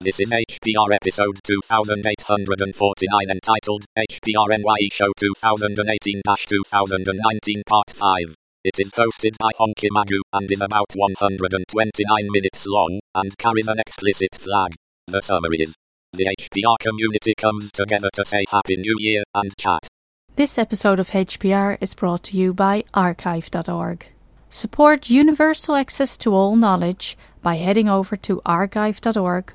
This is HPR episode 2849 entitled HPR NYE Show 2018-2019 Part 5. It is hosted by Honky and is about 129 minutes long and carries an explicit flag. The summary is The HPR community comes together to say Happy New Year and chat. This episode of HPR is brought to you by archive.org. Support universal access to all knowledge by heading over to archive.org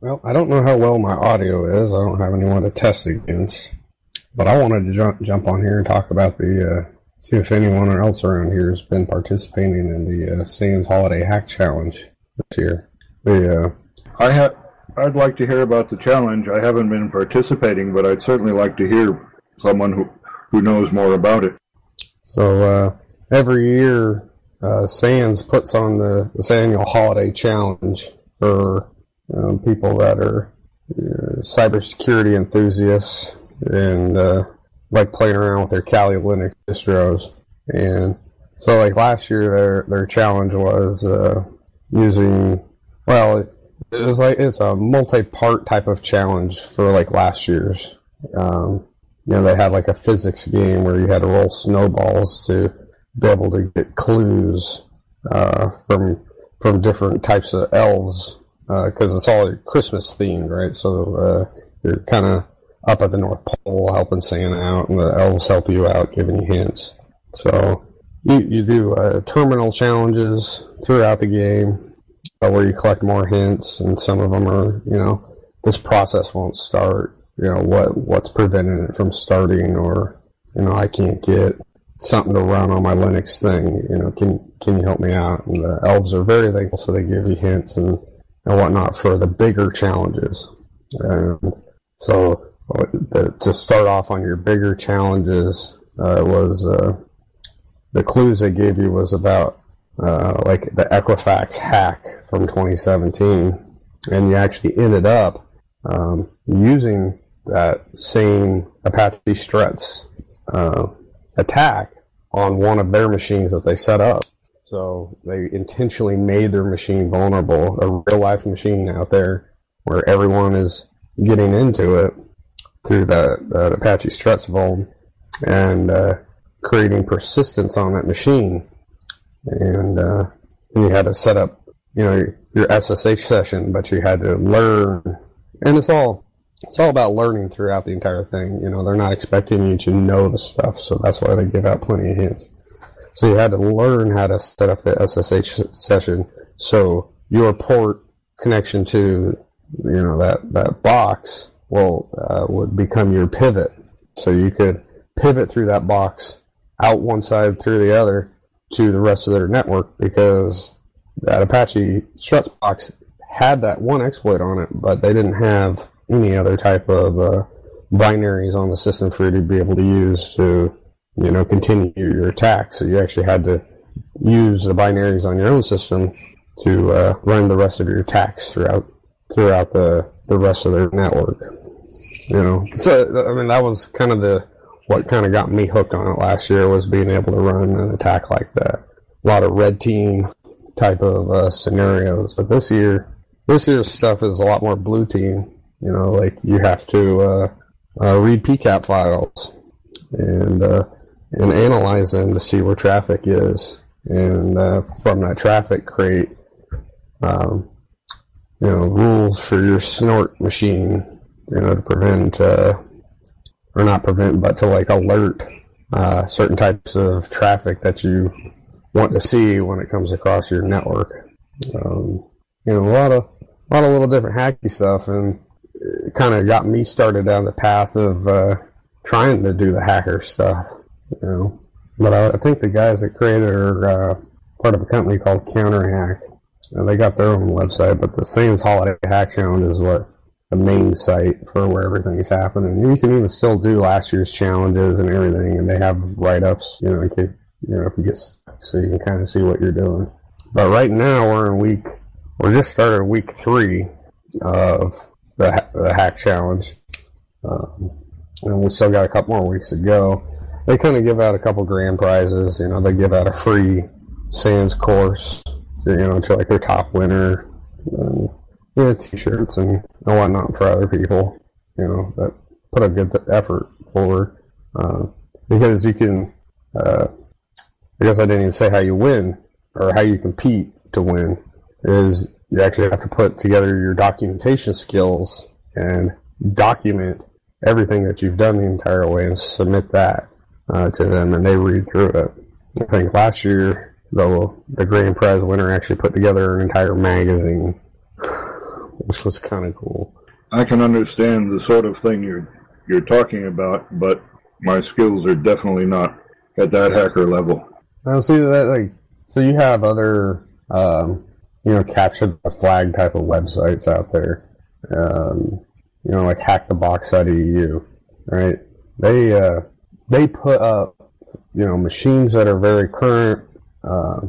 Well, I don't know how well my audio is. I don't have anyone to test against. But I wanted to jump, jump on here and talk about the, uh, see if anyone else around here has been participating in the uh, Holiday Hack Challenge this year. The, uh, I ha- I'd like to hear about the challenge. I haven't been participating, but I'd certainly like to hear someone who, who knows more about it. so uh, every year, uh, Sans puts on the this annual holiday challenge for um, people that are uh, cybersecurity enthusiasts and uh, like playing around with their Kali Linux distros. And so, like last year, their their challenge was uh, using well, it, it was like it's a multi-part type of challenge for like last year's. Um, you know, they had like a physics game where you had to roll snowballs to be able to get clues uh, from from different types of elves because it's all Christmas themed, right? So uh, you're kind of up at the North Pole helping Santa out, and the elves help you out, giving you hints. So you, you do uh, terminal challenges throughout the game uh, where you collect more hints, and some of them are, you know, this process won't start. You know what what's preventing it from starting, or you know I can't get something to run on my Linux thing. You know, can can you help me out? And the elves are very thankful, so they give you hints and and whatnot for the bigger challenges. And so uh, the, to start off on your bigger challenges uh, was uh, the clues they gave you was about uh, like the Equifax hack from 2017, and you actually ended up um, using that same Apache Struts uh, attack on one of their machines that they set up. So they intentionally made their machine vulnerable, a real life machine out there where everyone is getting into it through that, that Apache Struts vuln and uh, creating persistence on that machine. And uh, you had to set up, you know, your, your SSH session, but you had to learn, and it's all it's all about learning throughout the entire thing. You know, they're not expecting you to know the stuff, so that's why they give out plenty of hints. So you had to learn how to set up the SSH session. So your port connection to, you know, that, that box will, uh, would become your pivot. So you could pivot through that box out one side through the other to the rest of their network because that Apache struts box had that one exploit on it, but they didn't have any other type of, uh, binaries on the system for you to be able to use to you know, continue your attack. So you actually had to use the binaries on your own system to uh, run the rest of your attacks throughout throughout the the rest of their network. You know, so I mean that was kind of the what kind of got me hooked on it last year was being able to run an attack like that. A lot of red team type of uh, scenarios, but this year this year's stuff is a lot more blue team. You know, like you have to uh, uh, read PCAP files and uh, and analyze them to see where traffic is, and uh, from that traffic create, um, you know, rules for your snort machine, you know, to prevent, uh, or not prevent, but to like alert uh, certain types of traffic that you want to see when it comes across your network. Um, you know, a lot of a lot of little different hacky stuff, and it kind of got me started down the path of uh, trying to do the hacker stuff, you know. But I, I think the guys that created are uh, part of a company called CounterHack. They got their own website, but the Sans Holiday Hack Challenge is what the main site for where everything's happening. You can even still do last year's challenges and everything, and they have write-ups, you know, in case you know if you get so you can kind of see what you're doing. But right now we're in week, we're just started week three of the, the hack challenge, um, and we still got a couple more weeks to go. They kind of give out a couple grand prizes. You know, they give out a free Sans course, you know, to like their top winner. And, you know, t-shirts and, and whatnot for other people, you know, that put a good effort forward. Uh, because you can, uh, I guess I didn't even say how you win or how you compete to win is you actually have to put together your documentation skills and document everything that you've done the entire way and submit that uh, to them and they read through it. I think last year, though, the grand prize winner actually put together an entire magazine, which was kind of cool. I can understand the sort of thing you're you're talking about, but my skills are definitely not at that hacker level. I see that like so you have other um, you know capture the flag type of websites out there, um, you know like hackthebox.eu, right? They uh, they put up you know machines that are very current uh,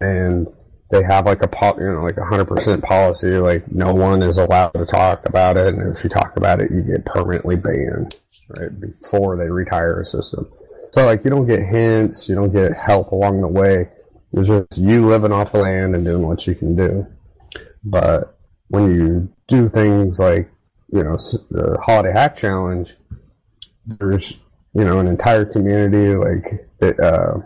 and they have like a po- you know like a hundred percent policy like no one is allowed to talk about it and if you talk about it you get permanently banned right before they retire a system. So like you don't get hints you don't get help along the way. It's just you living off the land and doing what you can do. But when you do things like you know the holiday hack challenge there's you know an entire community like that uh,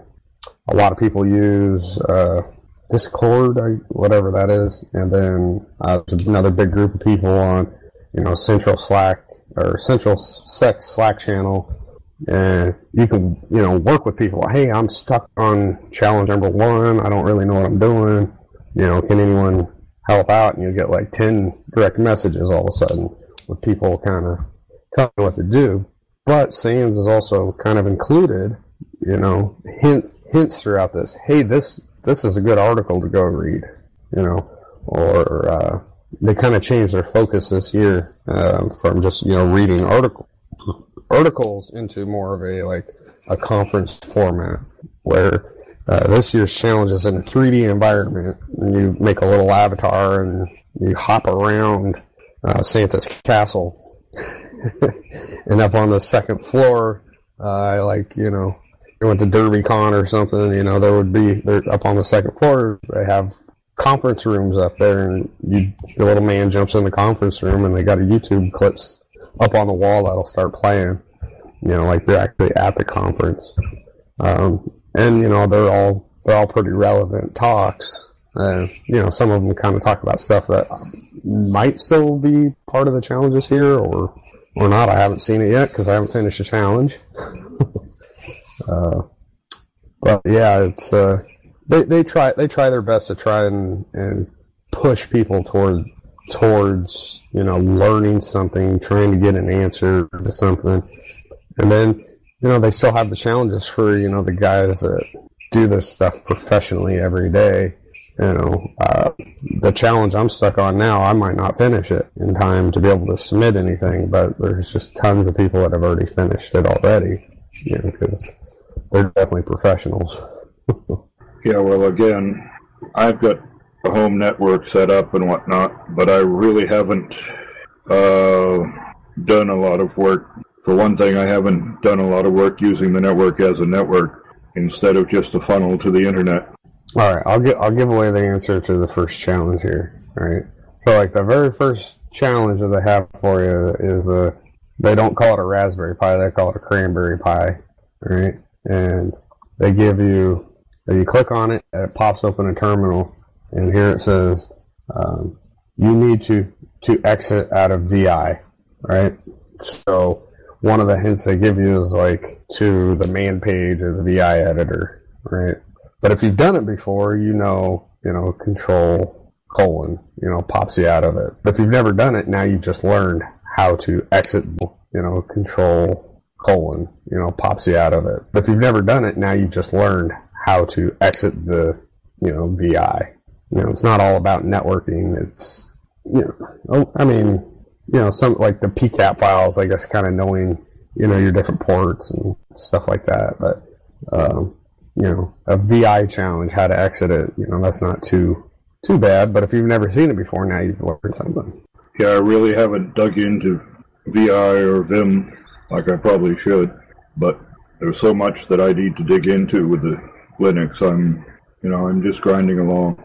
a lot of people use uh, Discord, whatever that is, and then uh, another big group of people on, you know, Central Slack or Central Sec Slack channel, and you can, you know, work with people. Hey, I'm stuck on challenge number one. I don't really know what I'm doing. You know, can anyone help out? And you get like ten direct messages all of a sudden with people kind of telling you what to do. But Sans is also kind of included, you know, hint, hints throughout this. Hey, this this is a good article to go read, you know, or uh, they kind of changed their focus this year uh, from just you know reading article articles into more of a like a conference format where uh, this year's challenge is in a 3D environment and you make a little avatar and you hop around uh, Santa's castle and up on the second floor uh, like you know you went to DerbyCon or something, you know, there would be there up on the second floor. They have conference rooms up there, and you, the little man jumps in the conference room, and they got a YouTube clips up on the wall that'll start playing. You know, like you're actually at the conference, um, and you know they're all they're all pretty relevant talks. Uh, you know, some of them kind of talk about stuff that might still be part of the challenges here, or or not. I haven't seen it yet because I haven't finished the challenge. Uh, but yeah, it's uh, they they try they try their best to try and and push people toward towards you know learning something, trying to get an answer to something, and then you know they still have the challenges for you know the guys that do this stuff professionally every day. You know, uh, the challenge I'm stuck on now, I might not finish it in time to be able to submit anything, but there's just tons of people that have already finished it already. You know, because they're definitely professionals. yeah, well, again, I've got a home network set up and whatnot, but I really haven't uh, done a lot of work. For one thing, I haven't done a lot of work using the network as a network instead of just a funnel to the internet. All right, I'll get I'll give away the answer to the first challenge here. All right, so like the very first challenge that they have for you is a they don't call it a Raspberry Pi, they call it a Cranberry Pi. All right, and they give you, you click on it, and it pops open a terminal, and here it says, um, you need to, to exit out of VI, right? So one of the hints they give you is like to the main page of the VI editor, right? But if you've done it before, you know, you know, control colon, you know, pops you out of it. But if you've never done it, now you've just learned how to exit, you know, control colon, you know, pops you out of it. But if you've never done it, now you've just learned how to exit the, you know, VI. You know, it's not all about networking. It's, you know, oh, I mean, you know, some like the PCAP files, I guess, kind of knowing, you know, your different ports and stuff like that. But, um, you know, a VI challenge, how to exit it, you know, that's not too, too bad. But if you've never seen it before, now you've learned something. Yeah, I really haven't dug into VI or Vim like I probably should, but there's so much that I need to dig into with the Linux. I'm, you know, I'm just grinding along.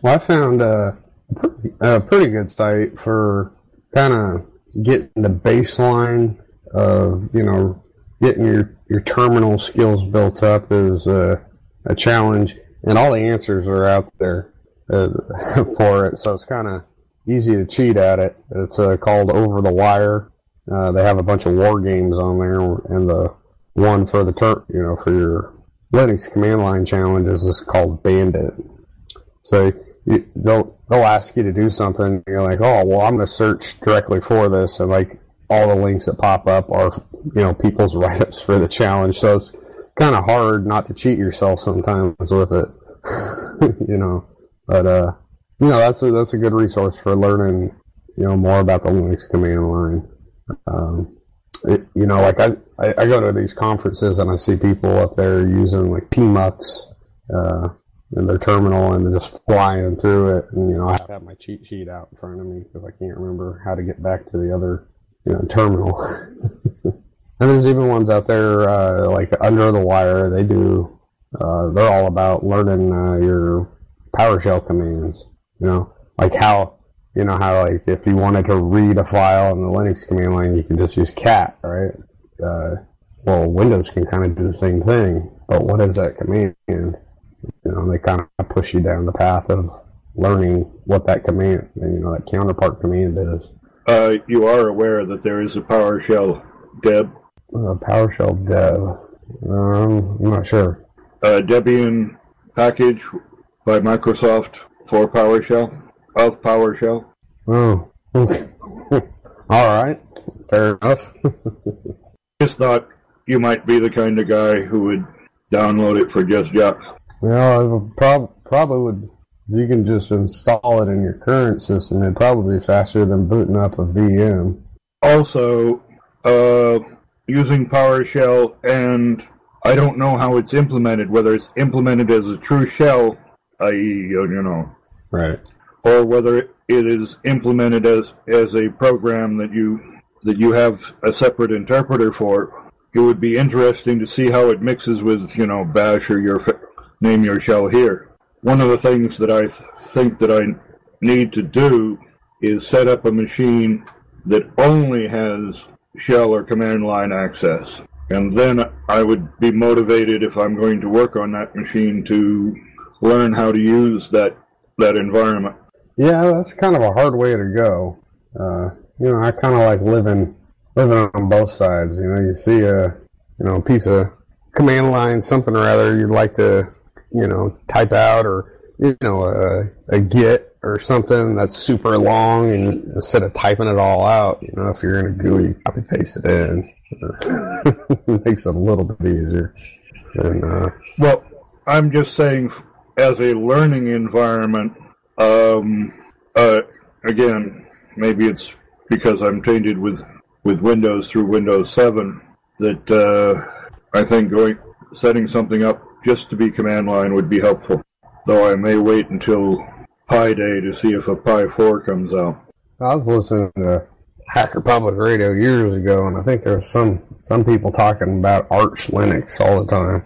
Well, I found a pretty, a pretty good site for kind of getting the baseline of, you know, getting your, your terminal skills built up is a, a challenge, and all the answers are out there uh, for it. So it's kind of easy to cheat at it. It's uh, called Over the Wire. Uh, they have a bunch of war games on there, and the one for the ter- you know for your Linux command line challenges is called Bandit. So you, they'll they'll ask you to do something. You're like, oh well, I'm going to search directly for this, and like all the links that pop up are you know people's write ups for the challenge. So it's kind of hard not to cheat yourself sometimes with it, you know. But uh, you know that's a that's a good resource for learning you know more about the Linux command line. Um, it, you know, like I, I, I, go to these conferences and I see people up there using like Tmux uh, in their terminal and they're just flying through it. And you know, I have my cheat sheet out in front of me because I can't remember how to get back to the other you know terminal. and there's even ones out there uh, like under the wire. They do. Uh, they're all about learning uh, your PowerShell commands. You know, like how you know how like if you wanted to read a file in the Linux command line, you can just use cat, right? Uh, well, Windows can kind of do the same thing, but what is that command? You know, they kind of push you down the path of learning what that command, you know, that counterpart command is. Uh, you are aware that there is a PowerShell deb. Uh, PowerShell dev. Um, I'm not sure. A Debian package by Microsoft for PowerShell of PowerShell. Oh, okay. all right, fair enough. Just thought you might be the kind of guy who would download it for just yucks. Well, I prob- probably would. You can just install it in your current system. It'd probably be faster than booting up a VM. Also, uh, using PowerShell, and I don't know how it's implemented. Whether it's implemented as a true shell, i.e., you know, right, or whether it is implemented as as a program that you that you have a separate interpreter for. It would be interesting to see how it mixes with you know Bash or your name your shell here. One of the things that I th- think that I need to do is set up a machine that only has shell or command line access. And then I would be motivated if I'm going to work on that machine to learn how to use that that environment. Yeah, that's kind of a hard way to go. Uh, you know, I kind of like living living on both sides. You know, you see a you know piece of command line, something or other you'd like to you know type out, or you know a, a git or something that's super long, and instead of typing it all out, you know, if you're in a GUI, copy paste it in. it makes it a little bit easier. And uh, well, I'm just saying, as a learning environment um, uh, again, maybe it's because I'm tainted with, with Windows through Windows 7 that uh, I think going setting something up just to be command line would be helpful. Though I may wait until Pi Day to see if a Pi 4 comes out. I was listening to Hacker Public Radio years ago, and I think there was some some people talking about Arch Linux all the time,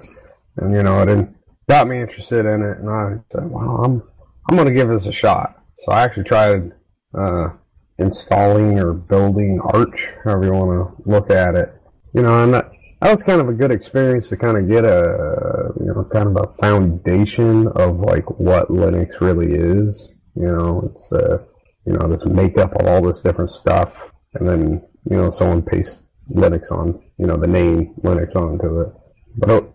and you know, it got me interested in it, and I said, "Well, I'm I'm going to give this a shot. So I actually tried uh, installing or building Arch, however you want to look at it. You know, and that, that was kind of a good experience to kind of get a, you know, kind of a foundation of like what Linux really is. You know, it's, uh, you know, this makeup of all this different stuff. And then, you know, someone pastes Linux on, you know, the name Linux onto it. But,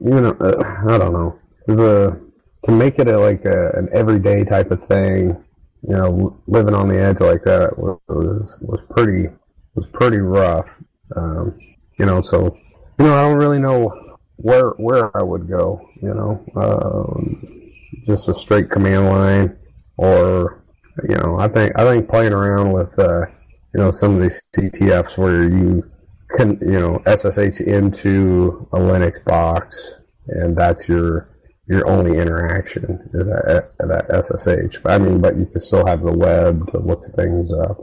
you know, uh, I don't know. There's a, to make it a, like a, an everyday type of thing, you know, living on the edge like that was was pretty was pretty rough. Um, you know, so you know, I don't really know where where I would go. You know, um, just a straight command line, or you know, I think I think playing around with uh, you know some of these CTFs where you can you know SSH into a Linux box, and that's your your only interaction is that that SSH. I mean, but you can still have the web to look things up,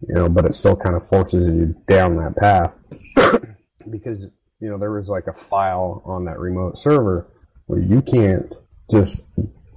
you know. But it still kind of forces you down that path because you know there was like a file on that remote server where you can't just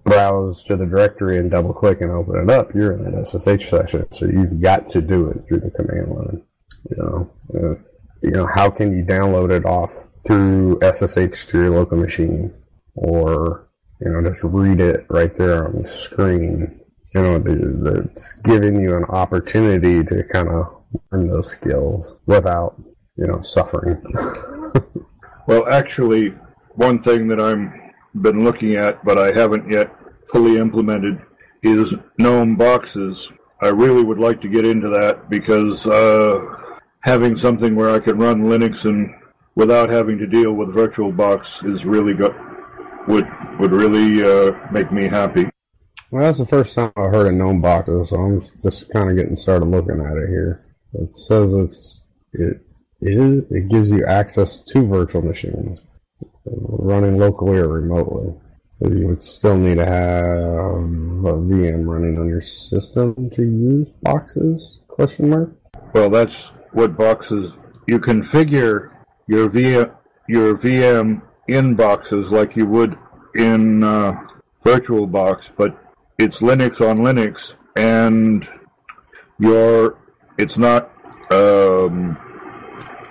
browse to the directory and double click and open it up. You're in that SSH session, so you've got to do it through the command line. You know, uh, you know how can you download it off through SSH to your local machine? or you know just read it right there on the screen. You know, the, it's giving you an opportunity to kind of learn those skills without you know suffering. well, actually, one thing that I'm been looking at, but I haven't yet fully implemented, is GNOME boxes. I really would like to get into that because uh, having something where I can run Linux and without having to deal with VirtualBox is really good would would really uh, make me happy. Well, that's the first time I've heard of GNOME boxes, so I'm just kind of getting started looking at it here. It says it's it it gives you access to virtual machines running locally or remotely. You would still need to have a VM running on your system to use boxes? Question mark. Well, that's what boxes you configure your VM your VM in boxes like you would in uh, VirtualBox, but it's Linux on Linux, and your it's not um,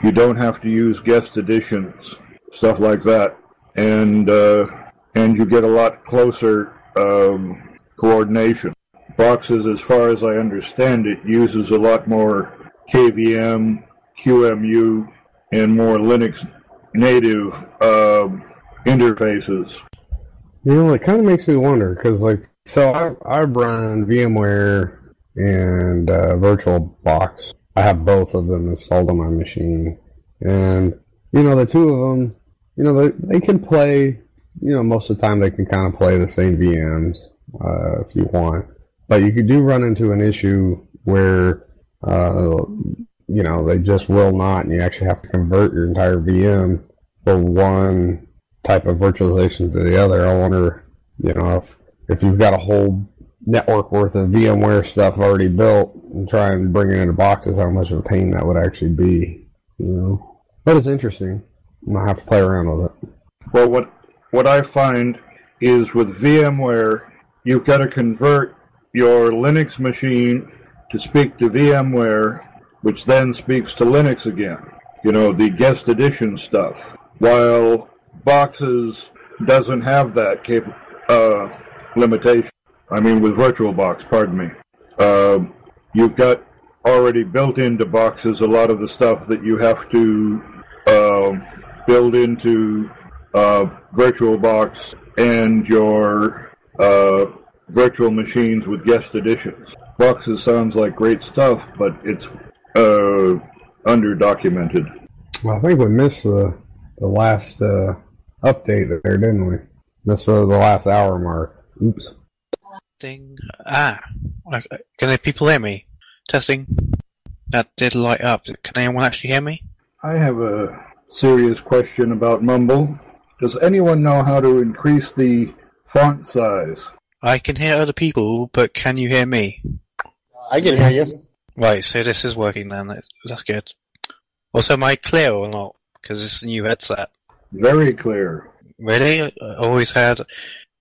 you don't have to use guest additions, stuff like that, and uh, and you get a lot closer um, coordination. Boxes, as far as I understand it, uses a lot more KVM, QEMU, and more Linux native um, interfaces. You know, it kind of makes me wonder because, like, so I I run VMware and uh, VirtualBox. I have both of them installed on my machine, and you know, the two of them, you know, they they can play. You know, most of the time they can kind of play the same VMs uh, if you want, but you do run into an issue where uh, you know, they just will not, and you actually have to convert your entire VM from one type of virtualization to the other. I wonder, you know, if if you've got a whole network worth of VMware stuff already built and try and bring it into boxes, how much of a pain that would actually be, you know. But it's interesting. I'm gonna have to play around with it. Well, what what I find is with VMware, you've got to convert your Linux machine to speak to VMware which then speaks to Linux again. You know, the guest addition stuff. While Boxes doesn't have that cap- uh, limitation. I mean, with VirtualBox, pardon me. Uh, you've got already built into Boxes a lot of the stuff that you have to uh, build into uh, VirtualBox and your uh, virtual machines with guest additions. Boxes sounds like great stuff, but it's uh, underdocumented. Well, I think we missed the the last uh, update there, didn't we? Missed the last hour mark. Oops. Testing. Ah, can people hear me? Testing. That did light up. Can anyone actually hear me? I have a serious question about Mumble. Does anyone know how to increase the font size? I can hear other people, but can you hear me? I can hear you. Right, so this is working then. That's good. Also, am I clear or not? Because it's a new headset. Very clear. Really? I always had,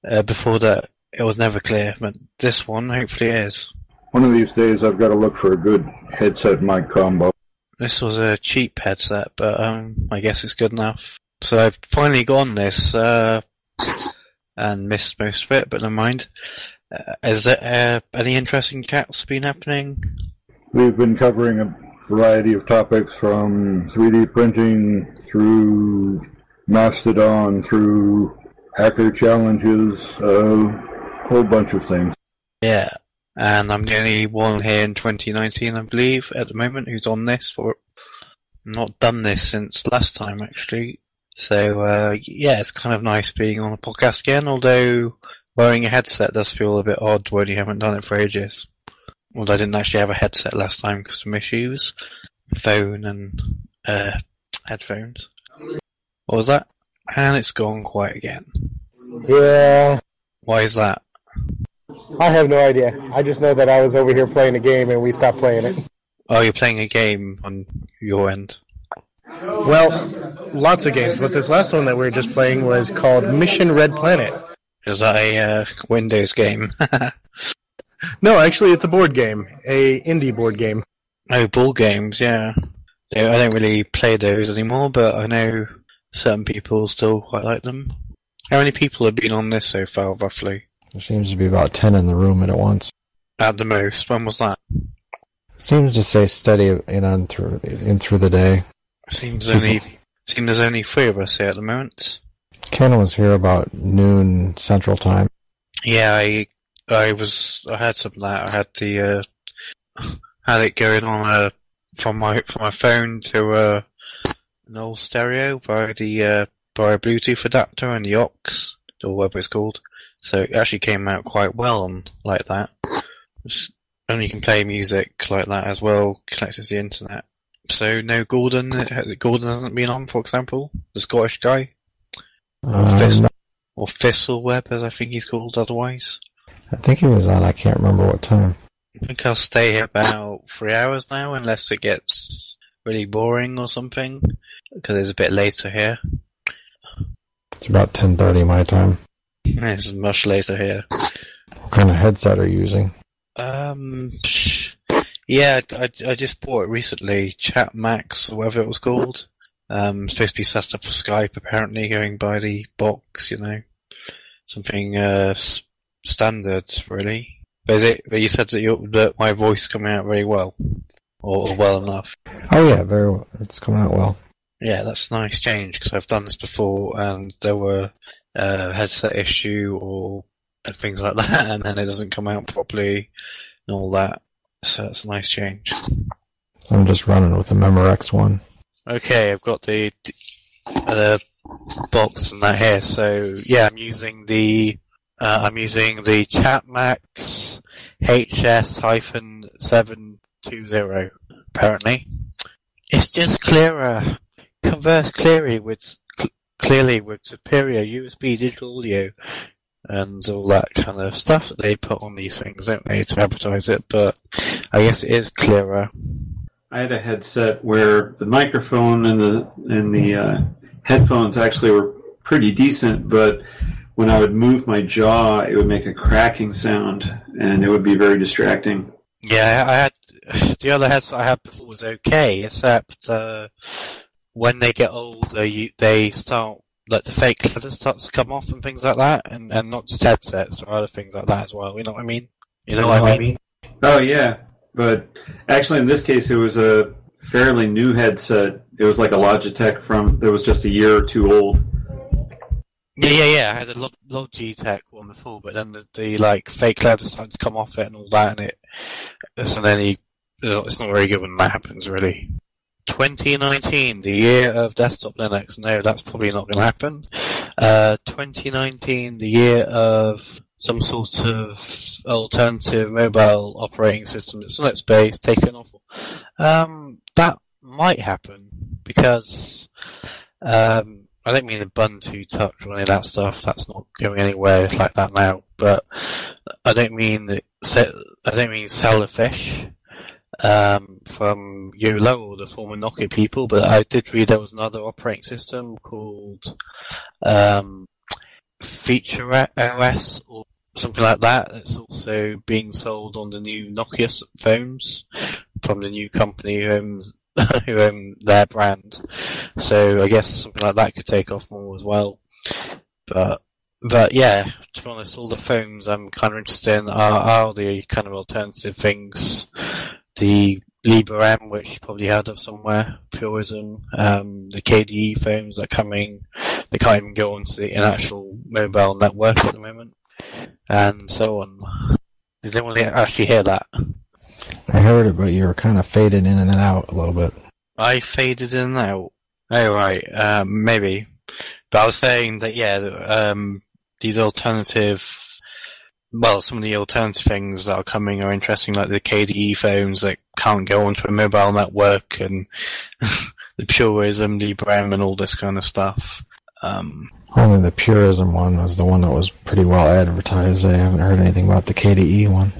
uh, before that, it was never clear, but this one hopefully is. One of these days I've got to look for a good headset mic combo. This was a cheap headset, but um, I guess it's good enough. So I've finally gone this, uh, and missed most of it, but never mind. Uh, is there uh, any interesting chats been happening? We've been covering a variety of topics from 3D printing through Mastodon through hacker challenges, a whole bunch of things. Yeah, and I'm the only one here in 2019, I believe, at the moment, who's on this for not done this since last time actually. So uh, yeah, it's kind of nice being on a podcast again. Although wearing a headset does feel a bit odd when you haven't done it for ages. Although I didn't actually have a headset last time because of some issues, phone and uh, headphones. What was that? And it's gone quiet again. Yeah, Why is that? I have no idea. I just know that I was over here playing a game and we stopped playing it. Oh, you're playing a game on your end. Well, lots of games, but this last one that we were just playing was called Mission Red Planet. Is that a uh, Windows game? No, actually, it's a board game, a indie board game. oh, board games, yeah. Yeah, I don't really play those anymore, but I know certain people still quite like them. How many people have been on this so far, roughly? There seems to be about 10 in the room at once. At the most. When was that? Seems to say steady in on through in through the day. Seems only seems there's only three of us here at the moment. Ken was here about noon Central Time. Yeah, I I was I had some of that. I had the uh had it going on uh from my from my phone to uh an old stereo by the uh by a Bluetooth adapter and the aux or whatever it's called. So it actually came out quite well on like that. And you can play music like that as well, connected to the internet. So no Gordon Gordon hasn't been on, for example, the Scottish guy. Uh, Thistle, or Thistleweb, as I think he's called otherwise. I think he was on. I can't remember what time. I think I'll stay here about three hours now, unless it gets really boring or something, because it's a bit later here. It's about 10:30 my time. It's much later here. What kind of headset are you using? Um, yeah, I, I just bought it recently, Chat Max, or whatever it was called. Um, supposed to be set up for Skype, apparently, going by the box, you know. Something, uh, s- standard, really. But is it, but you said that, your that my voice coming out very well. Or, or well enough. Oh yeah, very. Well. It's coming out well. Yeah, that's a nice change because I've done this before and there were uh, headset issue or things like that, and then it doesn't come out properly and all that. So that's a nice change. I'm just running with the Memorex one. Okay, I've got the uh, box and that here. So yeah, I'm using the uh, I'm using the Chatmax HS hyphen seven two zero. Apparently, it's just clearer. Converse clearly with clearly with superior USB digital audio and all that kind of stuff that they put on these things, don't they, to advertise it? But I guess it is clearer. I had a headset where the microphone and the and the uh, headphones actually were pretty decent, but when I would move my jaw, it would make a cracking sound, and it would be very distracting. Yeah, I had the other headset I had before was okay, except uh, when they get older, you they start like the fake leather starts to come off and things like that, and and not just headsets or other things like that as well. You know what I mean? You know what I mean? Oh yeah, but actually in this case, it was a fairly new headset. It was like a Logitech from that was just a year or two old. Yeah, yeah, yeah. I had a Log- Logitech one before, but then the, the like fake leather started to come off it and all that, and it so then he it's not very good when that happens, really. 2019, the year of desktop Linux. No, that's probably not going to happen. Uh, 2019, the year of some sort of alternative mobile operating system that's Linux based taken off. Um, that might happen because um, I don't mean Ubuntu Touch or any of that stuff. That's not going anywhere like that now. But I don't mean I don't mean Sailfish um, from Jolla or the former Nokia people. But I did read there was another operating system called um, Feature OS or something like that. That's also being sold on the new Nokia phones from the new company who owns who own their brand. So I guess something like that could take off more as well. But but yeah, to be honest, all the phones I'm kind of interested in are, are the kind of alternative things. The Librem, which you probably heard of somewhere, Purism, um, the KDE phones are coming. They can't even go onto the actual mobile network at the moment, and so on. Did anyone actually hear that? I heard it, but you were kind of fading in and out a little bit. I faded in and out. Oh right, um, maybe. But I was saying that yeah, um, these alternative, well, some of the alternative things that are coming are interesting, like the KDE phones that can't go onto a mobile network, and the Purism, Librem, and all this kind of stuff. Um, Only the Purism one was the one that was pretty well advertised. I haven't heard anything about the KDE one.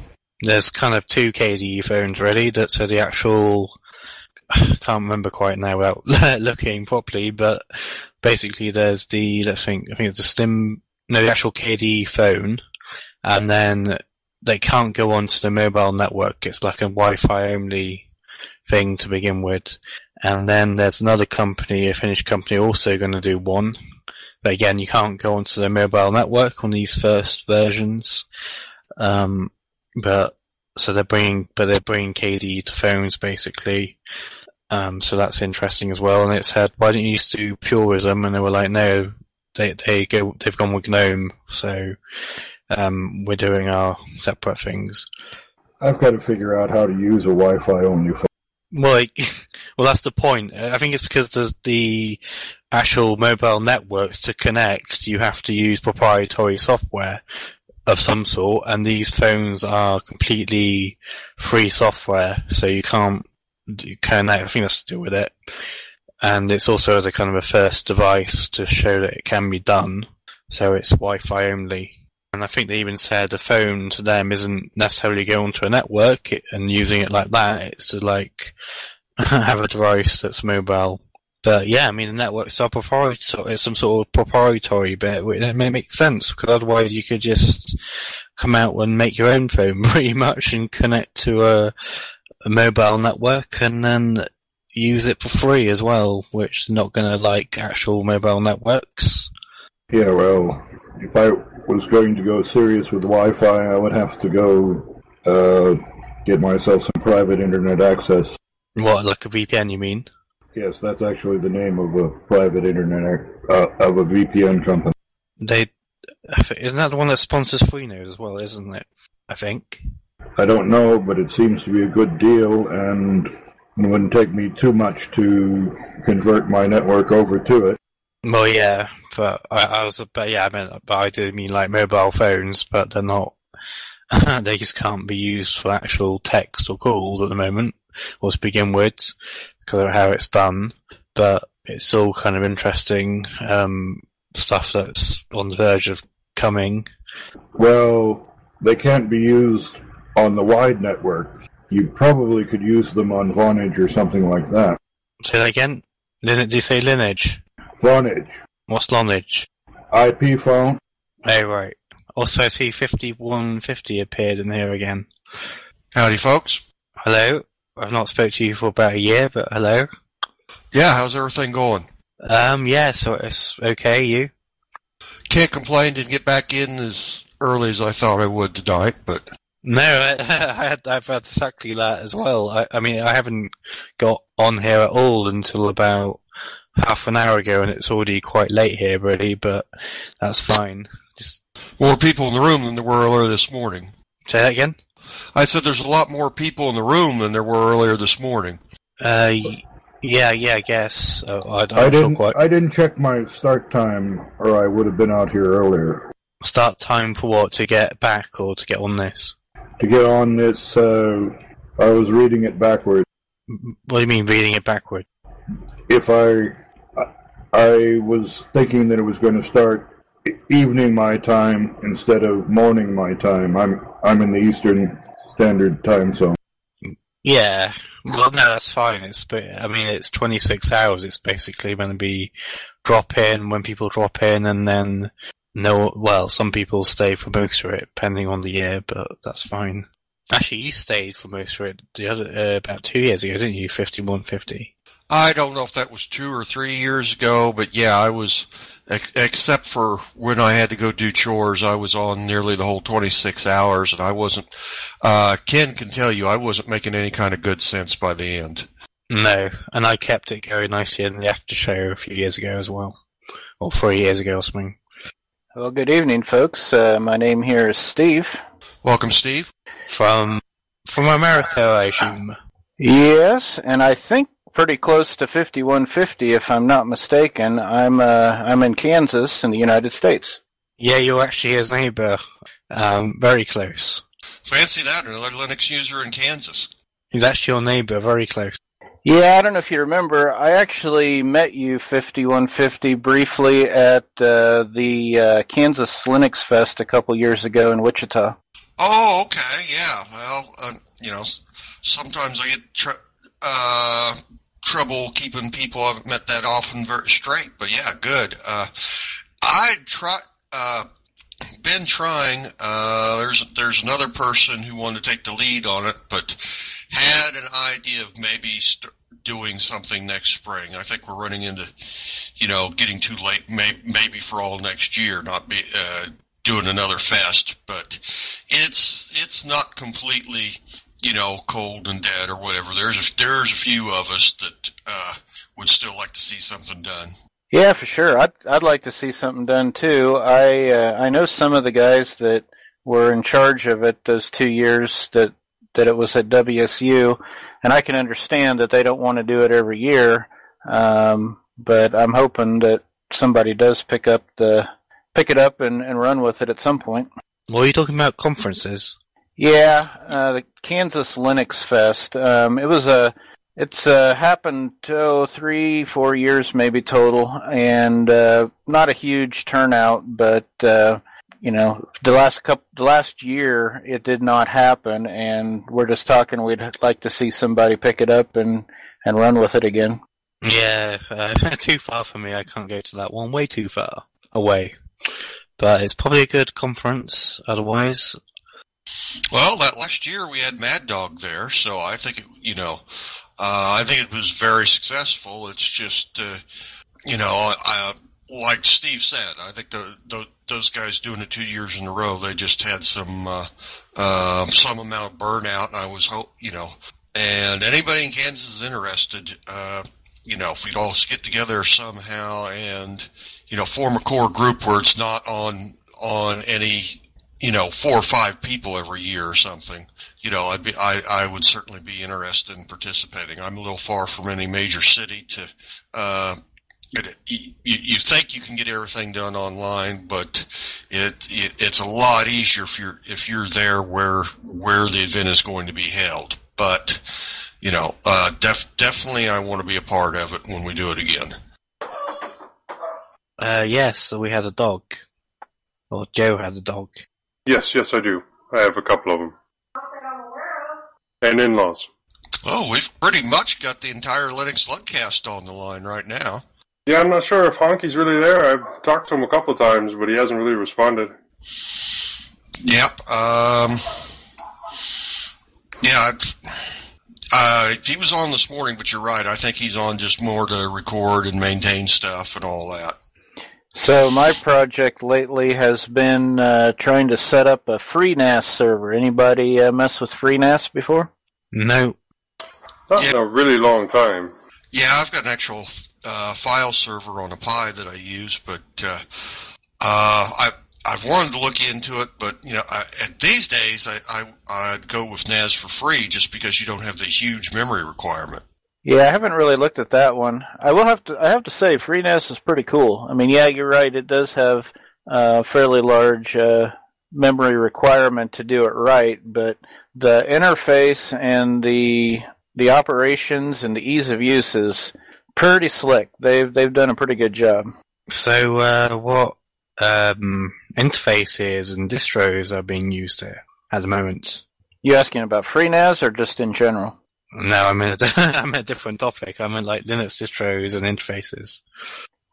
there's kind of two KDE phones ready. That's so the actual. I can't remember quite now without looking properly, but basically there's the let's think I think it's the Slim no the actual KDE phone, and then they can't go onto the mobile network. It's like a Wi-Fi only thing to begin with, and then there's another company, a Finnish company, also going to do one. But again, you can't go onto the mobile network on these first versions. Um, but so they're bringing, but they're bringing KDE to phones basically. Um, so that's interesting as well. And it said, why don't you just do Purism? And they were like, no, they they go, they've gone with GNOME. So um, we're doing our separate things. I've got to figure out how to use a Wi-Fi only phone. Well, like, well, that's the point. I think it's because the the actual mobile networks to connect, you have to use proprietary software of some sort, and these phones are completely free software, so you can't connect. I think that's to do with it, and it's also as a kind of a first device to show that it can be done. So it's Wi-Fi only. And I think they even said a phone to them isn't necessarily going to a network and using it like that. It's to like have a device that's mobile. But yeah, I mean the networks are proprietary. It's some sort of proprietary bit. It may make sense because otherwise you could just come out and make your own phone pretty much and connect to a, a mobile network and then use it for free as well, which is not going to like actual mobile networks. Yeah, well, if I was going to go serious with Wi-Fi, I would have to go uh, get myself some private internet access. What, like a VPN, you mean? Yes, that's actually the name of a private internet uh, of a VPN company. They isn't that the one that sponsors Freenode as well, isn't it? I think. I don't know, but it seems to be a good deal, and it wouldn't take me too much to convert my network over to it. Well, yeah, but I, I was, but yeah, I meant, but I did mean like mobile phones, but they're not. they just can't be used for actual text or calls at the moment, or to begin with, because of how it's done. But it's all kind of interesting um, stuff that's on the verge of coming. Well, they can't be used on the wide network. You probably could use them on Vonage or something like that. Say that again. Did you say lineage? Vonage, What's lineage? IP phone. Oh right. Also, I see fifty one fifty appeared in here again. Howdy, folks. Hello. I've not spoke to you for about a year, but hello. Yeah, how's everything going? Um, yeah, so it's okay. You? Can't complain. Didn't get back in as early as I thought I would tonight, but No, I, I had, I've had exactly that as well. I, I mean, I haven't got on here at all until about half an hour ago, and it's already quite late here, really. But that's fine. Just more people in the room than there were earlier this morning. say that again. I said there's a lot more people in the room than there were earlier this morning. Uh, yeah, yeah, I guess. Oh, I, I'm I didn't. quite. I didn't check my start time, or I would have been out here earlier. Start time for what? To get back or to get on this? To get on this, uh, I was reading it backwards. What do you mean reading it backward? If I, I- was thinking that it was going to start evening my time instead of morning my time. I'm I'm in the Eastern Standard Time Zone. Yeah. Well, no, that's fine. It's, but I mean, it's 26 hours. It's basically going to be drop in when people drop in and then no, well, some people stay for most of it, depending on the year, but that's fine. Actually, you stayed for most of it the other, uh, about two years ago, didn't you? 5150. I don't know if that was two or three years ago, but yeah, I was, ex- except for when I had to go do chores, I was on nearly the whole 26 hours and I wasn't, uh, Ken can tell you I wasn't making any kind of good sense by the end. No, and I kept it going nicely in the after show a few years ago as well. Or three years ago or something. Well, good evening, folks. Uh, my name here is Steve. Welcome, Steve. From, from America, I assume. Yes, and I think pretty close to 5150, if I'm not mistaken. I'm uh, I'm in Kansas in the United States. Yeah, you're actually his neighbor. Um, very close. Fancy that, another Linux user in Kansas. He's actually your neighbor, very close. Yeah, I don't know if you remember. I actually met you 5150 briefly at uh, the uh, Kansas Linux Fest a couple years ago in Wichita. Oh, okay, yeah. Well, um, you know, sometimes I get tr- uh, trouble keeping people I haven't met that often very straight, but yeah, good. Uh, I try. Uh, been trying. Uh, there's there's another person who wanted to take the lead on it, but had an idea of maybe st- doing something next spring. I think we're running into, you know, getting too late. May- maybe for all next year, not be uh, doing another fest. But it's it's not completely, you know, cold and dead or whatever. There's a, there's a few of us that uh, would still like to see something done. Yeah, for sure. I'd I'd like to see something done too. I uh, I know some of the guys that were in charge of it those two years that that it was at WSU, and I can understand that they don't want to do it every year. Um, but I'm hoping that somebody does pick up the pick it up and, and run with it at some point. What are you talking about? Conferences? Yeah, uh, the Kansas Linux Fest. Um, it was a it's uh, happened oh, three, four years maybe total, and uh, not a huge turnout. But uh, you know, the last couple, the last year, it did not happen, and we're just talking. We'd like to see somebody pick it up and and run with it again. Yeah, uh, too far for me. I can't go to that one. Way too far away. But it's probably a good conference. Otherwise, Well, that last year we had Mad Dog there, so I think it, you know, uh, I think it was very successful. It's just, uh, you know, I, like Steve said, I think the, the those guys doing it two years in a row, they just had some uh, uh, some amount of burnout, and I was hope, you know, and anybody in Kansas is interested, uh, you know, if we'd all get together somehow and you know form a core group where it's not on on any you know four or five people every year or something you know i'd be i i would certainly be interested in participating i'm a little far from any major city to uh it, you, you think you can get everything done online, but it, it it's a lot easier if you're if you're there where where the event is going to be held. But you know, uh, def, definitely I want to be a part of it when we do it again. uh, yes, so we had a dog. Or Joe had a dog. Yes, yes, I do. I have a couple of them. And in-laws. Oh, we've pretty much got the entire Linux Lugcast on the line right now. Yeah, I'm not sure if Honky's really there. I've talked to him a couple of times, but he hasn't really responded. Yep. Um, yeah. Uh, he was on this morning, but you're right. I think he's on just more to record and maintain stuff and all that. So my project lately has been uh, trying to set up a FreeNAS server. Anybody uh, mess with FreeNAS before? No. Not in a really long time. Yeah, I've got an actual uh, file server on a Pi that I use, but uh, uh, I I've wanted to look into it, but you know, I, at these days I, I I'd go with NAS4Free just because you don't have the huge memory requirement. Yeah, I haven't really looked at that one. I will have to. I have to say, FreeNAS is pretty cool. I mean, yeah, you're right. It does have a fairly large uh, memory requirement to do it right, but the interface and the the operations and the ease of use is pretty slick. They've they've done a pretty good job. So, uh, what um, interfaces and distros are being used here at the moment? You asking about FreeNAS or just in general? No, I mean I'm a different topic. I mean like Linux distros and interfaces.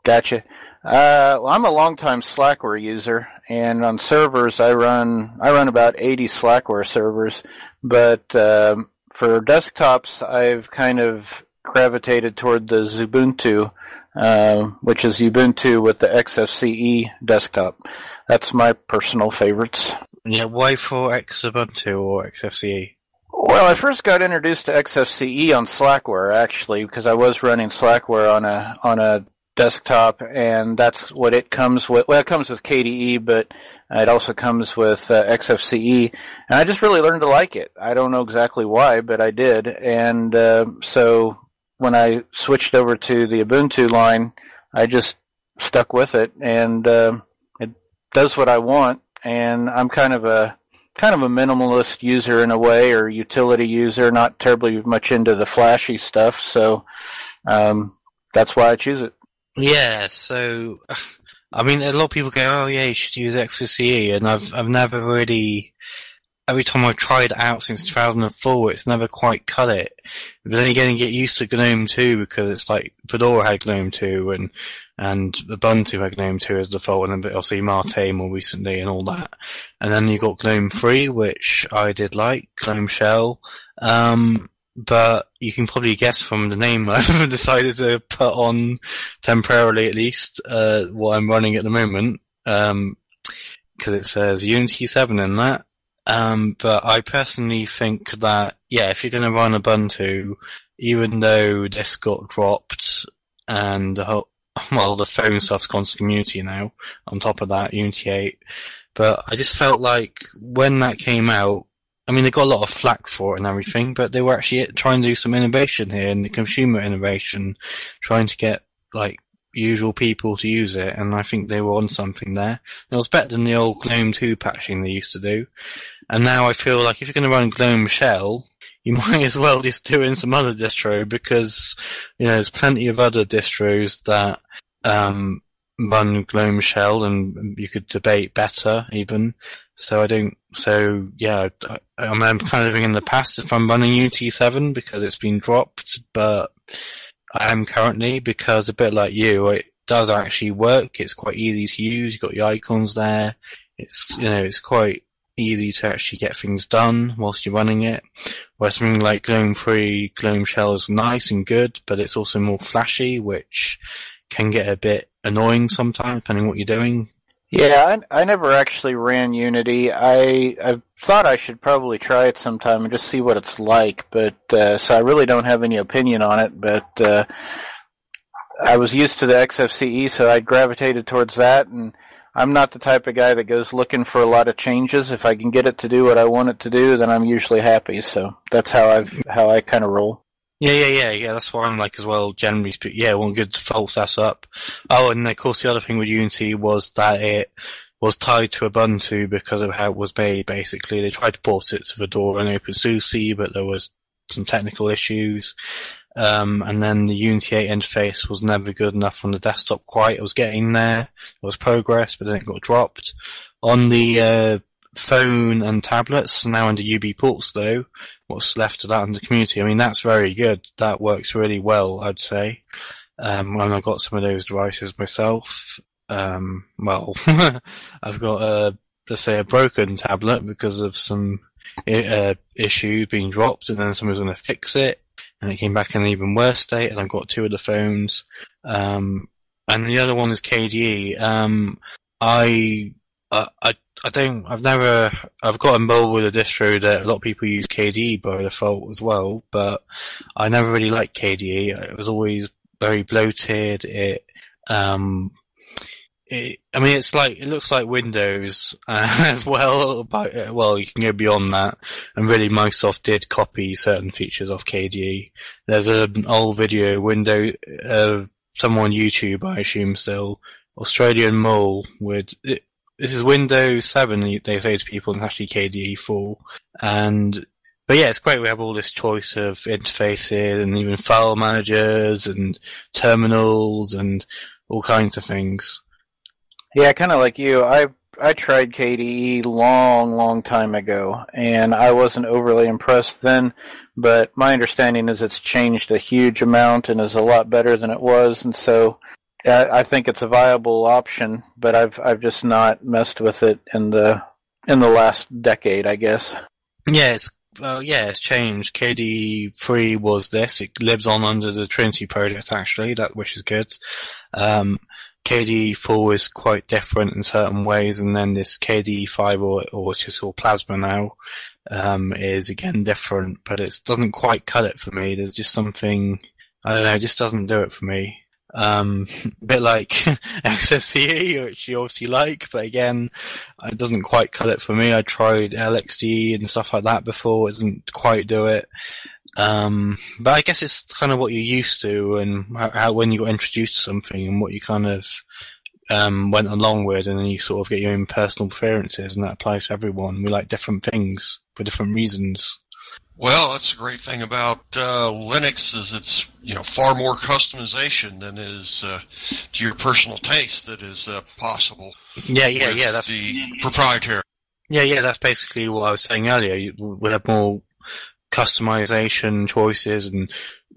Gotcha. Uh, well, I'm a longtime Slackware user, and on servers I run I run about 80 Slackware servers. But um, for desktops, I've kind of gravitated toward Xubuntu, uh, which is Ubuntu with the XFCE desktop. That's my personal favorites. Yeah, why for Xubuntu or XFCE? Well, I first got introduced to XFCE on Slackware actually because I was running Slackware on a on a desktop, and that's what it comes with. Well, it comes with KDE, but it also comes with uh, XFCE, and I just really learned to like it. I don't know exactly why, but I did, and uh, so when I switched over to the Ubuntu line, I just stuck with it, and um it does what I want. And I'm kind of a kind of a minimalist user in a way, or utility user, not terribly much into the flashy stuff. So um, that's why I choose it. Yeah, so I mean, a lot of people go, "Oh yeah, you should use XFCE," and I've I've never really. Every time I've tried it out since 2004, it's never quite cut it. But then again, you get used to GNOME 2 because it's like Fedora had GNOME 2 and and Ubuntu had GNOME 2 as default, and then obviously Mate more recently and all that. And then you got GNOME 3, which I did like, GNOME Shell. Um, but you can probably guess from the name I've decided to put on temporarily at least, uh, what I'm running at the moment. Um, cause it says Unity 7 in that. Um, but I personally think that, yeah, if you're gonna run Ubuntu, even though this got dropped and the whole, well, the phone stuff's gone to community now, on top of that, Unity 8. But I just felt like when that came out, I mean, they got a lot of flack for it and everything, but they were actually trying to do some innovation here and the consumer innovation, trying to get, like, usual people to use it, and I think they were on something there. It was better than the old GNOME 2 patching they used to do. And now I feel like if you're going to run GNOME Shell, you might as well just do in some other distro because, you know, there's plenty of other distros that, um, run GNOME Shell and you could debate better even. So I don't, so yeah, I, I'm kind of living in the past if I'm running UT7 because it's been dropped, but I am currently because a bit like you, it does actually work. It's quite easy to use. You've got your icons there. It's, you know, it's quite easy to actually get things done whilst you're running it. Whereas something like GNOME 3, GNOME Shell is nice and good, but it's also more flashy, which can get a bit annoying sometimes, depending on what you're doing. Yeah, I, I never actually ran Unity. I I thought I should probably try it sometime and just see what it's like, but uh, so I really don't have any opinion on it. But uh, I was used to the XFCE, so I gravitated towards that, and I'm not the type of guy that goes looking for a lot of changes. If I can get it to do what I want it to do, then I'm usually happy. So that's how I how I kind of roll. Yeah, yeah, yeah, yeah. That's what I'm like as well. Generally speaking, yeah, one good default up. Oh, and of course the other thing with Unity was that it was tied to Ubuntu because of how it was made. Basically, they tried to port it to Fedora and OpenSUSE, but there was some technical issues. Um, and then the Unity 8 interface was never good enough on the desktop quite. It was getting there. It was progress, but then it got dropped. On the, uh, phone and tablets, now under UBports though, what's left of that in the community, I mean, that's very good. That works really well, I'd say. Um, and I've got some of those devices myself. Um, well, I've got a, let's say a broken tablet because of some, uh, issue being dropped and then someone's going to fix it and it came back in an even worse state, and I've got two of the phones. Um, and the other one is KDE. Um, I, I, I, don't, I've never, I've got involved with a distro that a lot of people use KDE by default as well, but I never really liked KDE. It was always very bloated. It, um, it, I mean, it's like it looks like Windows uh, as well. But well, you can go beyond that. And really, Microsoft did copy certain features off KDE. There's an old video, window, uh, someone on YouTube, I assume still, Australian mole with. It, this is Windows 7, they say to people, it's actually KDE 4. And but yeah, it's great. We have all this choice of interfaces and even file managers and terminals and all kinds of things. Yeah, kind of like you. I I tried KDE long, long time ago, and I wasn't overly impressed then. But my understanding is it's changed a huge amount and is a lot better than it was, and so I, I think it's a viable option. But I've I've just not messed with it in the in the last decade, I guess. Yeah, it's well, yeah, it's changed. KDE three was this. It lives on under the Trinity project actually, that which is good. Um, KDE 4 is quite different in certain ways, and then this KDE 5 or, or it's just all Plasma now, um, is again different, but it doesn't quite cut it for me. There's just something, I don't know, it just doesn't do it for me. Um, a bit like XFCE, which you obviously like, but again, it doesn't quite cut it for me. I tried LXDE and stuff like that before, it doesn't quite do it. Um, but I guess it's kind of what you're used to and how, how when you got introduced to something and what you kind of um, went along with, and then you sort of get your own personal preferences, and that applies to everyone. We like different things for different reasons. Well, that's the great thing about uh, Linux is it's you know far more customization than is uh, to your personal taste that is uh, possible. Yeah, yeah, yeah. That's the proprietary. Yeah, yeah, that's basically what I was saying earlier. We have more customization choices and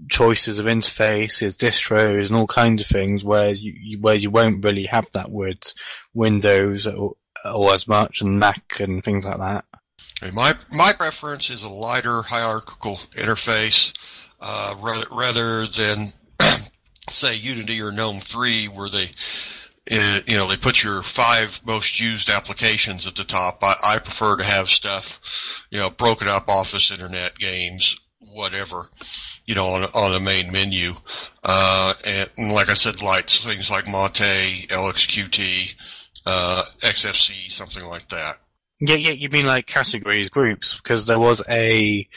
choices of interfaces, distros, and all kinds of things, whereas you, whereas you won't really have that with Windows or, or as much, and Mac and things like that. My my preference is a lighter hierarchical interface uh, rather rather than say Unity or GNOME 3 where they uh, you know they put your five most used applications at the top. I, I prefer to have stuff you know broken up office, internet, games, whatever you know on on a main menu. Uh, and, and like I said, lights things like Monte, LXQT, uh, XFC, something like that. Yeah, yeah, you mean like categories, groups, because there was a,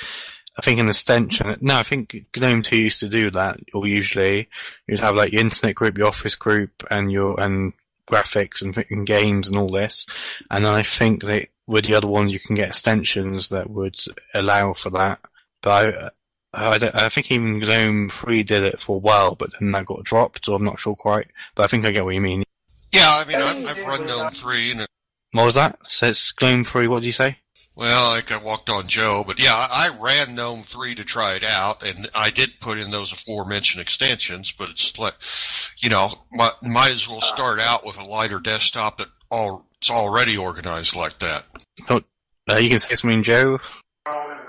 I think an extension, no, I think GNOME 2 used to do that, or usually, you'd have like your internet group, your office group, and your, and graphics and, and games and all this, and I think that with the other ones you can get extensions that would allow for that, but I, I, I think even GNOME 3 did it for a while, but then that got dropped, or I'm not sure quite, but I think I get what you mean. Yeah, I mean, I've, I've run GNOME 3 and it, What was that? Says GNOME 3, what did you say? Well, like I walked on Joe, but yeah, I, I ran GNOME 3 to try it out and I did put in those aforementioned extensions, but it's like, you know, might, might as well start out with a lighter desktop that all, it's already organized like that. Oh, uh, you can say something, Joe.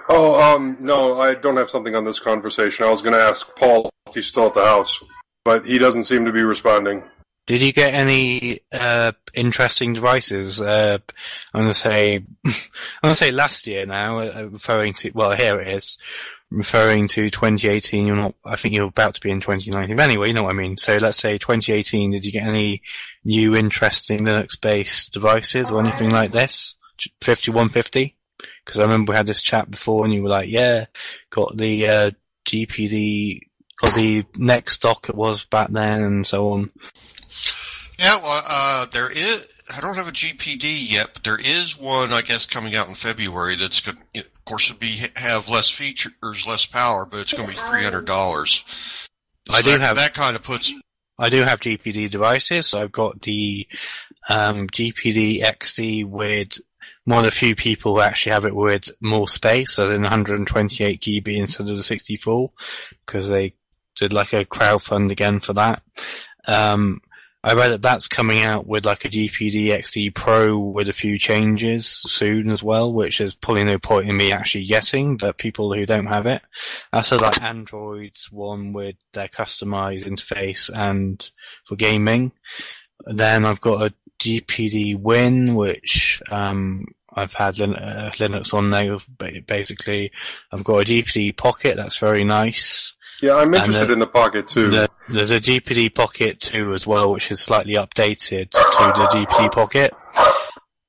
Oh, um, no, I don't have something on this conversation. I was going to ask Paul if he's still at the house, but he doesn't seem to be responding. Did you get any uh, interesting devices? Uh, I'm gonna say, I'm gonna say last year now, uh, referring to well, here it is, referring to 2018. You're not. I think you're about to be in 2019. But anyway, you know what I mean. So let's say 2018. Did you get any new interesting Linux-based devices or anything like this? 5150. Because I remember we had this chat before, and you were like, "Yeah, got the uh, GPD." Got the next stock it was back then, and so on. Yeah, well, uh, there is, I don't have a GPD yet, but there is one, I guess, coming out in February that's going to, of course, it'll be, have less features, less power, but it's going to be $300. I do that, have- that kind of puts, I do have GPD devices. I've got the um, GPD XD with one of the few people who actually have it with more space, so then 128 GB instead of the 64, because they did like a crowdfund again for that. Um, I read that that's coming out with like a GPD XD Pro with a few changes soon as well, which is probably no point in me actually getting, but people who don't have it. That's a like Android's one with their customized interface and for gaming. Then I've got a GPD Win, which, um, I've had uh, Linux on there basically. I've got a GPD Pocket, that's very nice. Yeah, I'm interested uh, in the Pocket too. The- there's a GPD Pocket 2 as well, which is slightly updated to the GPD Pocket.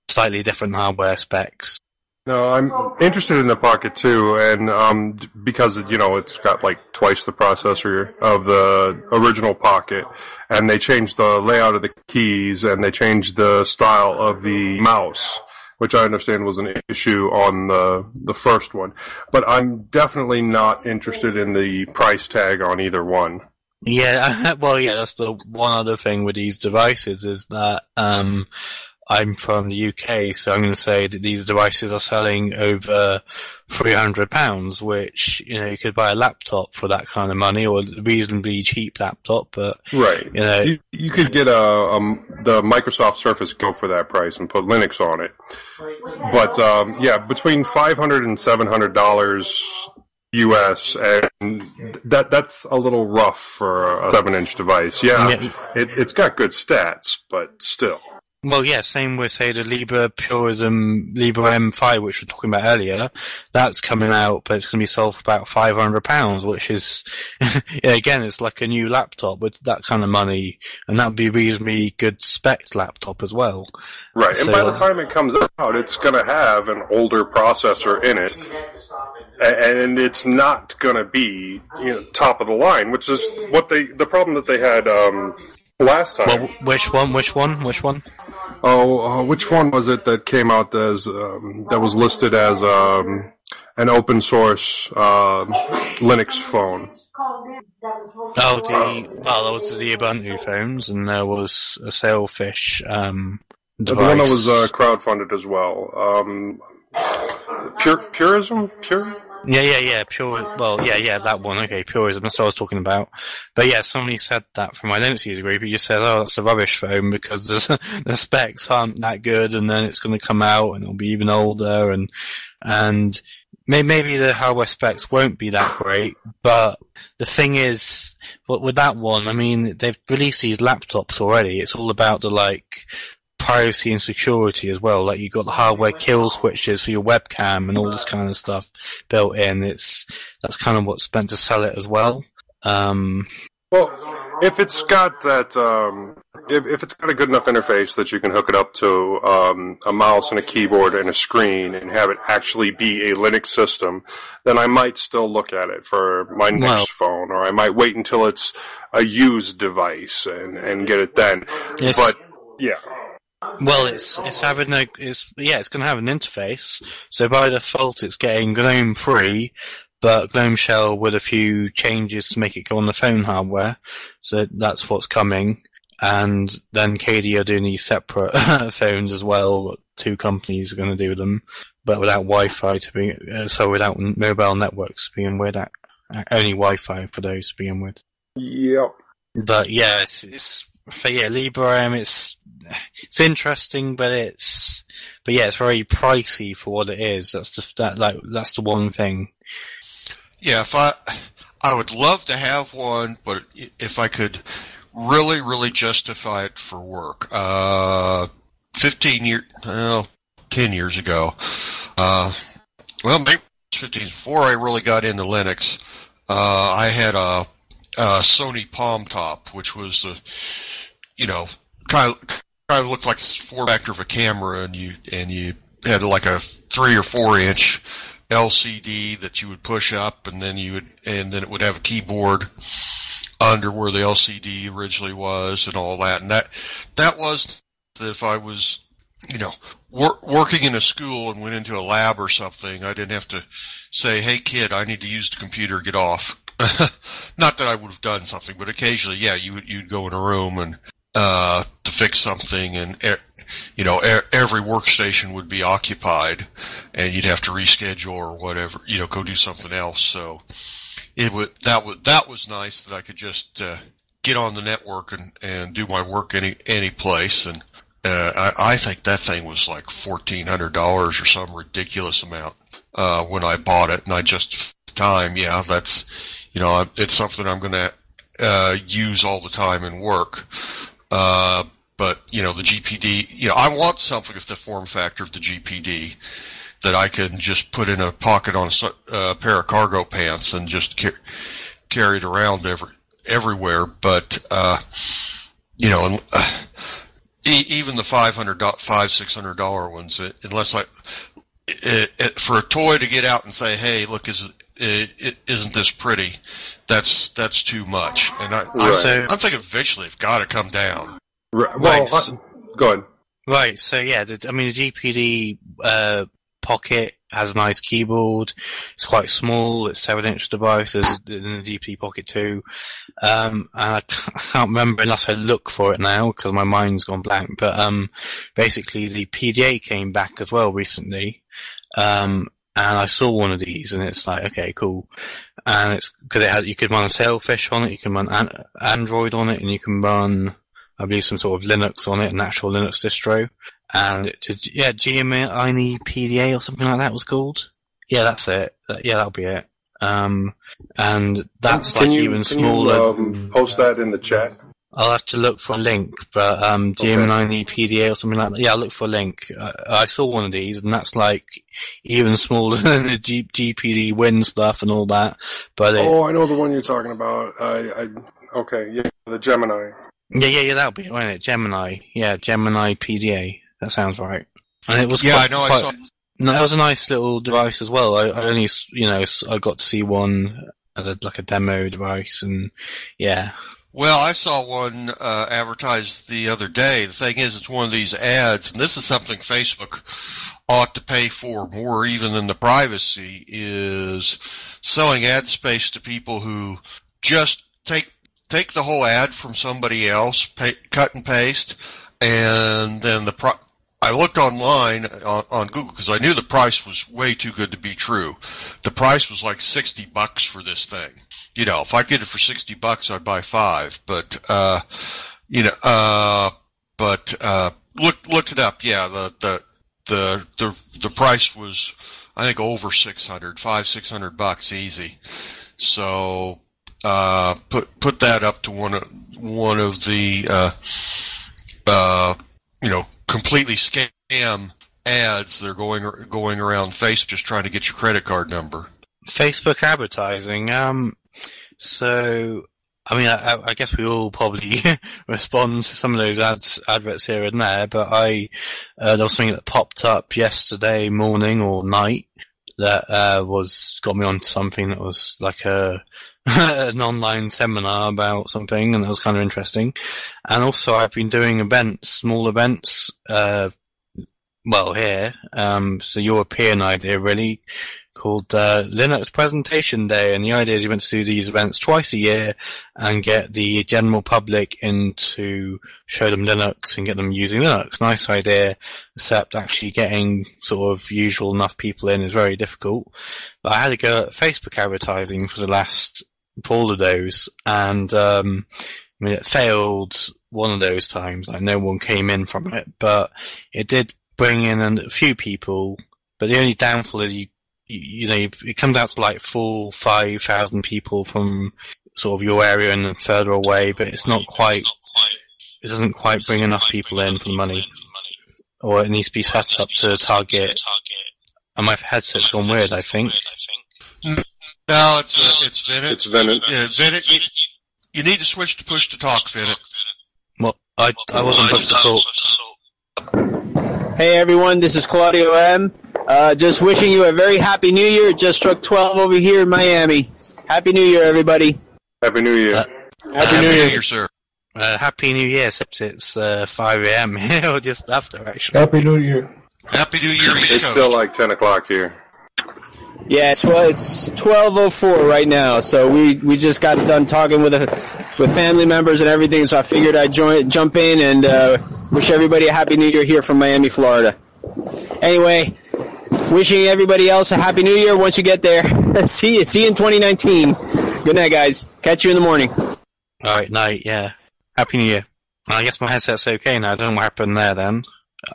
Slightly different hardware specs. No, I'm interested in the Pocket too, and um, because you know it's got like twice the processor of the original Pocket, and they changed the layout of the keys and they changed the style of the mouse, which I understand was an issue on the the first one. But I'm definitely not interested in the price tag on either one. Yeah, well, yeah, that's the one other thing with these devices is that, um, I'm from the UK, so I'm going to say that these devices are selling over £300, which, you know, you could buy a laptop for that kind of money or a reasonably cheap laptop, but, Right. you know, You, you could get a um, the Microsoft Surface Go for that price and put Linux on it. But um, yeah, between five hundred and seven hundred dollars US, and that that's a little rough for a seven inch device. Yeah, Yeah. it, it's got good stats, but still. Well, yeah, same with say the Libre Purism Librem 5, which we were talking about earlier. That's coming out, but it's going to be sold for about five hundred pounds, which is yeah, again, it's like a new laptop with that kind of money, and that would be a reasonably good spec laptop as well. Right, and by the time it comes out, it's going to have an older processor in it, and it's not going to be you know top of the line, which is what they the problem that they had um, last time. Well, which one? Which one? Which one? Oh, uh, which one was it that came out as um, that was listed as um, an open source uh, Linux phone? Oh, the well, there was the Ubuntu phones, and there was a Sailfish um, The one that was uh, crowdfunded as well. Um, Pure Purism, Pure. Yeah, yeah, yeah. Pure. Oh, well, yeah, yeah. That one. Okay, purism. That's what I was talking about. But yeah, somebody said that from my user group. He just said, "Oh, that's a rubbish phone because the the specs aren't that good, and then it's going to come out and it'll be even older, and and may, maybe the hardware specs won't be that great. But the thing is, with that one, I mean, they've released these laptops already. It's all about the like privacy and security as well. Like you've got the hardware kill switches for your webcam and all this kind of stuff built in. It's that's kind of what's meant to sell it as well. Um, Well, if it's got that, um, if, if it's got a good enough interface that you can hook it up to um, a mouse and a keyboard and a screen and have it actually be a Linux system, then I might still look at it for my next Well- phone, or I might wait until it's a used device and, and get it then. Yes. But yeah, well, it's it's having a it's yeah, it's going to have an interface. So by default, it's getting GNOME free, but GNOME Shell with a few changes to make it go on the phone hardware. So that's what's coming. And then KDE are doing these separate phones as well. Two companies are going to do them, but without Wi-Fi to be uh, so without mobile networks to begin with. Only Wi-Fi for those to begin with. yep. But yeah, it's, it's but yeah, Librem. It's it's interesting, but it's but yeah, it's very pricey for what it is. That's just that like that's the one thing. Yeah, if I, I would love to have one, but if I could really, really justify it for work, uh, 15 year, well, 10 years ago, uh, well, maybe 15 before I really got into Linux, uh, I had a, a Sony Palm Top, which was the, you know, kind of, kind of looked like four factor of a camera and you, and you had like a three or four inch LCD that you would push up and then you would, and then it would have a keyboard under where the LCD originally was and all that. And that, that was that if I was, you know, wor- working in a school and went into a lab or something, I didn't have to say, hey kid, I need to use the computer, get off. Not that I would have done something, but occasionally, yeah, you you'd go in a room and, uh, to fix something and, you know, every workstation would be occupied and you'd have to reschedule or whatever, you know, go do something else. So it would, that was, that was nice that I could just, uh, get on the network and, and do my work any, any place. And, uh, I, I think that thing was like $1,400 or some ridiculous amount, uh, when I bought it and I just, time, yeah, that's, you know, it's something I'm going to, uh, use all the time in work. Uh, but you know the GPD. You know, I want something with the form factor of the GPD that I can just put in a pocket on a uh, pair of cargo pants and just ca- carry it around every everywhere. But uh, you know, and, uh, e- even the five hundred, five six hundred dollar ones, uh, unless I it, it, for a toy to get out and say, "Hey, look, is it, it, isn't this pretty?" That's that's too much, and I, I'm, Right. I'm thinking eventually it's got to come down. Right. Well, Right. uh, go ahead. Right. So yeah, the, I mean the GPD uh, Pocket has a nice keyboard. It's quite small. It's seven inch device. There's in the GPD Pocket too. Um, and I ca- I can't remember unless I look for it now because my mind's gone blank. But um, basically the PDA came back as well recently. Um, and I saw one of these, and it's like, okay, cool. And it's because it had you could run a Sailfish on it, you can run an- Android on it, and you can run, I believe, some sort of Linux on it, an actual Linux distro. And it did, yeah, Gemini PDA or something like that was called. Yeah, that's it. Yeah, that'll be it. Um, and that's can like you, even can you, smaller. um, post that in the chat. I'll have to look for a link, but um, Gemini PDA or something like that. Yeah, I'll look for a link. Uh, I saw one of these, and that's like even smaller than the G- GPD Win stuff and all that. But it, Oh, I know the one you're talking about. I, I okay, yeah, the Gemini. yeah, yeah, yeah, that'll be it, won't it? Gemini, yeah, Gemini PDA. That sounds right. And it was Yeah, quite, I know, I saw- No, that was a nice little device as well. I, I only, you know, I got to see one as a like a demo device, and yeah, Well, I saw one uh, advertised the other day. The thing is, it's one of these ads, and this is something Facebook ought to pay for more even than the privacy is selling ad space to people who just take take the whole ad from somebody else, pay, cut and paste, and then the pro- I looked online on, on Google because I knew the price was way too good to be true. The price was like sixty bucks for this thing. You know, if I get it for sixty bucks, I'd buy five. But uh, you know, uh, but uh, look looked it up. Yeah, the the the the the price was I think over six hundred, five six hundred bucks easy. So uh, put put that up to one of one of the uh, uh, you know completely scam ads that are going going around Facebook just trying to get your credit card number. Facebook advertising. Um, so I mean, I, I guess we all probably respond to some of those ads, adverts here and there. But I uh, there was something that popped up yesterday morning or night that uh, was got me onto something that was like a an online seminar about something, and that was kind of interesting. And also, I've been doing events, small events. Uh, well, here, um, it's European idea really, called uh, Linux Presentation Day, and the idea is you want to do these events twice a year and get the general public in to show them Linux and get them using Linux. Nice idea, except actually getting sort of usual enough people in is very difficult. But I had to go at Facebook advertising for the last all of those, and um, I mean it failed one of those times. Like no one came in from it, but it did bring in a few people. But the only downfall is you you, you know, it comes out to like four, five thousand people from sort of your area and further away, but it's not quite, it doesn't quite bring enough people in for the money. Or it needs to be set up to target, and my headset's gone weird, I think. No, it's uh, it's Vennet. It's Vennet. Yeah, Vennet. You, you need to switch to push to talk, Vennet. Well, I, I wasn't supposed to talk. Hey everyone, this is Claudio M. Uh, just wishing you a very happy new year. It just struck 12 over here in Miami. Happy New Year, everybody. Happy New Year. Happy New Year. sir. Uh, Happy New Year, except it's uh, 5 a.m. here, or just after, actually. Happy New Year. Happy New Year, East It's Coast. still like 10 o'clock here. Yeah, it's well, it's 12:04 right now. So we we just got done talking with a, with family members and everything. So I figured I'd join jump in and uh, wish everybody a happy New Year here from Miami, Florida. Anyway, wishing everybody else a happy New Year once you get there. see you see you in 2019. Good night, guys. Catch you in the morning. Alright, night, yeah. Happy New Year. I guess my headset's okay now. I don't know what happened there then.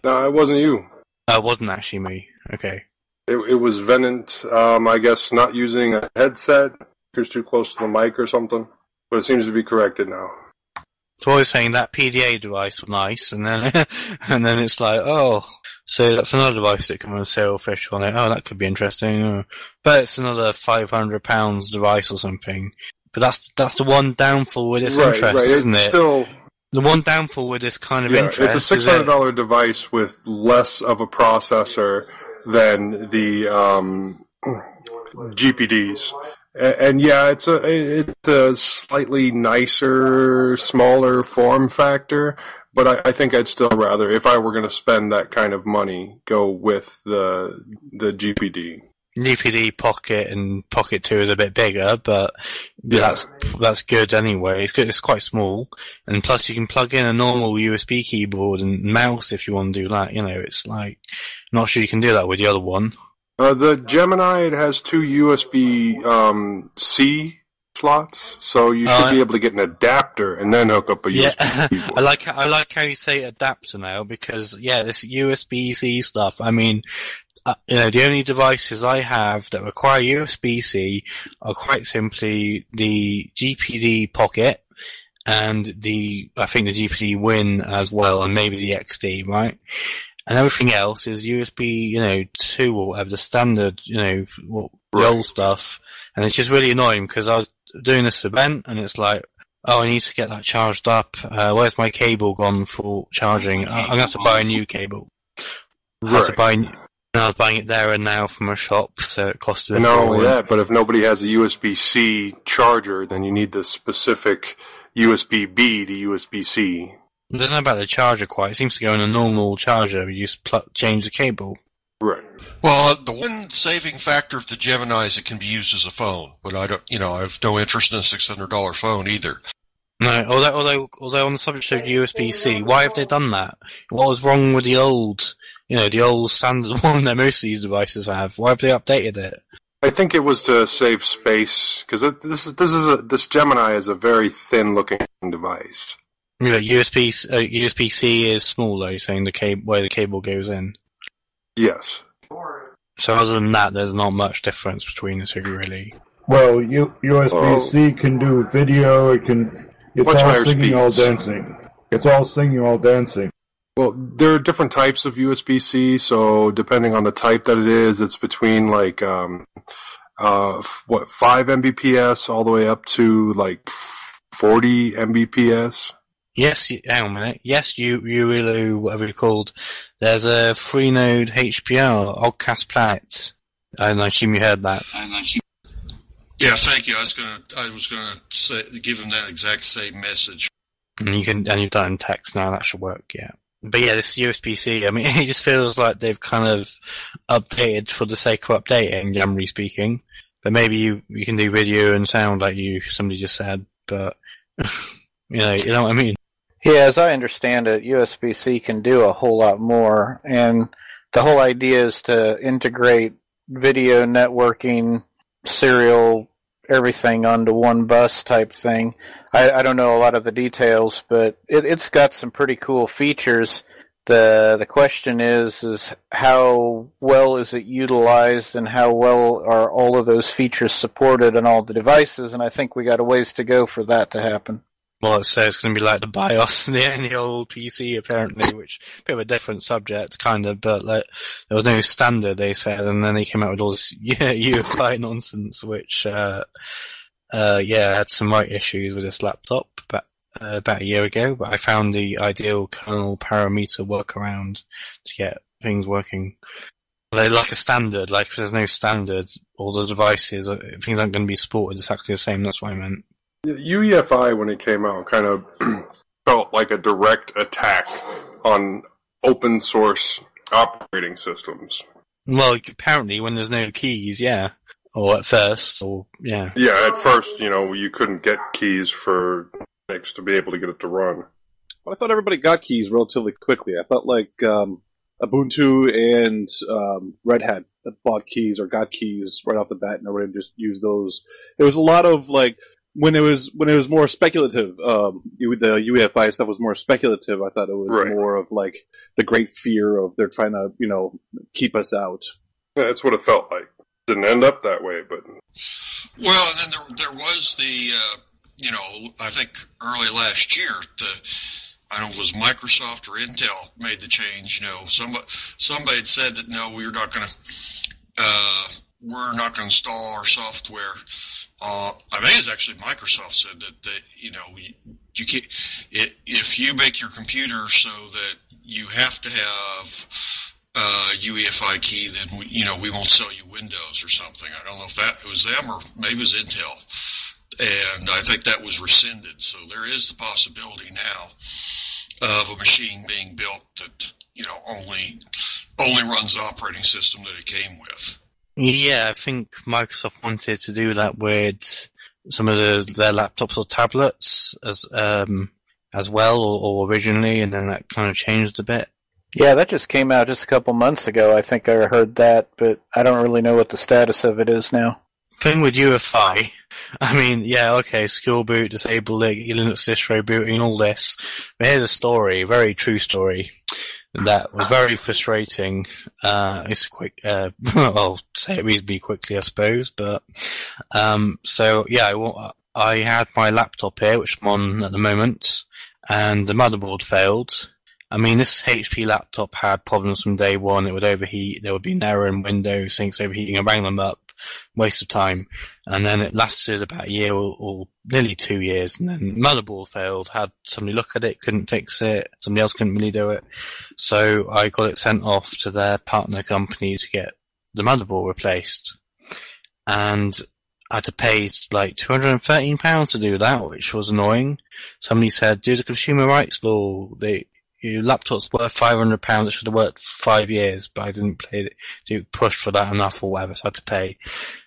No, it wasn't you. Uh, it wasn't actually me. Okay. It, it was Venant, um, I guess, not using a headset. It was too close to the mic or something. But it seems to be corrected now. So I was saying that PDA device was nice, and then and then it's like, oh, so that's another device that can run Sailfish on it. Oh, that could be interesting. Oh. But it's another five hundred pounds device or something. But that's that's the one downfall with this Right, interest, right. isn't It's it? still- the one downfall with this kind of Yeah, interest. it's a six hundred dollar device with less of a processor than the um, GPDs. A- And yeah, it's a it's a slightly nicer, smaller form factor, but I, I think I'd still rather, if I were going to spend that kind of money, go with the the GPD. GPD Pocket and Pocket Two is a bit bigger, but that's that's good anyway. It's good. It's quite small, and plus you can plug in a normal USB keyboard and mouse if you want to do that. You know, it's like not sure you can do that with the other one. Uh, the Gemini it has two USB um, C slots, so you should yeah. be able to get an adapter and then hook up a Yeah, USB. I like I like how you say adapter now because yeah, this USB C stuff. I mean, uh, you know, the only devices I have that require USB C are quite simply the GPD Pocket and the I think the GPD Win as well, and maybe the XD, right? And everything else is USB, you know, two or whatever the standard, you know, what, the old stuff. And it's just really annoying because I was doing this event, and it's like, oh, I need to get that charged up. Uh, where's my cable gone for charging? I'm gonna have to buy a new cable. I had to buy. I was buying it there and now from a shop, so it costed. And a not fortune. only that, but if nobody has a USB-C charger, then you need the specific USB-B to USB-C. It doesn't know about the charger quite. It seems to go in a normal charger. You just pl- change the cable. Right. Well, uh, the one saving factor of the Gemini is it can be used as a phone, but I don't, you know, I have no interest in a six hundred dollar phone either. No, although although although on the subject of USB-C, why have they done that? What was wrong with the old, you know, the old standard one that most of these devices have? Why have they updated it? I think it was to save space because this this is a, this Gemini is a very thin-looking device. You know, USB uh, USB-C is small though, saying the cable where the cable goes in. Yes. So other than that, there's not much difference between the two really. Well, U- USB-C can do video. It can. It's Much all higher singing, all dancing. It's all singing, all dancing. Well, there are different types of USB-C, so depending on the type that it is, it's between like um, uh, f- what five Mbps all the way up to like forty Mbps. Yes, y- hang on a minute. Yes, you, Urilu, whatever you're called. There's a freenode HPR, Oggcast Planet. And I assume you heard that. Yeah, thank you. I was gonna, I was gonna say, give him that exact same message. And you can, and you've done text now, that should work, yeah. But yeah, this USB-C, I mean, it just feels like they've kind of updated for the sake of updating, generally speaking. But maybe you, you can do video and sound like you, somebody just said, but, you know, you know what I mean? Yeah, as I understand it, USB-C can do a whole lot more, and the whole idea is to integrate video networking, serial, everything onto one bus type thing. I, I don't know a lot of the details, but it, it's got some pretty cool features. the The question is, is how well is it utilized, and how well are all of those features supported on all the devices? And I think we got a ways to go for that to happen. Well, it says it's going to be like the BIOS in the, in the old PC, apparently, which a bit of a different subject, kind of, but like there was no standard, they said, and then they came out with all this yeah, UEFI nonsense, which, uh, uh, yeah, I had some right issues with this laptop but, uh, about a year ago, but I found the ideal kernel parameter workaround to get things working. Like, like a standard, like if there's no standard, all the devices, uh, things aren't going to be supported exactly the same, that's what I meant. UEFI, when it came out, kind of felt like a direct attack on open source operating systems. Well, apparently when there's no keys, yeah. Or at first, or, yeah. Yeah, at first, you know, you couldn't get keys for Linux to be able to get it to run. But I thought everybody got keys relatively quickly. I thought like um, Ubuntu and um, Red Hat bought keys or got keys right off the bat, and everybody just used those. There was a lot of like when it was when it was more speculative. Um, the UEFI stuff was more speculative. I thought it was Right. more of like the great fear of they're trying to you know keep us out. Yeah, That's what it felt like. Didn't end up that way, but Well, and then there, there was the, uh, you know, I think early last year, the, I don't know if it was Microsoft or Intel made the change. You know, somebody, somebody had said that no, we're not going to, uh, we're not going to install our software. Uh, I think it's actually Microsoft said that, that you know, you, can't, if you make your computer so that you have to have, uh, UEFI key, then we, you know we won't sell you Windows or something. I don't know if that it was them or maybe it was Intel, and I think that was rescinded. So there is the possibility now of a machine being built that you know only only runs the operating system that it came with. Yeah, I think Microsoft wanted to do that with some of the, their laptops or tablets as, um, as well, or, or originally, and then that kind of changed a bit. Yeah, that just came out just a couple months ago. I think I heard that, but I don't really know what the status of it is now. Thing with UEFI, I mean, yeah, okay, Secure Boot, disable Li- Linux distro booting, all this. But here's a story, very true story, that was very frustrating. Uh, it's quick, uh, I'll say it reasonably quickly, I suppose, but, um, so yeah, I, I had my laptop here, which I'm on at the moment, and the motherboard failed. I mean, this HP laptop had problems from day one. It would overheat. There would be an error in Windows, things overheating. I rang them up. Waste of time. And then it lasted about a year or, or nearly two years. And then motherboard failed. Had somebody look at it, couldn't fix it. Somebody else couldn't really do it. So I got it sent off to their partner company to get the motherboard replaced. And I had to pay like £213 to do that, which was annoying. Somebody said, due to consumer rights law, they, your laptop's worth £500, it should have worked five years, but I didn't play it, do push for that enough or whatever, so I had to pay.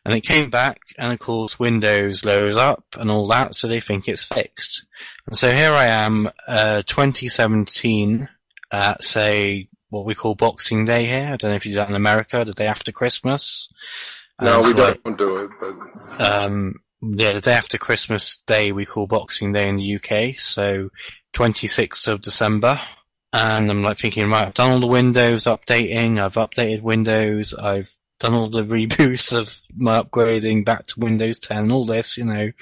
And it came back, and of course Windows loads up and all that, so they think it's fixed. And so here I am, uh, 2017, at say, what we call Boxing Day here. I don't know if you do that in America, the day after Christmas. No, we like- don't do it, but um, yeah, the day after Christmas Day we call Boxing Day in the UK, so 26th of December. And I'm like thinking, right, I've done all the Windows updating, I've updated Windows, I've done all the reboots of my upgrading back to Windows 10, all this, you know.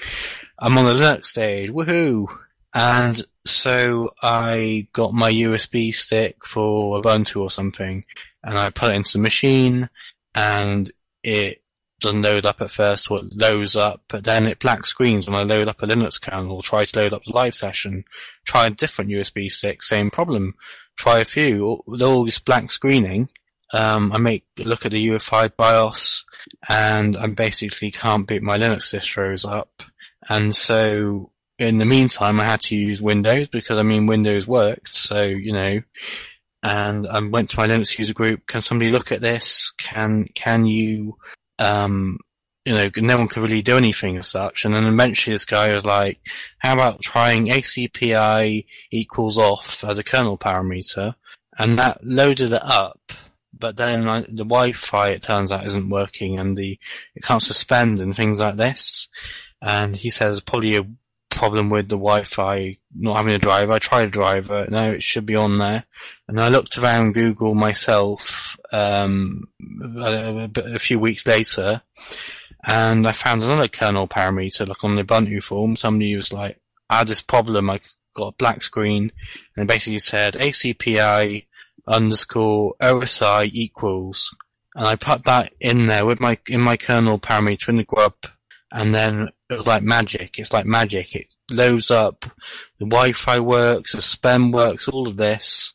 I'm on the Linux stage, woohoo! And so I got my USB stick for Ubuntu or something, and I put it into the machine, and it doesn't load up at first, or it loads up, but then it black screens when I load up a Linux kernel, try to load up the live session, try a different USB stick, same problem, try a few, all- this black screening, um, I make look at the UEFI BIOS, and I basically can't boot my Linux distros up, and so in the meantime I had to use Windows because I mean Windows worked, so you know, and I went to my Linux user group. Can somebody look at this? Can can you, um, you know, no one could really do anything as such. And then eventually this guy was like, "How about trying ACPI equals off as a kernel parameter?" And that loaded it up. But then like, the Wi-Fi, it turns out, isn't working, and the it can't suspend and things like this. And he says probably a problem with the Wi-Fi not having a driver. I tried a driver. No, it should be on there. And I looked around Google myself um, a, a- few weeks later, and I found another kernel parameter, like on the Ubuntu form. Somebody was like, "I had this problem. I got a black screen, and it basically said ACPI underscore OSI equals." And I put that in there with my in my kernel parameter in the grub, and then it was like magic. It's like magic. It loads up, the Wi-Fi works, the spam works, all of this.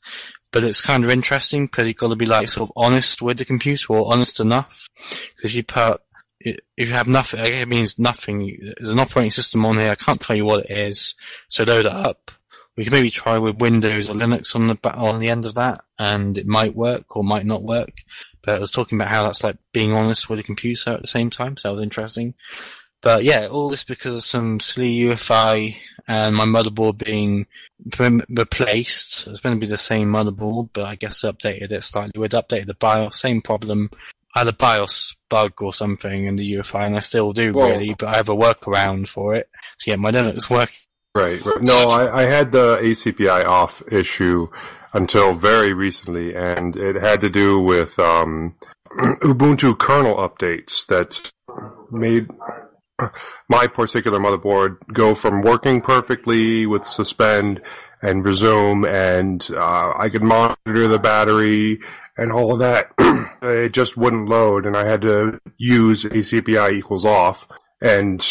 But it's kind of interesting because you've got to be like sort of honest with the computer or honest enough. Because if you put, if you have nothing, it means nothing. There's an operating system on here. I can't tell you what it is. So load it up. We can maybe try with Windows or Linux on the on the end of that, and it might work or might not work. But I was talking about how that's like being honest with the computer at the same time. So that was interesting. But yeah, all this because of some silly UEFI and my motherboard being replaced. It's going to be the same motherboard, but I guess updated it slightly. We'd updated the BIOS, same problem. I had a BIOS bug or something in the UEFI, and I still do Whoa. really, but I have a workaround for it to get my Linux working. Right, right. No, I, I had the ACPI off issue until very recently, and it had to do with um, Ubuntu kernel updates that made my particular motherboard go from working perfectly with suspend and resume, and uh, I could monitor the battery and all of that. it just wouldn't load, and I had to use ACPI equals off, and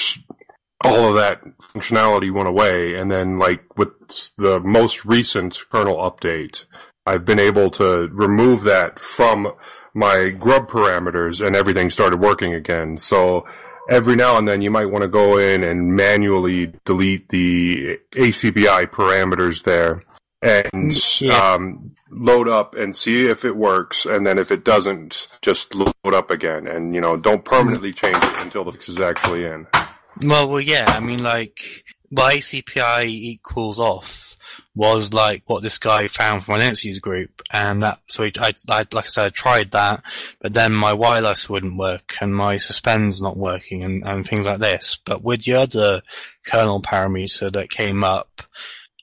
all of that functionality went away. And then, like with the most recent kernel update, I've been able to remove that from my grub parameters, and everything started working again. So every now and then, you might want to go in and manually delete the ACPI parameters there. And um, load up and see if it works, and then if it doesn't, just load up again, and you know, don't permanently change it until the fix is actually in. Well, well, yeah. I mean, like, well, ACPI equals off was like what this guy found from my Linux user group, and that. So he, I, I, like I said, I tried that, but then my wireless wouldn't work, and my suspend's not working, and, and things like this. But with the other kernel parameter that came up,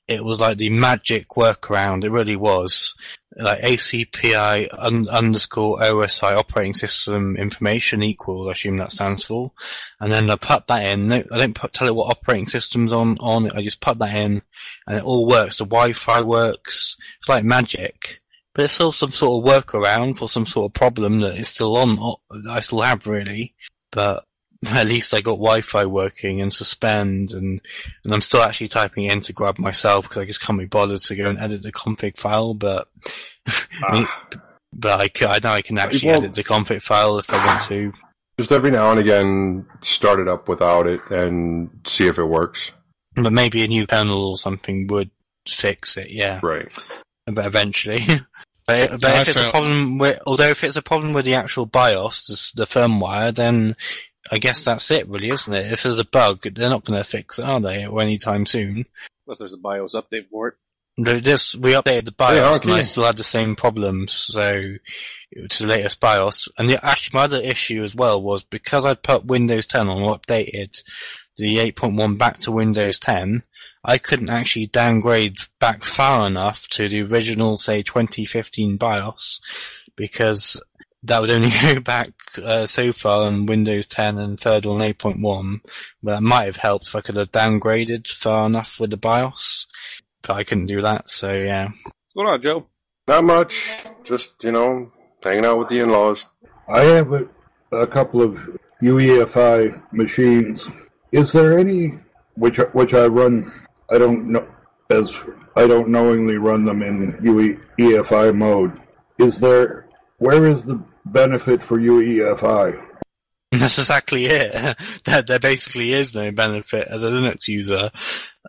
it was like the magic workaround. It really was. Like ACPI un- underscore OSI operating system information equals, I assume that stands for. And then I put that in. No, I don't put, tell it what operating system's on, on it. I just put that in and it all works. The Wi-Fi works. It's like magic. But it's still some sort of workaround for some sort of problem that is still on, I still have really. But at least I got Wi-Fi working and suspend and, and I'm still actually typing in to grub myself because I just can't be bothered to go and edit the config file, but, ah. but I, ca- I know I can actually Well- edit the config file if I want to. Just every now and again, start it up without it and see if it works. But maybe a new kernel or something would fix it, yeah. Right. But eventually. but but if it's a problem with, although if it's a problem with the actual BIOS, the, the firmware, then I guess that's it really, isn't it? If there's a bug, they're not going to fix it, are they, or anytime soon? Unless there's a BIOS update for it. This we updated the BIOS and I still had the same problems. So to the latest BIOS, and the, actually my other issue as well was because I'd put Windows 10 on or updated the 8.1 back to Windows 10, I couldn't actually downgrade back far enough to the original, say 2015 BIOS, because that would only go back uh, so far on Windows 10 and third one 8.1. But that might have helped if I could have downgraded far enough with the BIOS but I couldn't do that, so yeah. What's going on, Joe? Not much. Just, you know, hanging out with the in-laws. I have a, a couple of UEFI machines. Is there any which which I run? I don't know as I don't knowingly run them in UE, EFI mode. Is there where is the benefit for UEFI? That's exactly it. there, there basically is no benefit as a Linux user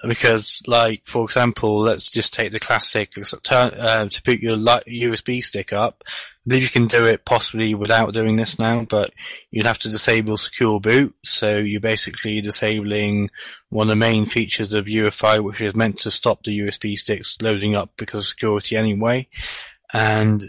because, like, for example, let's just take the classic turn uh, to put your USB stick up. I believe you can do it possibly without doing this now, but you'd have to disable secure boot. So you're basically disabling one of the main features of UEFI, which is meant to stop the USB sticks loading up because of security anyway. And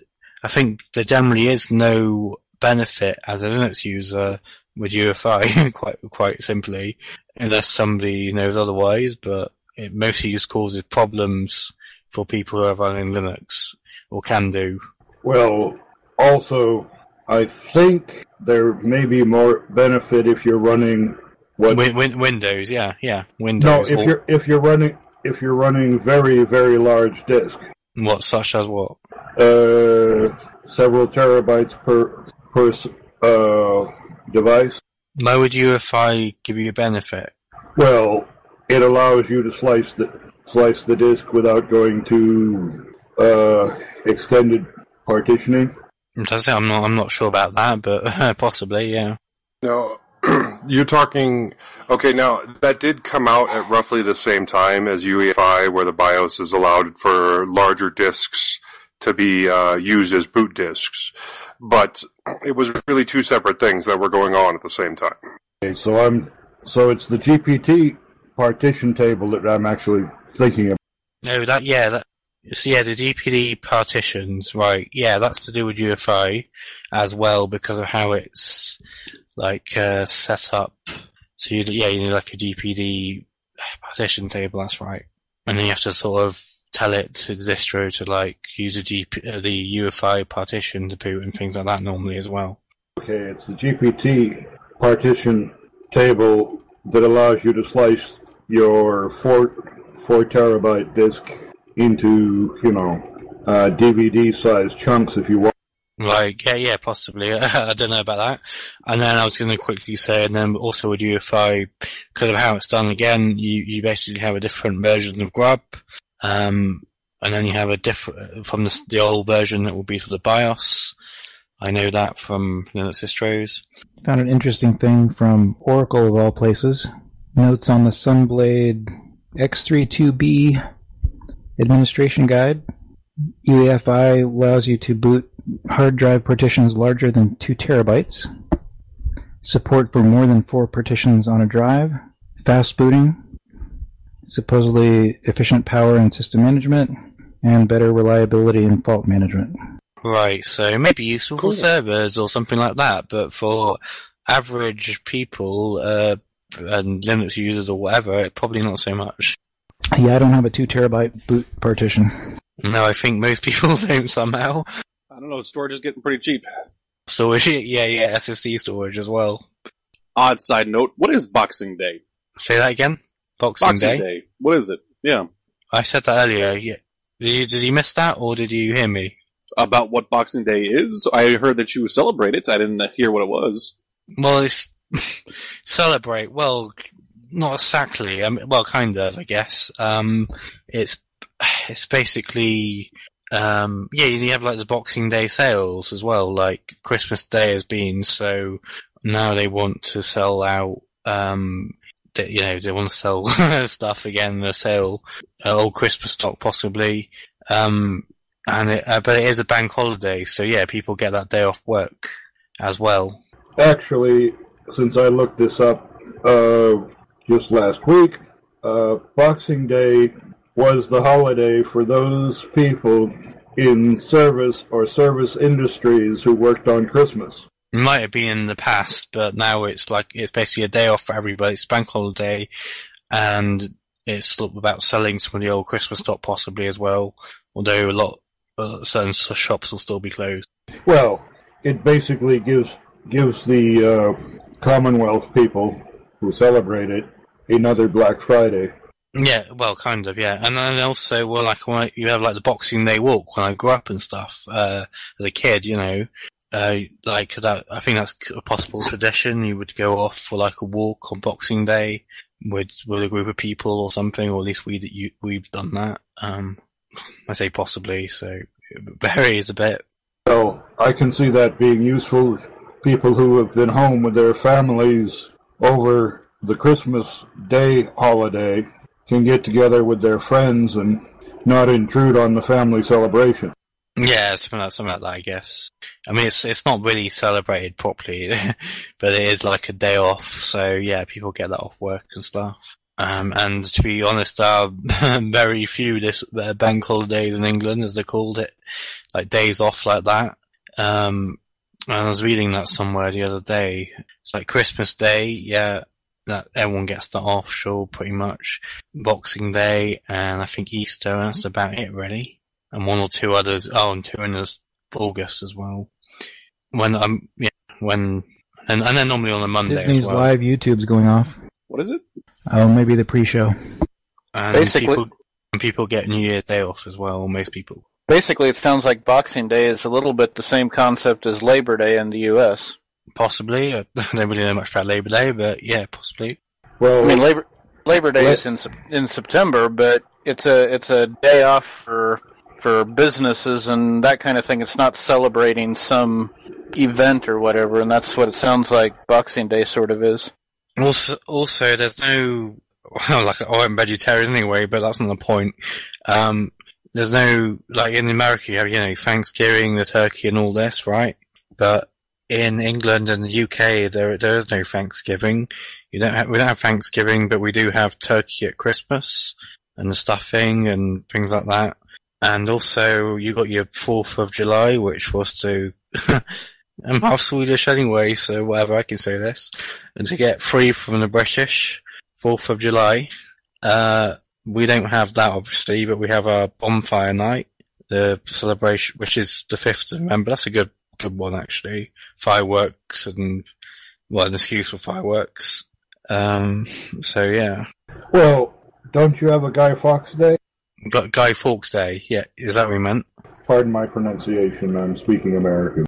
I think there generally is no benefit as a Linux user with UEFI, quite quite simply, unless somebody knows otherwise. But it mostly just causes problems for people who are running Linux or can do. Well, also, I think there may be more benefit if you're running what Win- Win- Windows, yeah, yeah, Windows. No, if or- you're if you're running if you're running very very large disk, what such as what? uh, several terabytes per per uh, device. Why would UEFI give you a benefit? Well, it allows you to slice the slice the disk without going to uh, extended partitioning. I'm not. I'm not sure about that, but possibly, yeah. No, you're talking. Okay, now that did come out at roughly the same time as UEFI, where the BIOS is allowed for larger disks to be uh, used as boot disks. But it was really two separate things that were going on at the same time. Okay, so I'm so it's the GPT partition table that I'm actually thinking of. No, that yeah, that so yeah, the GPT partitions, right? Yeah, that's to do with UEFI as well because of how it's like uh, set up. So you, yeah, you need like a GPT partition table. That's right, and then you have to sort of tell it to the distro to like use a GP, uh, the UEFI partition to boot and things like that normally as well. Okay, it's the GPT partition table that allows you to slice your four four terabyte disk into you know uh, DVD sized chunks if you want. Right, yeah, yeah, possibly. I don't know about that. And then I was going to quickly say, and then also with UEFI, because of how it's done again, you, you basically have a different version of Grub, um, and then you have a different, from the, the old version that will be for the BIOS. I know that from Linux distros. Found an interesting thing from Oracle of all places. Notes on the Sunblade X32B administration guide. UEFI allows you to boot hard drive partitions larger than 2 terabytes. Support for more than 4 partitions on a drive. Fast booting. Supposedly efficient power and system management. And better reliability and fault management. Right, so it may be useful for servers or something like that, but for average people, uh, and Linux users or whatever, it probably not so much. Yeah, I don't have a 2 terabyte boot partition. No, I think most people don't somehow. I don't know. Storage is getting pretty cheap. Storage, yeah, yeah, SSD storage as well. Odd side note: What is Boxing Day? Say that again. Boxing, Boxing Day. What is it? Yeah. I said that earlier. Yeah. Did you, did you miss that, or did you hear me? About what Boxing Day is? I heard that you celebrate it. I didn't hear what it was. Well, it's celebrate. Well, not exactly. I mean, well, kind of, I guess. Um, it's it's basically um, yeah. You have like the Boxing Day sales as well. Like Christmas Day has been, so now they want to sell out. Um, they, you know, they want to sell stuff again. The sale, uh, old Christmas stock possibly. Um, and it, uh, but it is a bank holiday, so yeah, people get that day off work as well. Actually, since I looked this up uh, just last week, uh, Boxing Day was the holiday for those people in service or service industries who worked on Christmas. It might have been in the past, but now it's like it's basically a day off for everybody. It's bank holiday, and it's about selling some of the old Christmas stock possibly as well. Although a lot, uh, certain shops will still be closed. Well, it basically gives gives the uh, Commonwealth people who celebrate it another Black Friday. Yeah, well, kind of, yeah. And then also, well, like when I, you have like the Boxing Day walk when I grew up and stuff, uh, as a kid, you know, uh, like that, I think that's a possible tradition. You would go off for like a walk on Boxing Day with, with a group of people or something, or at least we, you, we've done that. Um, I say possibly, so it varies a bit. So I can see that being useful. People who have been home with their families over the Christmas Day holiday can get together with their friends and not intrude on the family celebration. Yeah, something like, something like that, I guess. I mean, it's it's not really celebrated properly, but it is like a day off. So yeah, people get that off work and stuff. Um, and to be honest, there are very few this uh, bank holidays in England, as they called it, like days off like that. Um, I was reading that somewhere the other day. It's like Christmas Day, yeah, that everyone gets that off, show pretty much. Boxing Day, and I think Easter, and that's about it, really. And one or two others, oh, and two in August as well. When I'm, yeah, when, and, and then normally on a Monday Disney's as well. live YouTube's going off. What is it? Oh, maybe the pre-show. And Basically- people, and people get New Year's Day off as well, most people. Basically, it sounds like Boxing Day is a little bit the same concept as Labor Day in the U.S. Possibly. I don't really know much about Labor Day, but yeah, possibly. Well, I mean, Labor Labor Day is in in September, but it's a it's a day off for for businesses and that kind of thing. It's not celebrating some event or whatever, and that's what it sounds like Boxing Day sort of is. Also, also, there's no, well, like, oh, I'm vegetarian anyway, but that's not the point. Um, there's no, like, in America, you have, you know, Thanksgiving, the turkey and all this, right? But in England and the UK, there, there is no Thanksgiving. You don't have, we don't have Thanksgiving, but we do have turkey at Christmas and stuffing and things like that. And also, you got your 4th of July, which was to, I'm half Swedish anyway, so whatever, I can say this. And to get free from the British, 4th of July. Uh, we don't have that obviously, but we have our bonfire night, the celebration, which is the 5th of November. That's a good, good one actually. Fireworks and, well, an excuse for fireworks. Um, so yeah. Well, don't you have a Guy Fawkes Day? Gu- Guy Fawkes Day, yeah, is that what we meant? Pardon my pronunciation. I'm speaking American.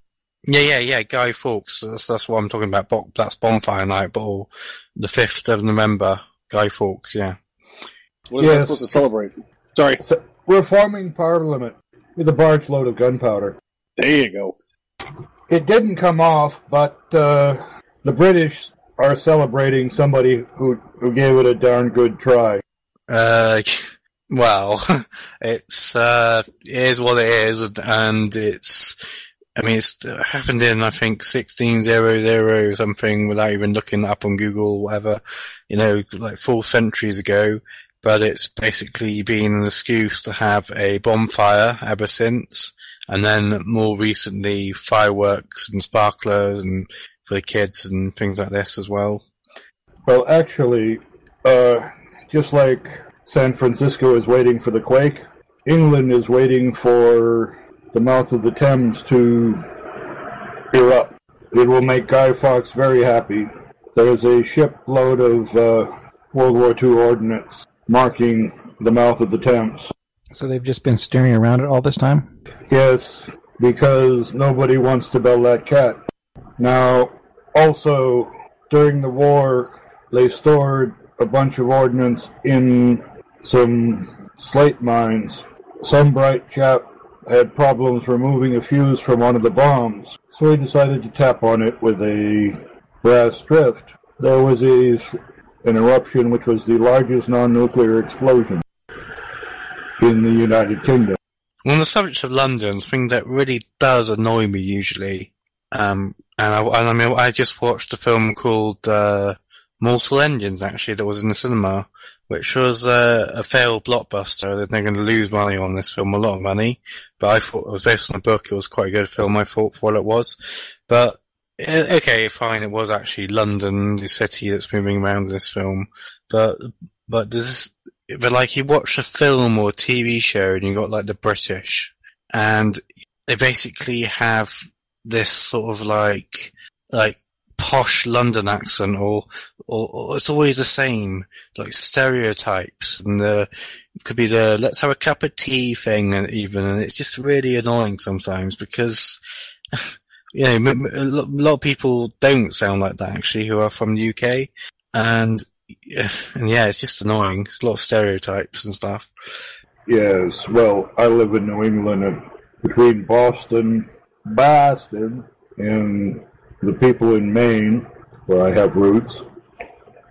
Yeah, yeah, yeah, Guy Fawkes. That's, that's what I'm talking about. Bo- That's bonfire night, but all- the 5th of November, Guy Fawkes, yeah. What is that Yes. supposed to celebrate? Sorry. So, we're forming Parliament with a barge load of gunpowder. There you go. It didn't come off, but uh, the British are celebrating somebody who who gave it a darn good try. Uh, well, it's, uh, it is what it is, and it's, I mean, it's happened in, I think, 1600 something without even looking up on Google or whatever, you know, like four centuries ago, but it's basically been an excuse to have a bonfire ever since, and then more recently fireworks and sparklers and for the kids and things like this as well. Well, actually, uh, just like San Francisco is waiting for the quake, England is waiting for the mouth of the Thames to erupt. It will make Guy Fawkes very happy. There is a shipload of uh, World War II ordnance marking the mouth of the Thames. So they've just been staring around it all this time? Yes, because nobody wants to bell that cat. Now, also, during the war, they stored a bunch of ordnance in some slate mines. Some bright chap had problems removing a fuse from one of the bombs, so he decided to tap on it with a brass drift. There was a, an eruption which was the largest non-nuclear explosion in the United Kingdom. On the subject of London, something that really does annoy me usually, um, and I, and I mean, I just watched a film called uh, Mortal Engines actually that was in the cinema, which was uh, a failed blockbuster. They're going to lose money on this film, a lot of money, but I thought it was based on a book. It was quite a good film. I thought for what it was, but uh, okay, fine. It was actually London, the city that's moving around in this film, but but does this but like you watch a film or TV show and you got like the British and they basically have this sort of like, like posh London accent or, or, or it's always the same, like stereotypes and the, could be the let's have a cup of tea thing and even, and it's just really annoying sometimes because, you know, a lot of people don't sound like that actually who are from the UK and and yeah, it's just annoying. It's a lot of stereotypes and stuff. Yes, well, I live in New England, and between Boston, Boston, and the people in Maine, where I have roots,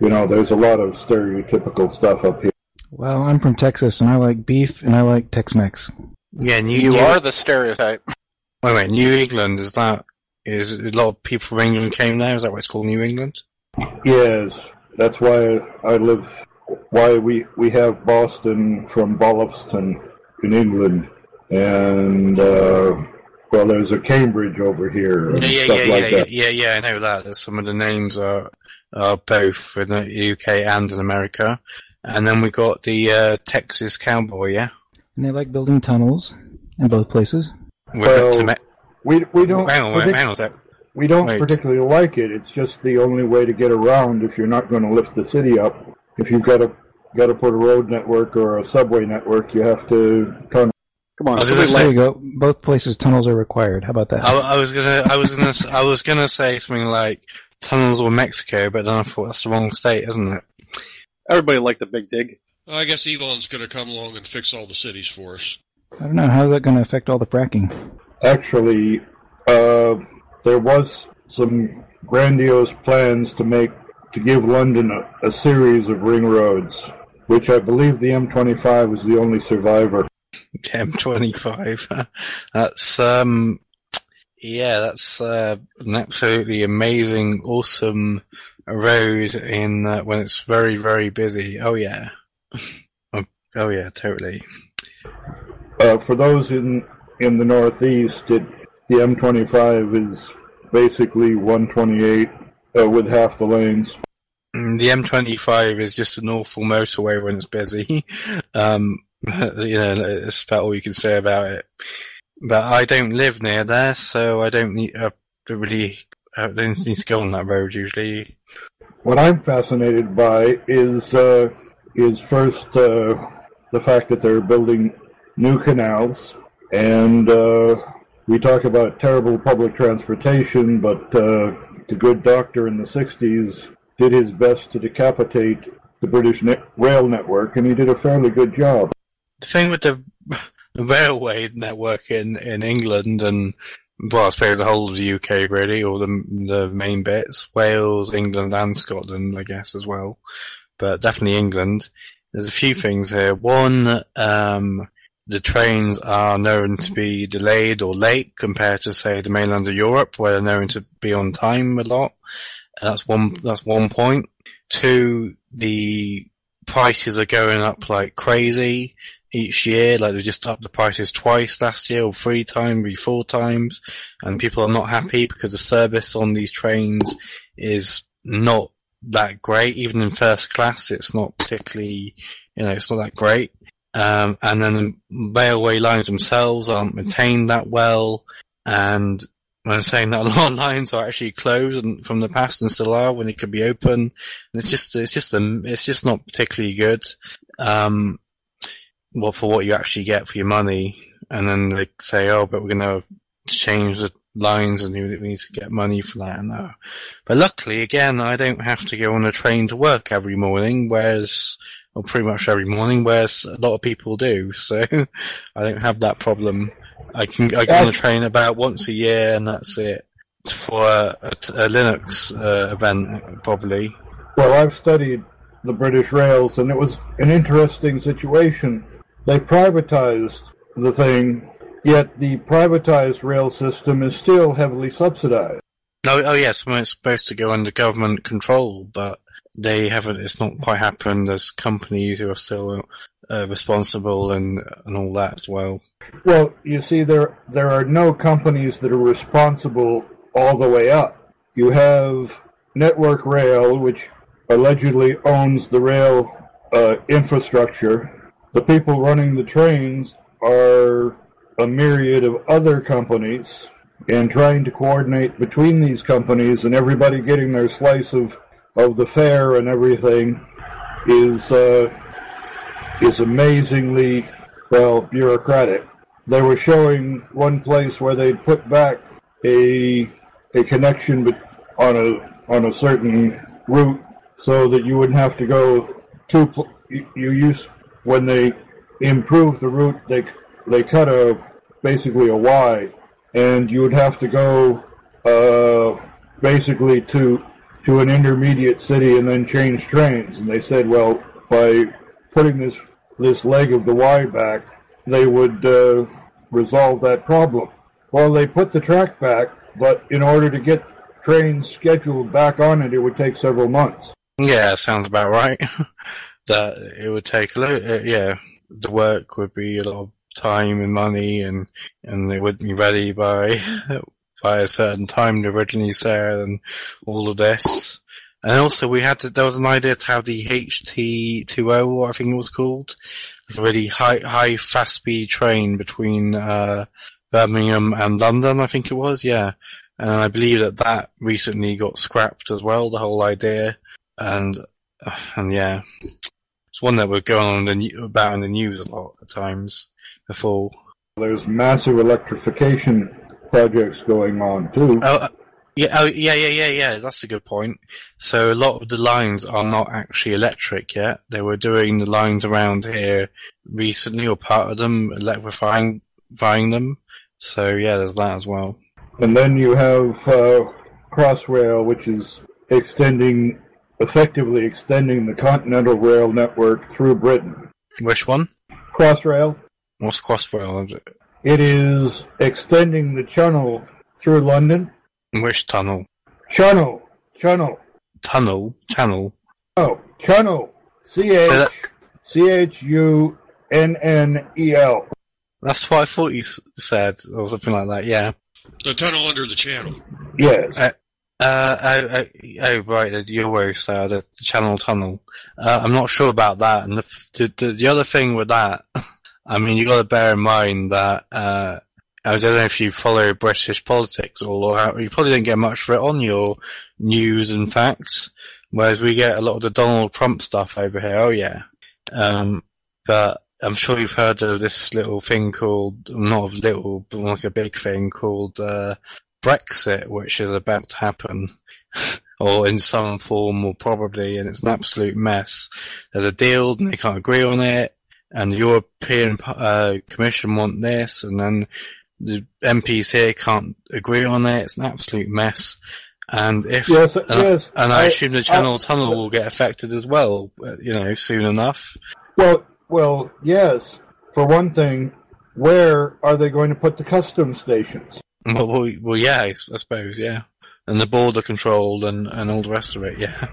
you know, there's a lot of stereotypical stuff up here. Well, I'm from Texas and I like beef and I like Tex-Mex. Yeah, New, You New- are the stereotype. Wait, wait, New England is that? Is a lot of people from England came there? Is that why it's called New England? Yes, that's why I live, why we, we have Boston from Bolliveston in England, and, uh, well, there's a Cambridge over here and Yeah, yeah, stuff yeah, like yeah, that. yeah, yeah, I know that. There's some of the names are are both in the UK and in America, and then we got the uh, Texas Cowboy, yeah. And they like building tunnels in both places. Well, the Teme- We, we don't, hang on, wait, partic- hang on a sec. We don't Wait. particularly like it. It's just the only way to get around if you're not going to lift the city up. If you've got to, got to put a road network or a subway network, you have to tunnel. Come on, I was somebody gonna There like you go. Both places tunnels are required. How about that? I, I was gonna, I was gonna, s- I was gonna say something like tunnels or Mexico, but then I thought that's the wrong state, isn't it? everybody liked the big dig. I guess Elon's going to come along and fix all the cities for us. I don't know. How's that going to affect all the fracking? Actually, uh, there was some grandiose plans to make to give London a, a series of ring roads, which I believe the M25 was the only survivor. M25. that's um, yeah, that's uh, an absolutely amazing, awesome road in uh, when it's very, very busy. Oh yeah, oh, oh yeah, totally. Uh, for those in in the Northeast, it, the M25 is basically 128 uh, with half the lanes. Mm, The M25 is just an awful motorway when it's busy. Um, you know, that's about all you can say about it. But I don't live near there, so I don't need, uh, really, I don't need to go on that road usually. What I'm fascinated by is uh, is first uh, the fact that they're building new canals, and uh, we talk about terrible public transportation, but uh, the good doctor in the '60s did his best to decapitate the British net- rail network, and he did a fairly good job. The thing with the, the railway network in, in England and, well, I suppose the whole of the UK really, or the, the main bits, Wales, England and Scotland, I guess, as well. But definitely England. There's a few things here. One, um, the trains are known to be delayed or late compared to, say, the mainland of Europe, where they're known to be on time a lot. That's one, that's one point. Two, the prices are going up like crazy each year. Like they just upped the prices twice last year, or three times, maybe four times, and people are not happy because the service on these trains is not that great. Even in first class, it's not particularly, you know, it's not that great. Um, and then the railway lines themselves aren't maintained that well, and when I'm saying that a lot of lines are actually closed and, from the past and still are when it could be open, and it's just it's just a, it's just not particularly good. Um, well, for what you actually get for your money, and then they say, oh, but we're going to change the lines and we need to get money for that and that. But luckily, again, I don't have to go on a train to work every morning, whereas, or pretty much every morning, whereas a lot of people do. So I don't have that problem. I can I get on the train about once a year and that's it for a, a, a Linux uh, event, probably. Well, I've studied the British rails, and it was an interesting situation. They privatized the thing, yet the privatized rail system is still heavily subsidized. Oh, oh yes, well, it's supposed to go under government control, but they haven't. It's not quite happened. There's companies who are still uh, responsible and and all that as well. Well, you see, there there are no companies that are responsible all the way up. You have Network Rail, which allegedly owns the rail uh, infrastructure. The people running the trains are a myriad of other companies, and trying to coordinate between these companies and everybody getting their slice of of the fare and everything is uh, is amazingly well bureaucratic. They were showing one place where they'd put back a a connection on a on a certain route so that you wouldn't have to go to you, you use when they improved the route they they cut a basically a Y and you would have to go uh, basically to to an intermediate city and then change trains and they said well by putting this this leg of the Y back they would uh, resolve that problem well they put the track back but in order to get trains scheduled back on it it would take several months Yeah, sounds about right. that it would take a lot. Uh, yeah, the work would be a lot of time and money, and and it wouldn't be ready by by a certain time originally said, and all of this. And also, we had to, there was an idea to have the HT20, I think it was called, like a really high high fast speed train between uh, Birmingham and London, I think it was. Yeah. And I believe that that recently got scrapped as well, the whole idea and uh, and yeah, it's one that we're going on the about in the news a lot at times before. There's massive electrification projects going on too. Oh, uh, yeah, oh, yeah, yeah, yeah, yeah. That's a good point. So a lot of the lines are not actually electric yet. They were doing the lines around here recently, or part of them electrifying, electrifying them. So yeah, there's that as well. And then you have uh, Crossrail, which is extending, effectively extending the Continental Rail network through Britain. Which one? Crossrail. What's Crossrail? It is extending the channel through London. Which tunnel? Channel. Channel. Tunnel. Channel. Oh, channel. C H C H U N N E L. That's what I thought you said, or something like that. Yeah. The tunnel under the channel. Yes. Uh, uh, oh, oh, oh, right, the Euros, uh, the, the Channel Tunnel. Uh, I'm not sure about that. And the, the, the, the other thing with that, I mean, you gotta bear in mind that, uh, I don't know if you follow British politics or you probably don't get much for it on your news and facts, whereas we get a lot of the Donald Trump stuff over here. Oh yeah. Um, but I'm sure you've heard of this little thing called, not little, but like a big thing called, uh, Brexit, which is about to happen. or in some form, or probably, and it's an absolute mess. There's a deal, and they can't agree on it, and the European uh, Commission want this, and then the MPs here can't agree on it. It's an absolute mess. And if Yes, and, yes, and I, I- assume the Channel I- Tunnel will get affected as well, you know, soon enough. Well, well, yes. For one thing, where are they going to put the customs stations? Well, well, well yeah, I I suppose, yeah. And the border control and, and all the rest of it, yeah.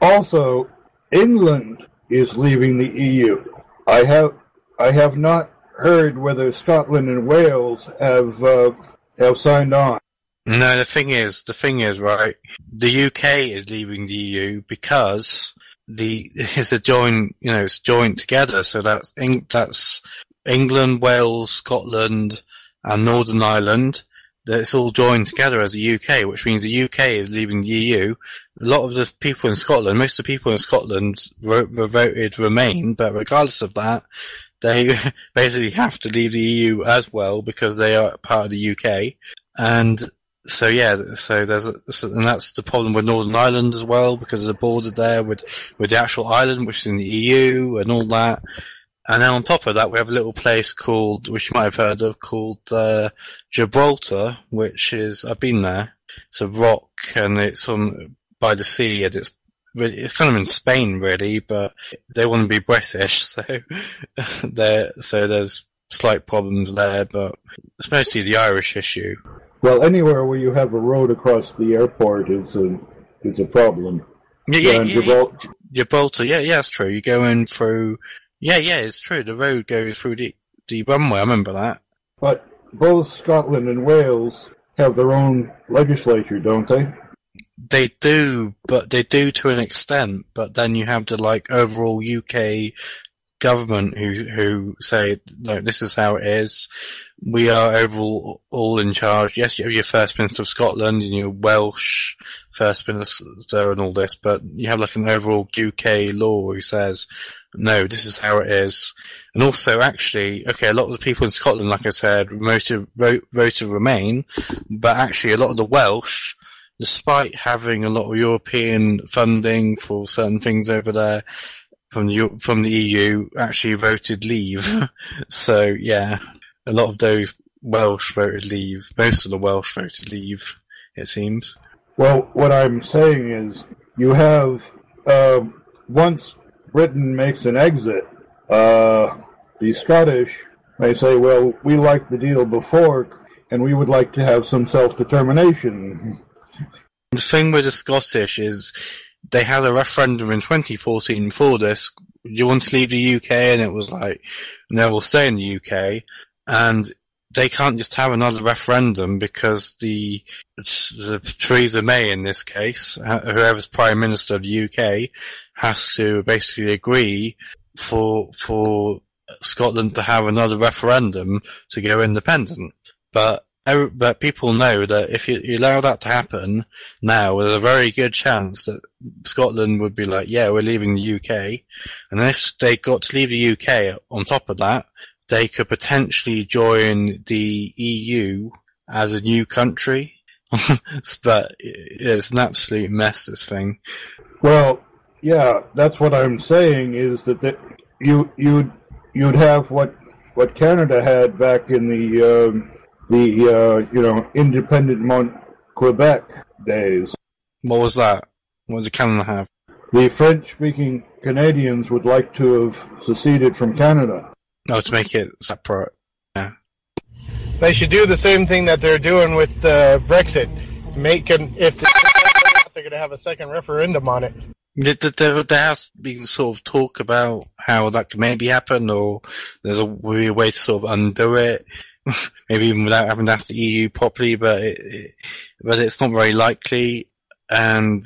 Also, England is leaving the EU. I have I have not heard whether Scotland and Wales have uh, have signed on. No, the thing is, the thing is, right, the UK is leaving the EU because the it's a joint, you know, it's joint together. So that's that's England, Wales, Scotland, and Northern Ireland. That it's all joined together as the UK, which means the UK is leaving the EU. A lot of the people in Scotland, most of the people in Scotland wrote, voted Remain, but regardless of that, they basically have to leave the EU as well because they are part of the UK. And so yeah, so there's a, so, and that's the problem with Northern Ireland as well because a border there with with the actual island, which is in the EU and all that. And then on top of that, we have a little place called, which you might have heard of, called uh, Gibraltar, which is I've been there. It's a rock, and it's on by the sea, and it's really, it's kind of in Spain, really, but they want to be British, so there, so there's slight problems there, but it's mostly the Irish issue. Well, anywhere where you have a road across the airport is a is a problem. Yeah, yeah, yeah. Gibraltar, yeah, yeah, that's true. You go in through, yeah, yeah, it's true. The road goes through the the runway. I remember that. But both Scotland and Wales have their own legislature, don't they? They do, but they do to an extent. But then you have the like overall UK government who who say, "No, this is how it is. We are overall all in charge." Yes, you have your First Minister of Scotland and your Welsh First Minister and all this, but you have like an overall UK law who says, "No, this is how it is." And also, actually, okay, a lot of the people in Scotland, like I said, voted vote, voted Remain, but actually, a lot of the Welsh despite having a lot of European funding for certain things over there from the from the EU, actually voted Leave. so yeah, a lot of those Welsh voted Leave. Most of the Welsh voted Leave. It seems. Well, what I'm saying is, you have uh, once Britain makes an exit, uh, the Scottish may say, "Well, we liked the deal before, and we would like to have some self-determination." The thing with the Scottish is they had a referendum in 2014 for this. You want to leave the UK? And it was like, no, we'll stay in the UK. And they can't just have another referendum because the, the Theresa May in this case, uh, whoever's Prime Minister of the UK, has to basically agree for, for Scotland to have another referendum to go independent. But but people know that if you, you allow that to happen now, there's a very good chance that Scotland would be like, yeah, we're leaving the UK. And if they got to leave the UK on top of that, they could potentially join the EU as a new country. but it's an absolute mess, this thing. Well, yeah, that's what I'm saying is that the, you you'd you'd have what what Canada had back in the um, the uh, you know independent Mont Quebec days. What was that? What did Canada have? The French-speaking Canadians would like to have seceded from Canada. Oh, to make it separate. Yeah. They should do the same thing that they're doing with uh, Brexit. Make an if they're going to have a second referendum on it. There, there, has been sort of talk about how that could maybe happen, or there's a way way to sort of undo it, maybe even without having to ask the EU properly. But it, it, but it's not very likely, and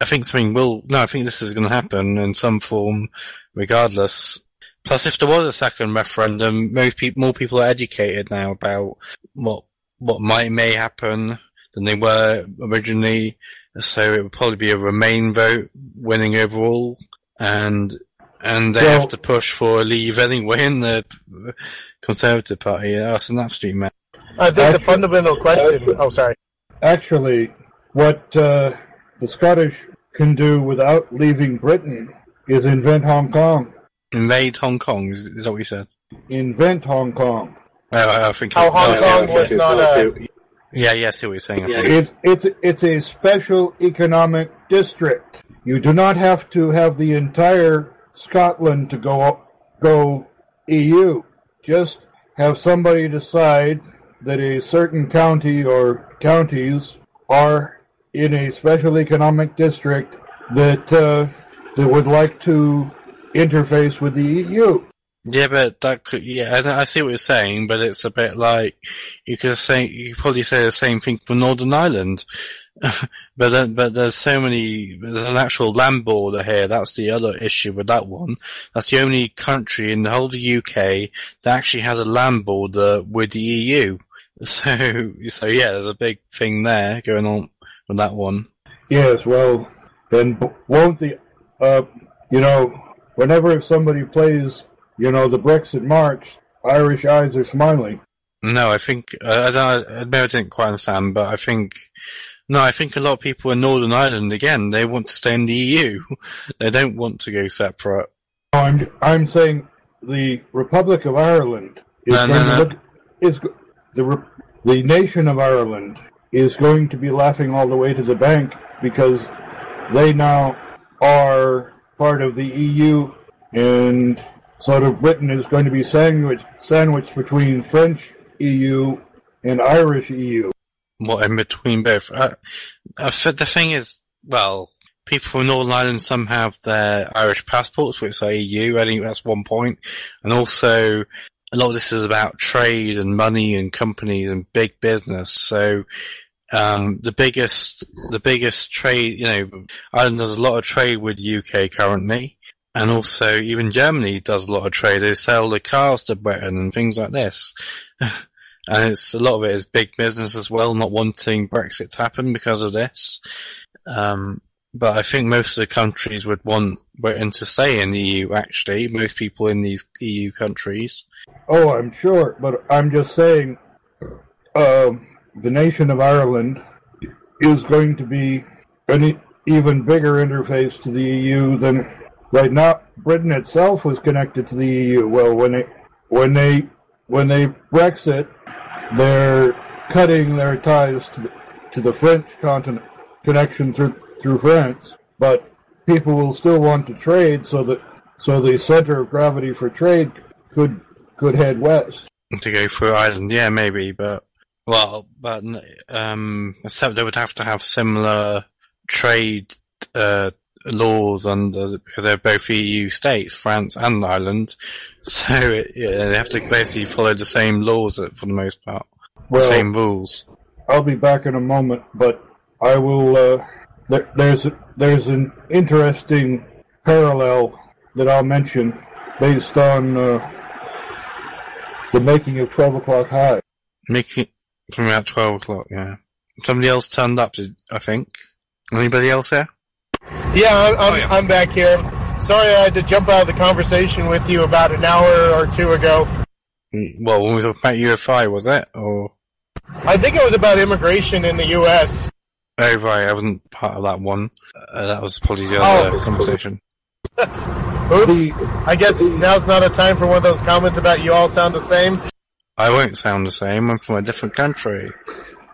I think something will. No, I think this is going to happen in some form, regardless. Plus, if there was a second referendum, most people, more people are educated now about what what might may happen than they were originally. So it would probably be a Remain vote winning overall, and and they Well- have to push for a leave anyway in the Conservative Party. That's an absolute mess. I think the fundamental question. Oh, sorry. Actually, what uh, the Scottish can do without leaving Britain is invent Hong Kong. Invade Hong Kong is, is that what you said? Invent Hong Kong. Uh, I think How Hong I Kong was not a. Yeah, yeah, I see what you're saying. I. It's it's it's a special economic district. You do not have to have the entire Scotland to go go EU. Just have somebody decide that a certain county or counties are in a special economic district that uh, that would like to interface with the EU. Yeah, but that could, yeah, I, I see what you're saying, but it's a bit like, you could say, you could probably say the same thing for Northern Ireland. but then, but there's so many, there's an actual land border here, that's the other issue with that one. That's the only country in the whole of the UK that actually has a land border with the EU. So, so yeah, there's a big thing there going on with that one. Yes, well, then won't the, uh, you know, whenever if somebody plays, you know, the Brexit March, Irish eyes are smiling. No, I think uh, I don't. I maybe I didn't quite understand, but I think no, I think a lot of people in Northern Ireland again they want to stay in the EU. They don't want to go separate. I'm I'm saying the Republic of Ireland is No, going no, to look is the the nation of Ireland is going to be laughing all the way to the bank because they now are part of the EU and sort of Britain is going to be sandwiched between French EU and Irish EU. What in between both? Uh, the thing is, well, people from Northern Ireland some have their Irish passports, which are EU. I think that's one point, and also a lot of this is about trade and money and companies and big business. So. Um, the biggest, the biggest trade, you know, Ireland does a lot of trade with UK currently, and also even Germany does a lot of trade. They sell the cars to Britain and things like this. and it's a lot of it is big business as well, not wanting Brexit to happen because of this. Um, but I think most of the countries would want Britain to stay in the EU. Actually, most people in these EU countries. Oh, I'm sure, but I'm just saying, um, the nation of Ireland is going to be an even bigger interface to the EU than right now. Britain itself was connected to the EU. Well, when they when they when they Brexit, they're cutting their ties to the, to the French continent connection through through France, but people will still want to trade, so that so the center of gravity for trade could could head west. to go through Ireland. Yeah, maybe, but well, but um, except they would have to have similar trade uh, laws under because they're both EU states, France and Ireland. So it, yeah, they have to basically follow the same laws for the most part, Well- the same rules. I'll be back in a moment, but I will. Uh, there, there's a, there's an interesting parallel that I'll mention based on uh, the making of Twelve O'clock High. Making from about twelve o'clock. Yeah, somebody else turned up. I think. Anybody else there? Yeah, I'm, I'm, I'm back here. Sorry I had to jump out of the conversation with you about an hour or two ago. Mm, Well, when we talked about UEFI, was it or? I think it was about immigration in the U.S. Oh right, I wasn't part of that one. Uh, that was probably the Oh. other conversation. Oops. I guess now's not a time for one of those comments about you all sound the same. I won't sound the same. I'm from a different country.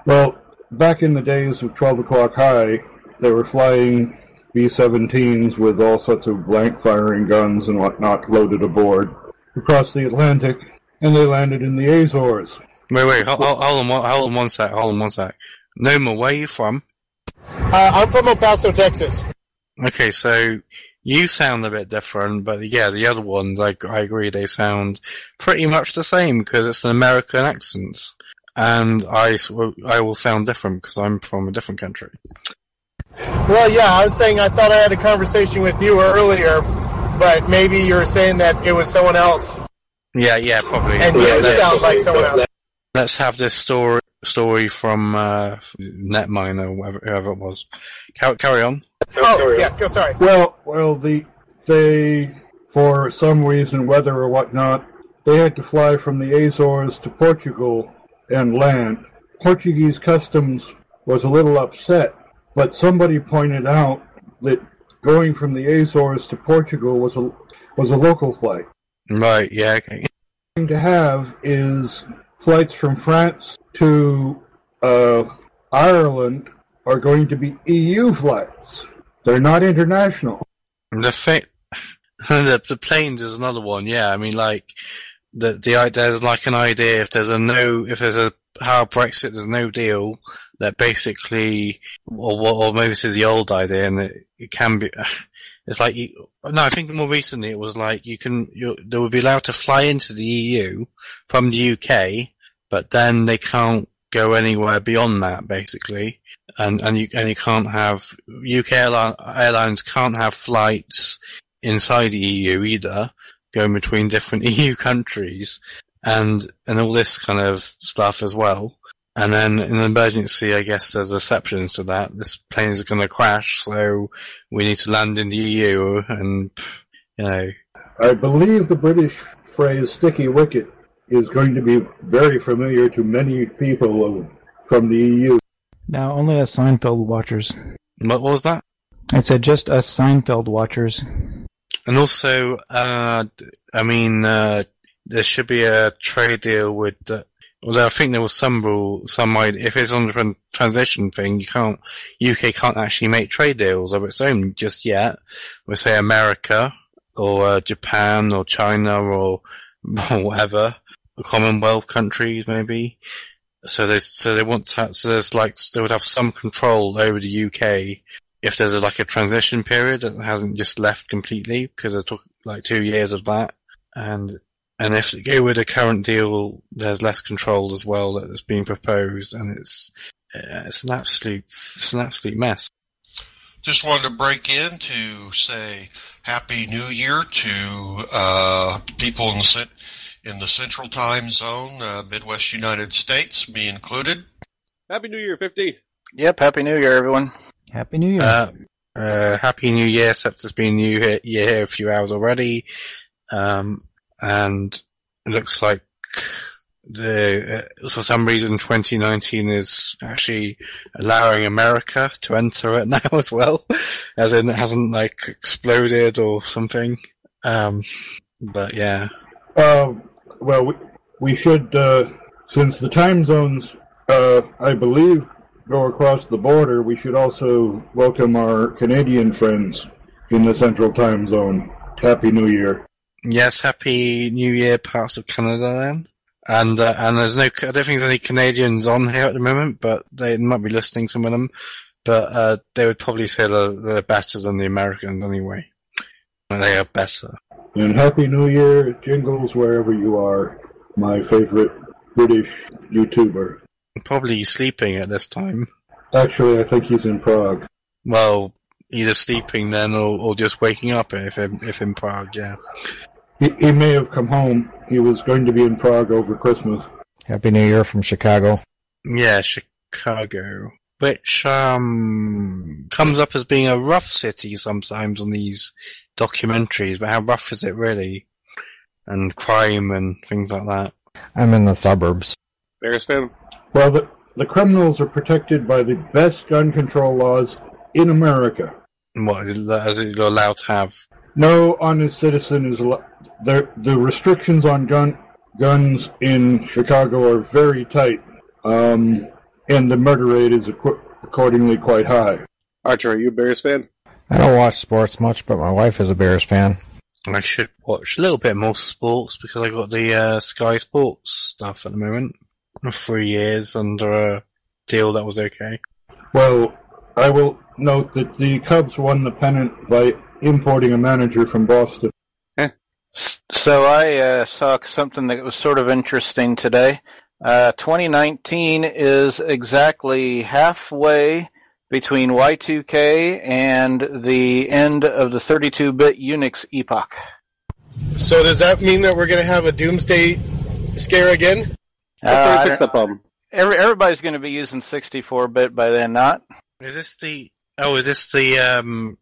Well, back in the days of 12 o'clock high, they were flying B-17s with all sorts of blank firing guns and whatnot loaded aboard across the Atlantic, and they landed in the Azores. Wait, wait, hold, hold, hold on, one- hold on one sec, hold on one sec. Noma, where are you from? Uh, I'm from El Paso, Texas. Okay, so you sound a bit different, but yeah, the other ones, I, I agree, they sound pretty much the same because it's an American accent. And I I will sound different because I'm from a different country. Well, yeah, I was saying I thought I had a conversation with you earlier, but maybe you were saying that it was someone else. Yeah, yeah, probably. And Yeah, you sound like someone else. Let's have this story story from uh, Netminer or whatever, whoever it was. Carry, carry on. Oh, yeah, go, sorry. Well, well, the they for some reason, weather or whatnot, they had to fly from the Azores to Portugal and land. Portuguese customs was a little upset, but somebody pointed out that going from the Azores to Portugal was a was a local flight. Right, yeah, okay. thing to have is flights from France to uh, Ireland are going to be EU flights. They're not international. The thing, the, the planes is another one. Yeah, I mean, like the the there's like an idea if there's a no if there's a how Brexit there's no deal that basically, or, or maybe this is the old idea, and it, it can be. It's like you, no, I think more recently it was like you can, they would be allowed to fly into the EU from the UK, but then they can't go anywhere beyond that, basically. And, and you, and you can't have, UK airline, airlines can't have flights inside the EU either, going between different EU countries, and, and all this kind of stuff as well. And then in an emergency, I guess there's exceptions to that. This plane is going to crash, so we need to land in the EU, and you know. I believe the British phrase "sticky wicket" is going to be very familiar to many people from the EU. Now, only us Seinfeld watchers. What was that? I said just us Seinfeld watchers. And also, uh, I mean, uh, there should be a trade deal with. Uh, although I think there was some rule, some might, if it's on the transition thing, you can't, UK can't actually make trade deals of its own just yet. We say America or uh, Japan or China or, or whatever, Commonwealth countries maybe. So they so they want to have, so there's like they would have some control over the UK if there's a, like a transition period that hasn't just left completely because it took like two years of that and and if they go with a current deal, there's less control as well that is being proposed, and it's uh, it's an absolute it's an absolute mess. Just wanted to break in to say Happy New Year to uh, people in the in the Central Time Zone, uh, Midwest United States, me included. Happy New Year, 50. Yep, Happy New Year, everyone. Happy New Year. Uh, uh, Happy New Year, except it's been New Year, year here a few hours already. Um, and it looks like the uh, for some reason 2019 is actually allowing America to enter it now as well, as in it hasn't like exploded or something. Um, but yeah. Uh, well, we, we should, uh, since the time zones, uh, I believe, go across the border, we should also welcome our Canadian friends in the Central Time Zone. Happy New Year. Yes, happy New Year, parts of Canada then. And uh, and there's no, I don't think there's any Canadians on here at the moment, but they might be listening some of them. But uh, they would probably say they're, they're better than the Americans anyway. They are better. And Happy New Year, Jingles, wherever you are, my favorite British YouTuber. Probably sleeping at this time. Actually, I think he's in Prague. Well, either sleeping then or, or just waking up if if in Prague, yeah. He, he may have come home. He was going to be in Prague over Christmas. Happy New Year from Chicago. Yeah, Chicago. Which um comes up as being a rough city sometimes on these documentaries, but how rough is it really? And crime and things like that. I'm in the suburbs. Bears fan? Well, the, the criminals are protected by the best gun control laws in America. What is it you're allowed to have? No honest citizen is allowed. The, the restrictions on gun guns in Chicago are very tight, um, and the murder rate is ac- accordingly quite high. Archer, are you a Bears fan? I don't watch sports much, but my wife is a Bears fan. I should watch a little bit more sports because I got the uh, Sky Sports stuff at the moment. Three years under a deal that was okay. Well, I will note that the Cubs won the pennant by importing a manager from Boston. So I uh, saw something that was sort of interesting today. Uh, 2019 is exactly halfway between Y2K and the end of the 32-bit Unix epoch. So does that mean that we're going to have a doomsday scare again? Uh, fix that problem. Every, everybody's going to be using 64-bit by then, not? Is this the? Oh, is this the um,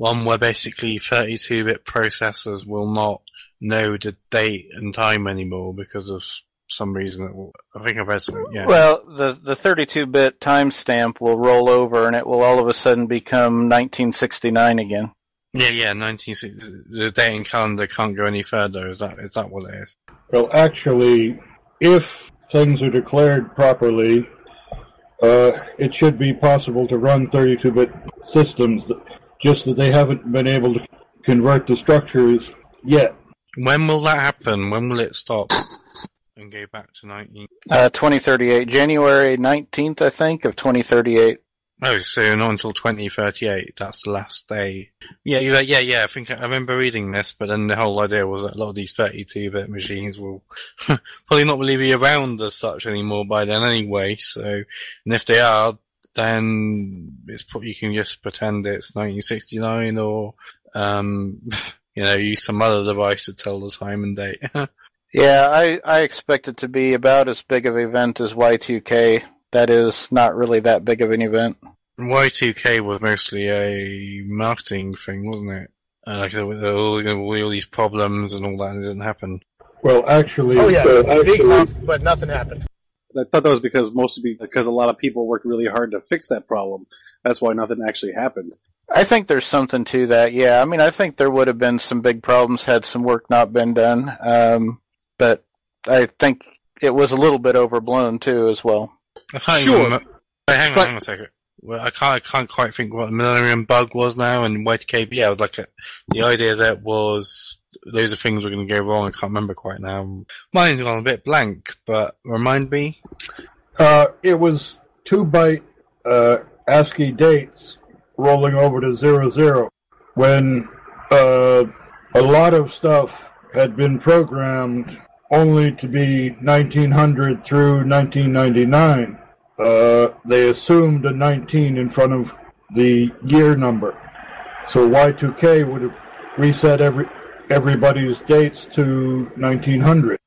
one where basically 32-bit processors will not know the date and time anymore because of some reason? It will, I think I've read something. Yeah. Well, the the 32-bit timestamp will roll over, and it will all of a sudden become 1969 again. Yeah, yeah. 19. The date and calendar can't go any further. Is that is that what it is? Well, actually, if things are declared properly, uh, it should be possible to run 32-bit systems, just that they haven't been able to convert the structures yet. When will that happen? When will it stop? and go back to 19. Uh, 2038, January 19th, I think, of 2038. Oh, so not until 2038. That's the last day. Yeah, you're right, yeah, yeah. I think I remember reading this, but then the whole idea was that a lot of these 32-bit machines will probably not really be around as such anymore by then anyway. So, and if they are, then it's probably you can just pretend it's 1969 or um, you know use some other device to tell the time and date. Yeah, I, I expect it to be about as big of an event as Y2K. That is not really that big of an event. Y2K was mostly a marketing thing, wasn't it? Uh, like with all, all these problems and all that, and it didn't happen. Well, actually, Oh yeah, uh, big actually- mouth, but nothing happened. I thought that was because mostly because a lot of people worked really hard to fix that problem. That's why nothing actually happened. I think there's something to that. Yeah, I mean, I think there would have been some big problems had some work not been done. Um, but I think it was a little bit overblown too, as well. I can't Sure. even remember- hang on, hang on a second. Well, I can't, I can't quite think what the Millennium Bug was now, and Y2K. Yeah, it was like a, the idea that was loads are things were going to go wrong. I can't remember quite now. Mine's gone a bit blank, but remind me. Uh, it was two byte uh, ASCII dates rolling over to zero zero when uh, a lot of stuff had been programmed only to be 1900 through 1999. Uh, they assumed a 19 in front of the year number. So Y2K would have reset every everybody's dates to 1900.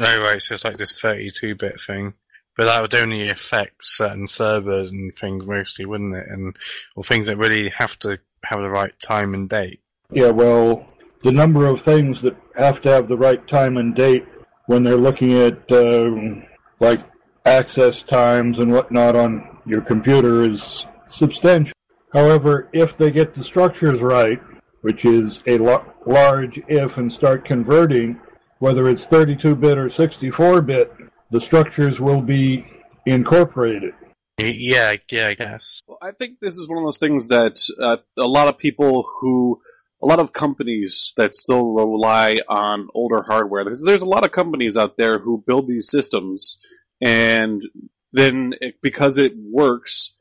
Oh, right, so it's like this 32-bit thing. But that would only affect certain servers and things mostly, wouldn't it? And, or things that really have to have the right time and date. Yeah, well, the number of things that have to have the right time and date when they're looking at um, like access times and whatnot on your computer is substantial. However, if they get the structures right, which is a large if, and start converting, whether it's 32-bit or 64-bit, the structures will be incorporated. Yeah, yeah, I guess. Well, I think this is one of those things that uh, a lot of people who, a lot of companies that still rely on older hardware. Because there's a lot of companies out there who build these systems, and then it, because it works,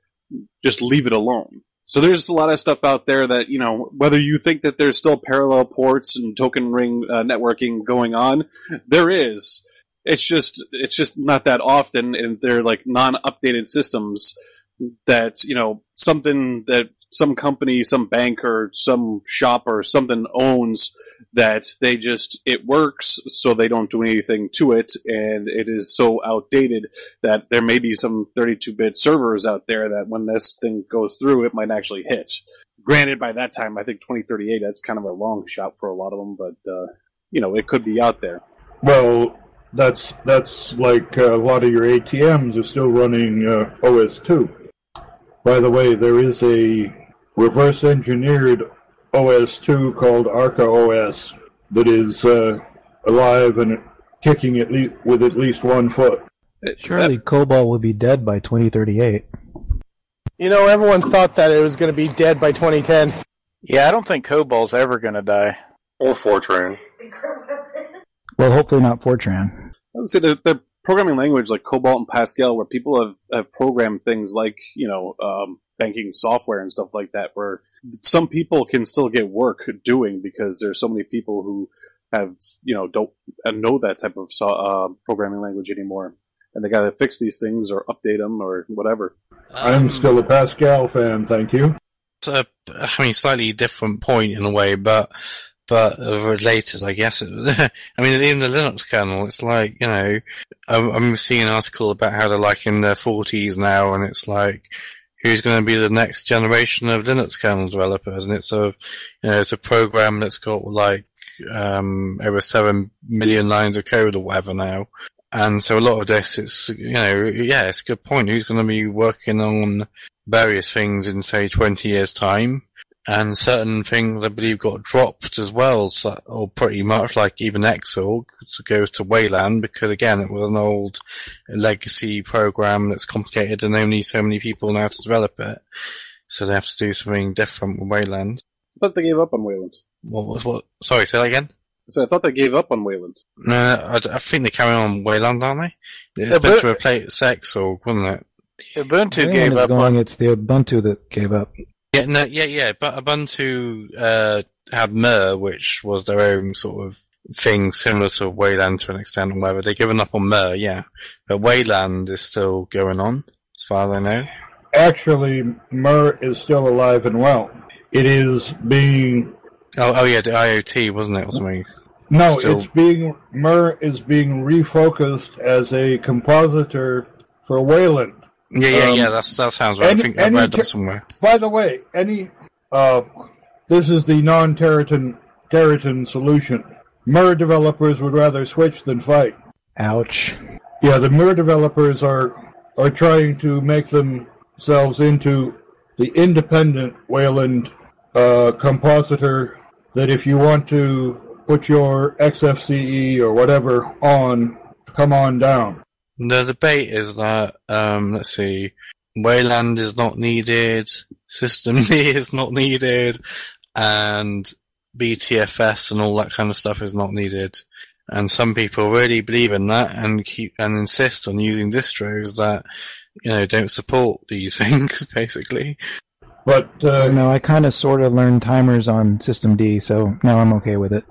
just leave it alone. So there's a lot of stuff out there that you know, whether you think that there's still parallel ports and token ring uh, networking going on, there is. It's just it's just not that often, and they're like non-updated systems that you know something that some company, some bank, or some shop or something owns that they just it works, so they don't do anything to it, and it is so outdated that there may be some 32-bit servers out there that when this thing goes through, it might actually hit. Granted, by that time, I think 2038 that's kind of a long shot for a lot of them, but uh, you know it could be out there. Well, that's that's like a lot of your ATMs are still running uh, OS2. By the way, there is a reverse engineered OS2 called ArcaOS that is uh, alive and kicking at least with at least one foot. Surely COBOL will be dead by 2038. You know, everyone thought that it was going to be dead by 2010. Yeah, I don't think COBOL's ever going to die. Or Fortran. Well, hopefully not Fortran. Let's say the, the programming language like COBOL and Pascal, where people have, have programmed things like you know um, banking software and stuff like that, where some people can still get work doing because there's so many people who have you know don't uh, know that type of so, uh, programming language anymore, and they got to fix these things or update them or whatever. I'm still a Pascal fan, thank you. It's a, I mean, slightly different point in a way, but but related, I guess. I mean, even the Linux kernel, it's like you know, I'm, seeing an article about how they're like in their 40s now, and it's like who's going to be the next generation of Linux kernel developers, and it's a you know, it's a program that's got like um, over seven million lines of code or whatever now. And so a lot of this, it's, you know, yeah, it's a good point. Who's going to be working on various things in, say, 20 years time? And certain things, I believe, got dropped as well, so, or pretty much like even Xorg goes to Wayland because again, it was an old legacy program that's complicated and only so many people know how to develop it. So they have to do something different with Wayland. I thought they gave up on Wayland. What was what? Sorry, say that again. So I thought they gave up on Wayland. No, I, I think they're carrying on Wayland, aren't they? It's Yeah, meant but- to replace Xorg, wasn't it? Ubuntu Wayland gave up going, on. It's the Ubuntu that gave up. Yeah, no, yeah, yeah. But Ubuntu uh, had Mir, which was their own sort of thing, similar to Wayland to an extent, or whatever. They've given up on Mir, yeah, but Wayland is still going on, as far as I know. Actually, Mir is still alive and well. It is being Oh, oh yeah, the IoT wasn't it or something? no, Still- it's being Mir is being refocused as a compositor for Wayland. Yeah, yeah, Um, yeah. That's that sounds right. any- I think I read ca- that somewhere. By the way, any uh, this is the non-Territon Territon solution. Mir developers would rather switch than fight. Ouch. Yeah, the Mir developers are are trying to make themselves into the independent Wayland uh, compositor. That if you want to put your XFCE or whatever on, come on down. The debate is that um, let's see, Wayland is not needed, System D is not needed, and BTFS and all that kind of stuff is not needed. And some people really believe in that and keep and insist on using distros that you know don't support these things, basically. But uh, no, I kind of sort of learned timers on System D, so now I'm okay with it.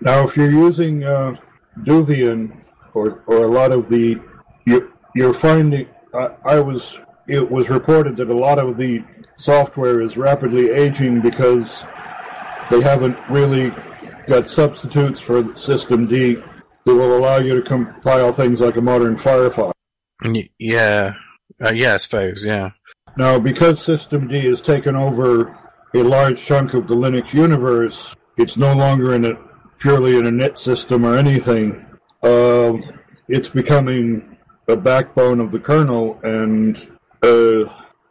Now, if you're using uh, Devuan or or a lot of the, you, you're finding. I, I was. It was reported that a lot of the software is rapidly aging because they haven't really got substitutes for System D that will allow you to compile things like a modern Firefox. Yeah, uh, yeah, I suppose, yeah. Now, because System D has taken over a large chunk of the Linux universe, it's no longer in a purely in an init system or anything. Uh, it's becoming a backbone of the kernel, and uh,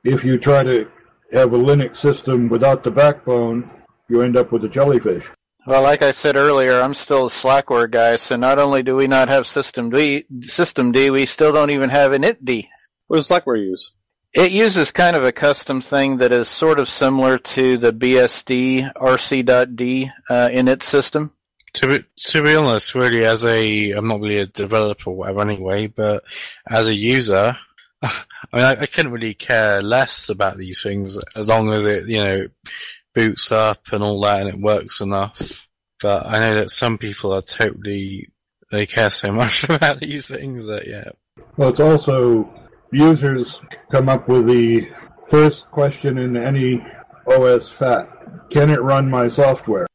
if you try to have a Linux system without the backbone, you end up with a jellyfish. Well, like I said earlier, I'm still a Slackware guy, so not only do we not have System D, System D, we still don't even have initd. What does Slackware use? It uses kind of a custom thing that is sort of similar to the BSD RC.D uh, init system. To be, to be honest, really, as a, I'm not really a developer or whatever anyway, but as a user, I mean, I, I couldn't really care less about these things as long as it, you know, boots up and all that and it works enough. But I know that some people are totally, they care so much about these things that, yeah. Well, it's also users come up with the first question in any OS FAT. Can it run my software?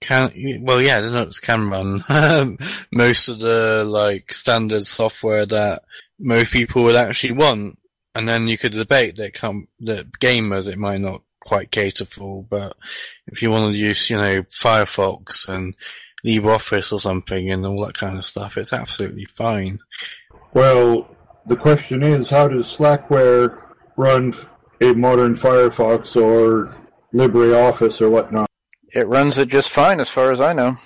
Can well, yeah, notes can run um, most of the like standard software that most people would actually want, and then you could debate that come that gamers it might not quite cater for, but if you want to use you know Firefox and LibreOffice or something and all that kind of stuff, it's absolutely fine. Well, the question is, how does Slackware run a modern Firefox or LibreOffice or whatnot? It runs it just fine, as far as I know.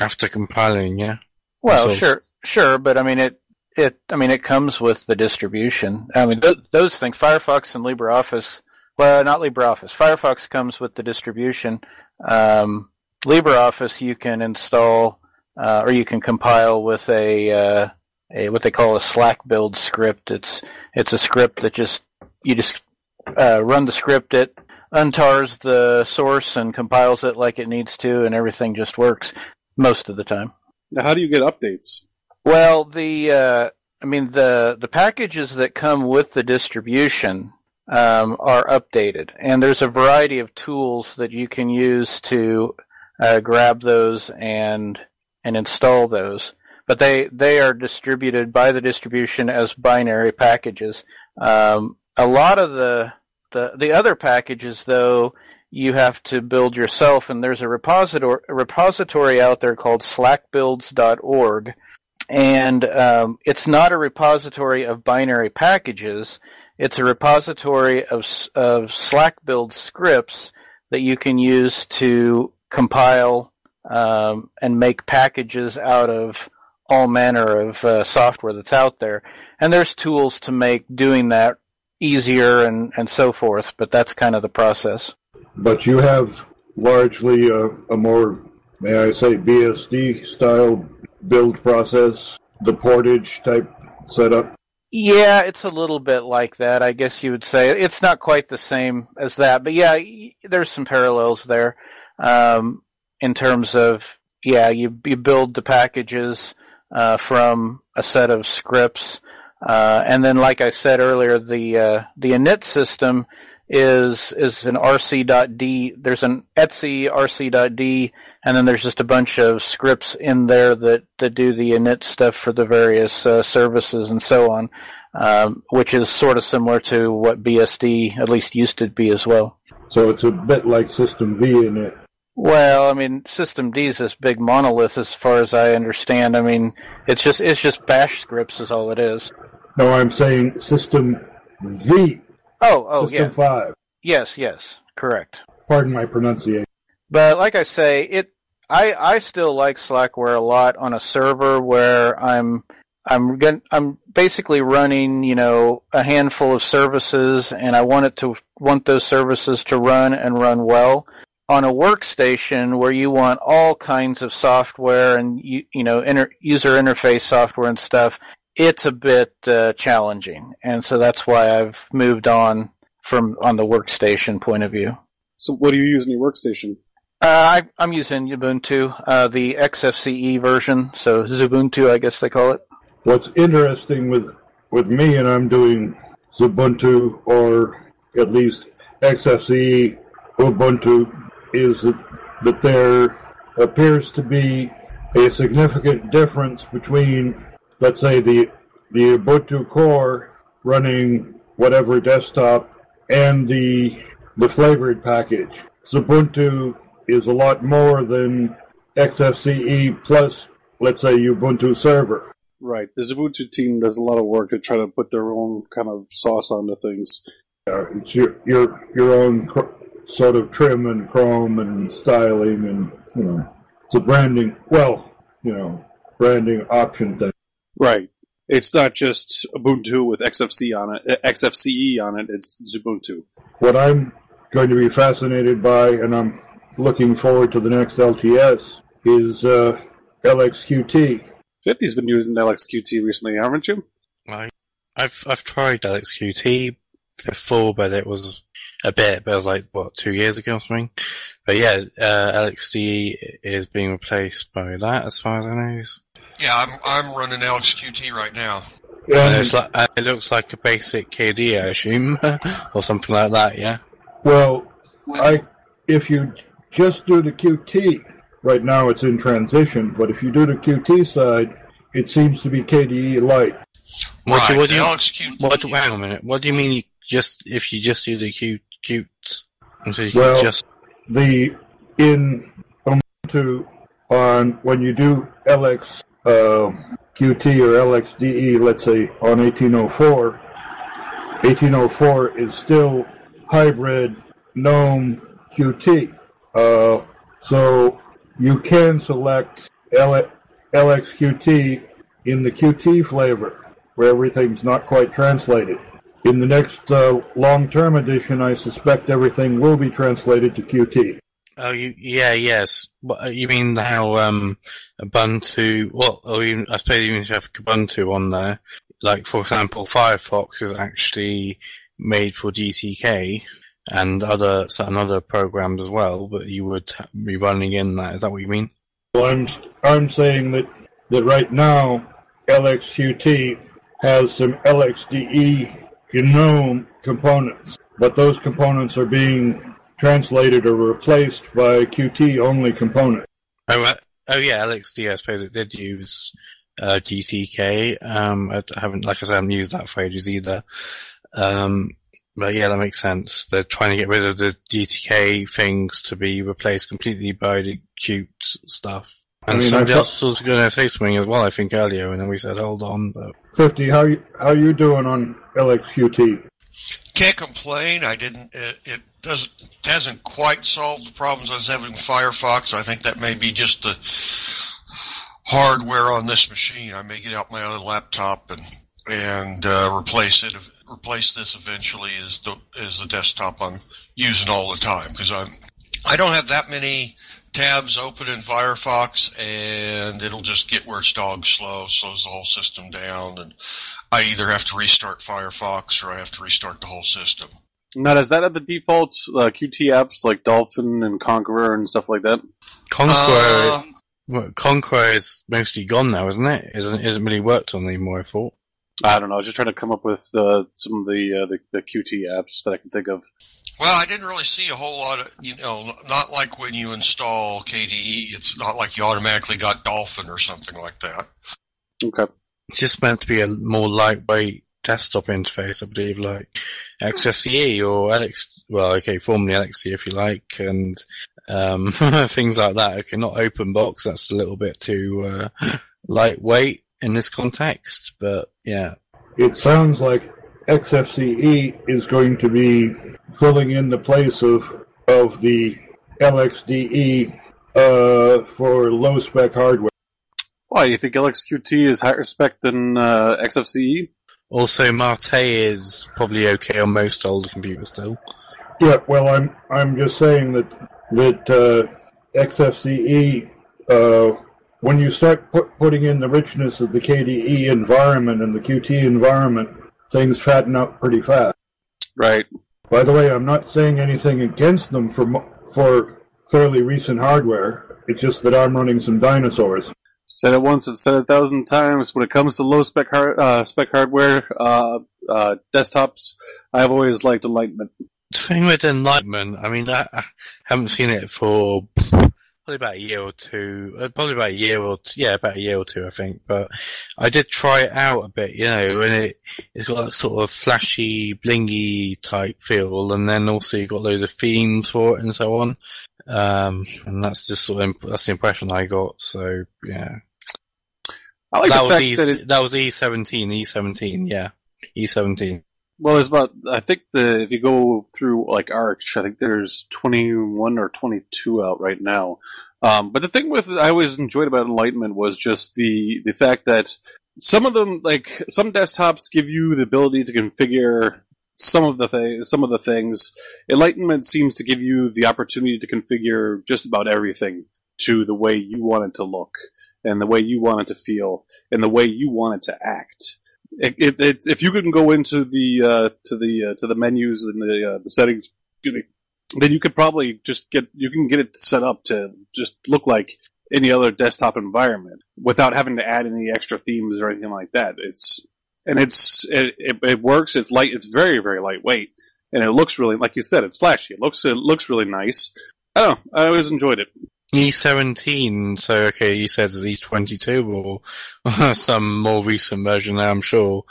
After compiling, yeah. Well, So- sure, sure, but I mean it. It, I mean, it comes with the distribution. I mean, th- those things, Firefox and LibreOffice. Well, not LibreOffice. Firefox comes with the distribution. Um, LibreOffice you can install, uh, or you can compile with a, uh, a what they call a Slack build script. It's it's a script that just you just uh, run the script. It untars the source and compiles it like it needs to, and everything just works most of the time. Now, how do you get updates? Well, the uh, I mean the the packages that come with the distribution um, are updated, and there's a variety of tools that you can use to uh, grab those and and install those. But they they are distributed by the distribution as binary packages. Um, a lot of the the the other packages, though, you have to build yourself, and there's a repository a repository out there called slackbuilds.org and um, it's not a repository of binary packages. It's a repository of of Slack build scripts that you can use to compile um, and make packages out of all manner of uh, software that's out there. And there's tools to make doing that easier and, and so forth. But that's kind of the process. But you have largely a, a more may I say, BSD style build process, the portage type setup? Yeah, it's a little bit like that, I guess you would say. It's not quite the same as that, but yeah, there's some parallels there um, in terms of yeah, you you build the packages uh, from a set of scripts, uh, and then like I said earlier, the uh, the init system is is an rc.d. There's an etc rc.d, and then there's just a bunch of scripts in there that that do the init stuff for the various uh, services and so on, um, which is sort of similar to what BSD at least used to be as well. So it's a bit like System V in it. Well, I mean, System D is this big monolith, as far as I understand. I mean, it's just it's just Bash scripts is all it is. No, I'm saying System V. Oh, oh, System yeah. 5. Yes, yes, correct. Pardon my pronunciation. But like I say, it I I still like Slackware a lot on a server where I'm I'm gon- I'm basically running, you know, a handful of services and I want it to want those services to run and run well. On a workstation where you want all kinds of software and you, you know, inter- user interface software and stuff, it's a bit uh, challenging. And so that's why I've moved on from on the workstation point of view. So, what do you use in your workstation? Uh, I, I'm using Ubuntu, uh, the XFCE version, so Xubuntu, I guess they call it. What's interesting with with me, and I'm doing Xubuntu or at least XFCE Ubuntu, is that, that there appears to be a significant difference between, let's say, the the Ubuntu core running whatever desktop and the the flavored package. Xubuntu is a lot more than XFCE plus, let's say, Ubuntu server. Right. The Xubuntu team does a lot of work to try to put their own kind of sauce onto things. Uh, it's your your your own cr- sort of trim and chrome and styling and you know it's a branding. Well, you know, branding option thing. Right. It's not just Ubuntu with XFC on it, uh, XFCE on it. It's Xubuntu. What I'm going to be fascinated by, and I'm looking forward to the next LTS, is uh, LXQT. 50's been using LXQT recently, haven't you? I, I've I've tried LXQT before, but it was a bit. But it was like what two years ago or something. But yeah, uh, LXD is being replaced by that, as far as I know. Yeah, I'm I'm running LXQT right now. And it's like, it looks like a basic KD, I assume, or something like that. Yeah. Well, I if you just do the QT, right now it's in transition, but if you do the QT side, it seems to be KDE Lite. What do, what do you, LXQT. what, do- hang on a minute. What do you mean you just, if you just do the Q, cute, so Well, just, the in um, Ubuntu on when you do LX QT or LXDE, let's say on 1804, 1804 is still hybrid GNOME QT. Uh, so you can select L- LXQT in the QT flavor where everything's not quite translated. In the next uh, long-term edition, I suspect everything will be translated to QT. Oh, you, yeah, yes. What, uh, you mean how, um, Ubuntu, well, or even, I suppose even if you have Ubuntu on there, like, for example, Firefox is actually made for GTK and other, certain other programs as well, but you would be running in that. Is that what you mean? Well, I'm I'm saying that that right now LXQT has some LXDE GNOME components, but those components are being translated or replaced by Qt only components. Oh, uh, oh yeah, LXD, I suppose it did use uh, GTK. Um, I haven't, like I said, I haven't used that for ages either. Um, but yeah, that makes sense. They're trying to get rid of the GTK things to be replaced completely by the Qt stuff. I And mean, somebody else was going to say something as well, I think earlier, and then we said hold on. But Fifty, how you how you doing on LXQT? Can't complain. I didn't. It, it doesn't hasn't quite solved the problems I was having with Firefox. I think that may be just the hardware on this machine. I may get out my other laptop and and uh, replace it. Replace this eventually as the as the desktop I'm using all the time because I'm I don't have that many tabs open in Firefox, and it'll just get where it's dog slow, slows the whole system down, and I either have to restart Firefox or I have to restart the whole system. Now, does that have the default uh, Qt apps like Dolphin and Konqueror and stuff like that? Konqueror, Uh, well, Konqueror is mostly gone now, isn't it? Isn't isn't really worked on anymore. I thought. I don't know. I was just trying to come up with uh, some of the, uh, the the Qt apps that I can think of. Well, I didn't really see a whole lot of, you know, not like when you install KDE, it's not like you automatically got Dolphin or something like that. Okay. It's just meant to be a more lightweight desktop interface, I believe, like XFCE or LX. Well, okay, formerly LXC if you like, and um, things like that. Okay, not Openbox. That's a little bit too uh, lightweight in this context, but yeah. It sounds like XFCE is going to be filling in the place of of the LXDE uh, for low spec hardware. Why do you think LXQT is higher spec than uh, XFCE? Also, Mate is probably okay on most older computers still. Yeah, well, I'm I'm just saying that that uh, XFCE, uh, when you start put, putting in the richness of the KDE environment and the Qt environment, things fatten up pretty fast. Right. By the way, I'm not saying anything against them for for fairly recent hardware. It's just that I'm running some dinosaurs. Said it once, I've said it a thousand times. When it comes to low spec hard, uh, spec hardware, uh, uh, desktops, I've always liked Enlightenment. Thing with Enlightenment, I mean, I, I haven't seen it for probably about a year or two, uh, probably about a year or two, yeah, about a year or two, I think. But I did try it out a bit, you know, and it it's got that sort of flashy, blingy type feel, and then also you've got loads of themes for it and so on. Um, and that's just sort of imp- that's the impression I got. So yeah, I like that the was fact E, that it, that was E seventeen, E seventeen, yeah, E seventeen. well, there's about, I think the, if you go through like Arch, I think there's 21 or 22 out right now. Um, but the thing with, I always enjoyed about Enlightenment was just the, the fact that some of them, like, some desktops give you the ability to configure some of the things, some of the things. Enlightenment seems to give you the opportunity to configure just about everything to the way you want it to look and the way you want it to feel and the way you want it to act. It, it, if you can go into the uh, to the uh, to the menus and the uh, the settings, me, then you could probably just get you can get it set up to just look like any other desktop environment without having to add any extra themes or anything like that. It's and it's it, it, it works. It's light. It's very very lightweight, and it looks really like you said. It's flashy. It looks it looks really nice. I don't know. I always enjoyed it. E17, so okay, you said it's E22 or some more recent version now, I'm sure.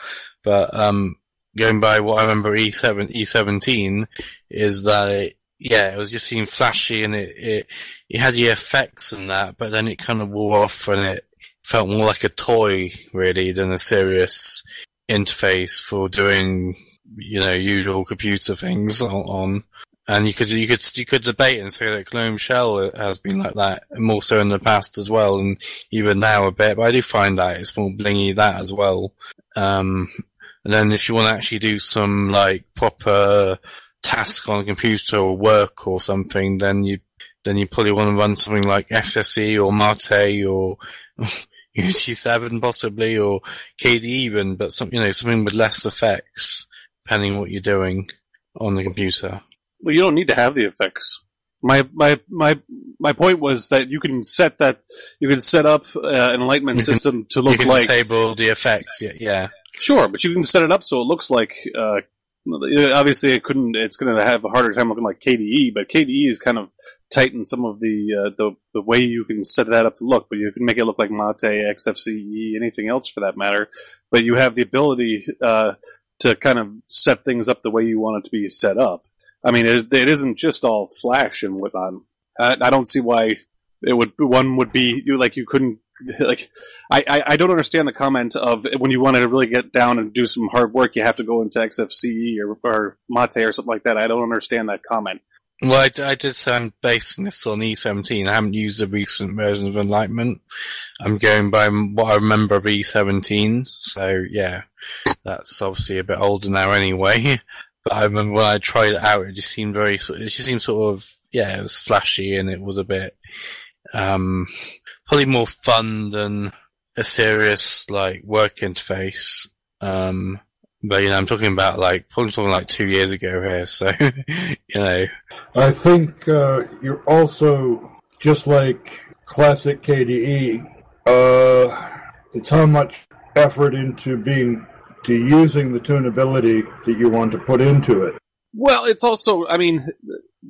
But, um, going by what I remember E7, E17 is that it, yeah, it was just seemed flashy and it, it, it had the effects and that, but then it kind of wore off and it felt more like a toy really than a serious interface for doing, you know, usual computer things on, and you could you could you could debate and say that Gnome Shell has been like that more so in the past as well, and even now a bit. But I do find that it's more blingy that as well. Um, and then if you want to actually do some like proper task on a computer or work or something, then you then you probably want to run something like SSE or Mate or UC7 possibly or KD even, but some you know something with less effects, depending what you're doing on the computer. Well, you don't need to have the effects. My my my my point was that you can set that you can set up uh, an enlightenment can- system to you look can like disable the effects. Yeah, yeah. sure, but you can set it up so it looks like. Uh, obviously, it couldn't. It's going to have a harder time looking like KDE, but KDE is kind of tightened some of the uh, the the way you can set that up to look. But you can make it look like Mate, XFCE, anything else for that matter. But you have the ability uh, to kind of set things up the way you want it to be set up. I mean, it, it isn't just all flash and whatnot. I, I don't see why it would one would be you like you couldn't like I, I, I don't understand the comment of when you wanted to really get down and do some hard work you have to go into XFCE or, or Mate or something like that. I don't understand that comment. Well, I, I did I'm basing this on E17. I haven't used the recent version of Enlightenment. I'm going by what I remember of E17. So yeah, that's obviously a bit older now anyway. But I remember when I tried it out, it just seemed very, it just seemed sort of yeah, it was flashy and it was a bit, um, probably more fun than a serious like work interface. Um, but you know, I'm talking about like probably talking like two years ago here, so you know. I think uh, you're also just like classic KDE. Uh, it's how much effort into being to using the tunability that you want to put into it. Well, it's also, I mean,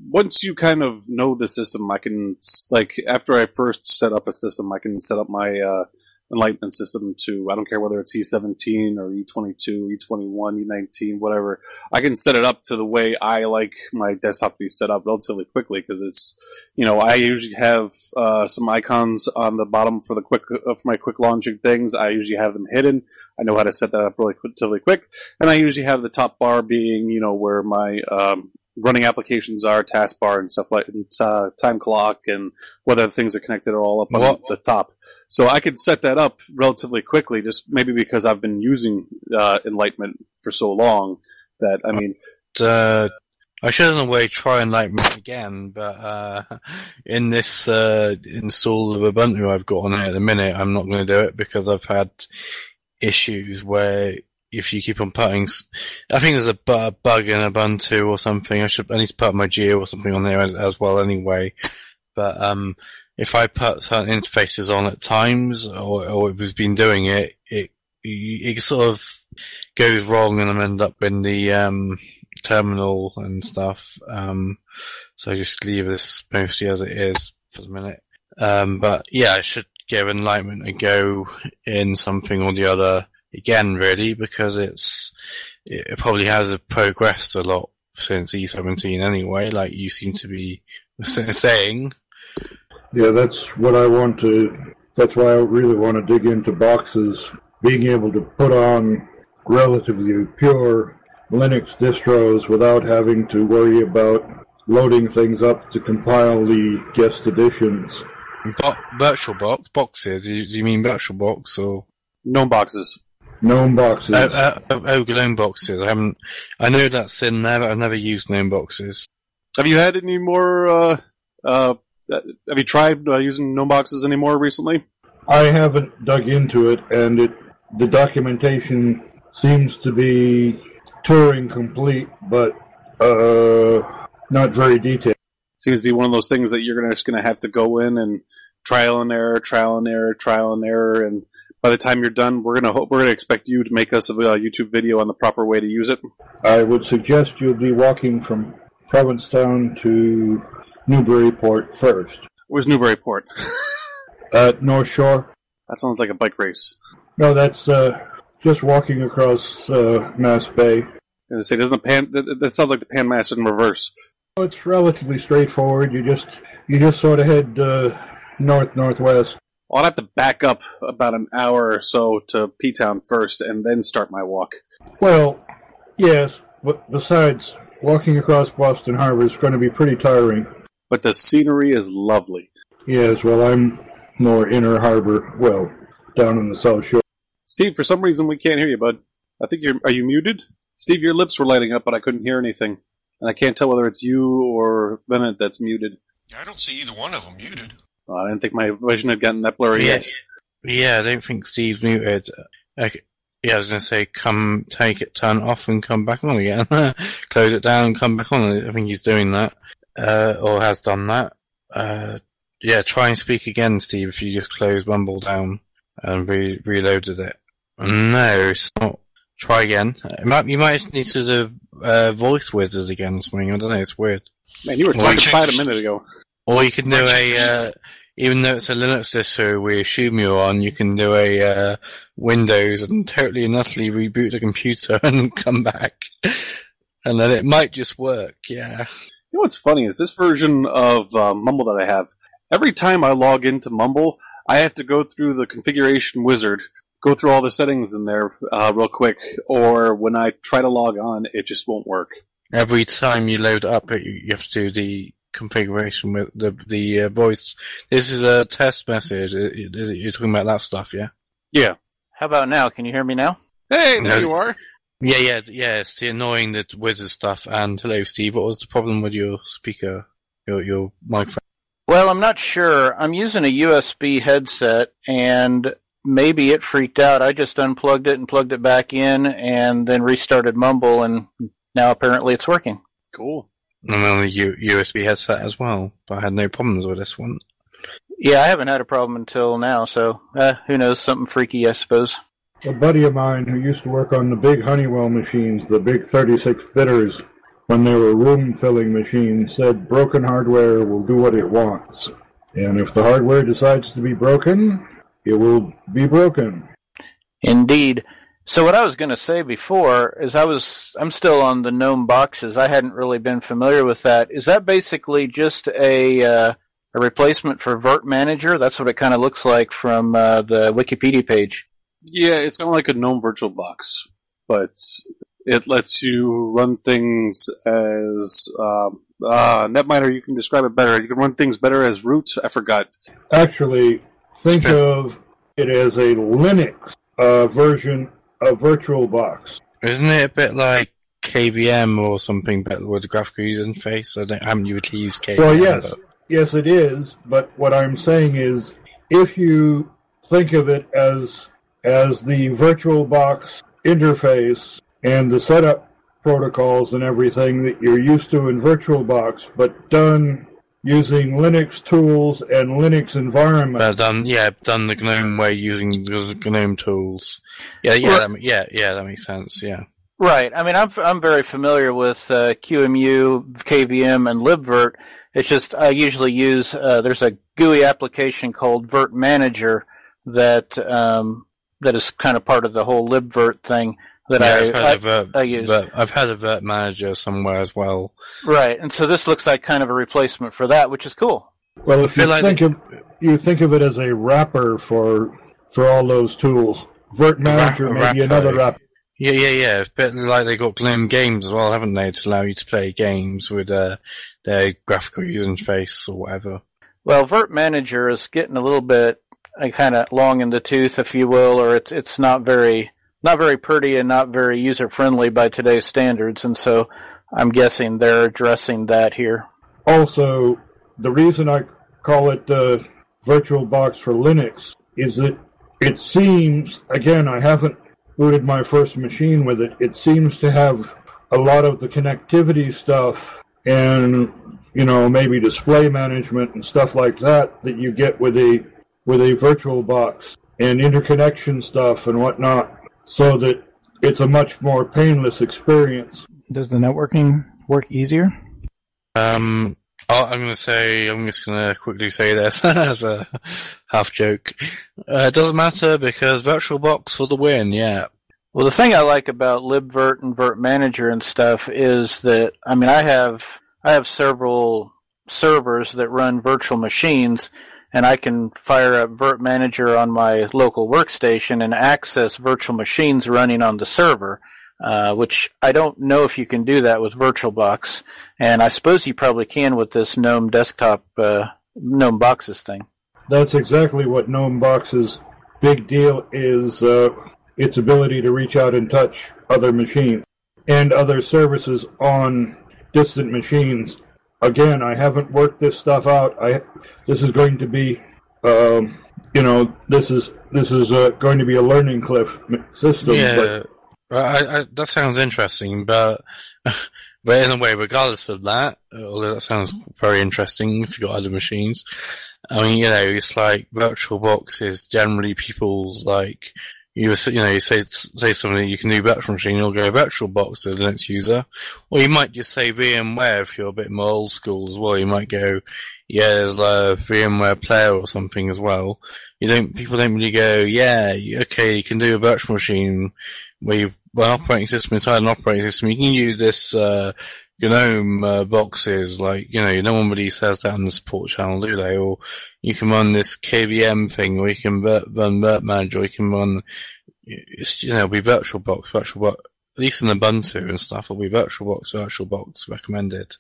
once you kind of know the system, I can, like, after I first set up a system, I can set up my uh, Enlightenment system to, I don't care whether it's E17 or E22, E21, E19, whatever. I can set it up to the way I like my desktop to be set up relatively quickly because it's, you know, I usually have uh, some icons on the bottom for the quick, uh, for my quick launching things. I usually have them hidden. I know how to set that up really relatively quick. And I usually have the top bar being, you know, where my, um, running applications are, taskbar and stuff like and, uh, time clock and whether things are connected are all up on the top. So I could set that up relatively quickly, just maybe because I've been using uh, Enlightenment for so long that I mean, uh, I should in a way try Enlightenment again, but uh, in this uh, install of Ubuntu I've got on it at the minute, I'm not going to do it because I've had issues where if you keep on putting, I think there's a, bug in Ubuntu or something. I should I need to put my Geo or something on there as, well anyway. But um, if I put certain interfaces on at times, or, or if we've been doing it, it it sort of goes wrong and I end up in the um, terminal and stuff. Um, so I just leave this mostly as it is for the minute. Um, but yeah, I should give Enlightenment a go in something or the other again, really, because it's it probably has progressed a lot since E17 anyway. Like you seem to be saying. Yeah, that's what I want to. That's why I really want to dig into boxes. Being able to put on relatively pure Linux distros without having to worry about loading things up to compile the guest additions. Bo- virtual box boxes? Do you, do you mean virtual box or gnome boxes? Gnome boxes. Oh, uh, oh, oh, gnome boxes. I haven't. I know that's in there, but I've never used gnome boxes. have you had any more? Uh, uh, have you tried uh, using gnome boxes anymore recently? I haven't dug into it, and it the documentation seems to be Turing complete, but uh, not very detailed. Seems to be one of those things that you're gonna just gonna have to go in and trial and error, trial and error, trial and error, and by the time you're done, we're gonna hope, we're gonna expect you to make us a uh, YouTube video on the proper way to use it. I would suggest you be walking from Provincetown to Newburyport first. Where's Newburyport? Uh, North Shore. That sounds like a bike race. No, that's uh, just walking across uh, Mass Bay. And say, doesn't the pan that, that sounds like the pan master in reverse? It's relatively straightforward. You just you just sort of head uh, north northwest. I'll have to back up about an hour or so to P Town first, and then start my walk. Well, yes, but besides, walking across Boston Harbor is going to be pretty tiring. But the scenery is lovely. Yes, well, I'm more inner harbor, well, down on the South Shore. Steve, for some reason we can't hear you, bud. I think you're. Are you muted? Steve, your lips were lighting up, but I couldn't hear anything, and I can't tell whether it's you or Bennett that's muted. I don't see either one of them muted. I didn't think my vision had gotten that blurry Yeah. yet. Yeah, I don't think Steve's muted. Okay. Yeah, I was going to say, come take it, turn it off, and come back on again. Close it down and come back on. I think he's doing that, uh, or has done that. Uh, yeah, try and speak again, Steve, if you just close Mumble down and re- reloaded it. No, it's not. Try again. It might, you might need to do uh, voice wizard again or something. I don't know, it's weird. Man, you were Or talking you- quiet a minute ago. Or you can do a, uh, even though it's a Linux distro we assume you're on, you can do a, uh, Windows and totally and utterly reboot the computer and come back. And then it might just work, yeah. You know what's funny is this version of uh, Mumble that I have. Every time I log into Mumble, I have to go through the configuration wizard, go through all the settings in there uh, real quick, or when I try to log on, it just won't work. Every time you load up you you have to do the configuration with the, the uh, voice. This is a test message. It- it- You're talking about that stuff, yeah? Yeah. How about now? Can you hear me now? Hey, there you are. Yeah, yeah, yeah. It's the annoying the wizard stuff. And hello, Steve. What was the problem with your speaker? your your microphone. Well, I'm not sure. I'm using a USB headset, and maybe it freaked out. I just unplugged it and plugged it back in, and then restarted Mumble, and now apparently it's working. Cool. And then the U- USB headset as well, but I had no problems with this one. Yeah, I haven't had a problem until now, so uh, who knows? Something freaky, I suppose. A buddy of mine who used to work on the big Honeywell machines, the big 36 bitters, when they were room filling machines, said broken hardware will do what it wants. And if the hardware decides to be broken, it will be broken. Indeed. So what I was going to say before is I was I'm still on the GNOME boxes. I hadn't really been familiar with that. Is that basically just a uh, a replacement for Virt Manager? That's what it kind of looks like from uh, the Wikipedia page. Yeah, it's kind of like a GNOME VirtualBox, but it lets you run things as um, uh, NetMiner. You can describe it better. You can run things better as root. I forgot. Actually, think of it as a Linux uh, version of VirtualBox. Isn't it a bit like KVM or something, but with the graphical user interface? I, don't, I haven't usually used KVM. Well, yes, but- yes, it is. But what I'm saying is, if you think of it as as the virtual box interface and the setup protocols and everything that you're used to in VirtualBox, but done using Linux tools and Linux environment. But done, yeah, done the GNOME way using the GNOME tools. Yeah, yeah, Right. that, yeah, yeah, that makes sense. Yeah. Right. I mean, I'm I'm very familiar with uh, QEMU, KVM, and libvirt. It's just I usually use uh, there's a GUI application called Virt Manager that um, that is kind of part of the whole libvirt thing that yeah, I, I've had I, a Virt, I use. Virt- I've had a Virt manager somewhere as well. Right. And so this looks like kind of a replacement for that, which is cool. Well, if you like think of you think of it as a wrapper for for all those tools, Virt Manager a may be wrapper. another wrapper. Yeah, yeah, yeah. It's a bit like they got GNOME games as well, haven't they, to allow you to play games with uh, their graphical user interface or whatever. Well, Virt Manager is getting a little bit uh, kind of long in the tooth, if you will, or it's it's not very not very pretty and not very user friendly by today's standards, and so I'm guessing they're addressing that here. Also, the reason I call it uh, VirtualBox for Linux is that it seems, again, I haven't booted my first machine with it, it seems to have a lot of the connectivity stuff and, you know, maybe display management and stuff like that that you get with a, with a VirtualBox and interconnection stuff and whatnot so that it's a much more painless experience. Does the networking work easier? Um, I'm gonna say, I'm just gonna quickly say this as a half joke. Uh, it doesn't matter because VirtualBox for the win, yeah. Well, the thing I like about libvirt and Virt Manager and stuff is that I mean I have I have several servers that run virtual machines, and I can fire up Virt Manager on my local workstation and access virtual machines running on the server. Uh, which I don't know if you can do that with VirtualBox, and I suppose you probably can with this GNOME desktop uh, GNOME boxes thing. That's exactly what GNOME boxes big deal is uh, its ability to reach out and touch other machines and other services on distant machines. Again, I haven't worked this stuff out. I this is going to be, um, you know, this is this is uh, going to be a learning cliff system. Yeah, I, I, that sounds interesting, but but in a way, regardless of that, although that sounds very interesting if you've got other machines, I mean, you know, it's like VirtualBox is generally people's like you you know you say say something you can do virtual machine, you'll go VirtualBox to the next user, or you might just say VMware if you're a bit more old school as well. You might go, yeah, there's a VMware player or something as well. You don't people don't really go, yeah, okay, you can do a virtual machine where you've an operating system inside an operating system. You can use this uh, GNOME uh, boxes, like you know, no one really says that on the support channel, do they? Or you can run this KVM thing, or you can run Virt Manager, or you can run, you know, be VirtualBox, VirtualBox. At least in Ubuntu and stuff, it'll be VirtualBox, VirtualBox recommended.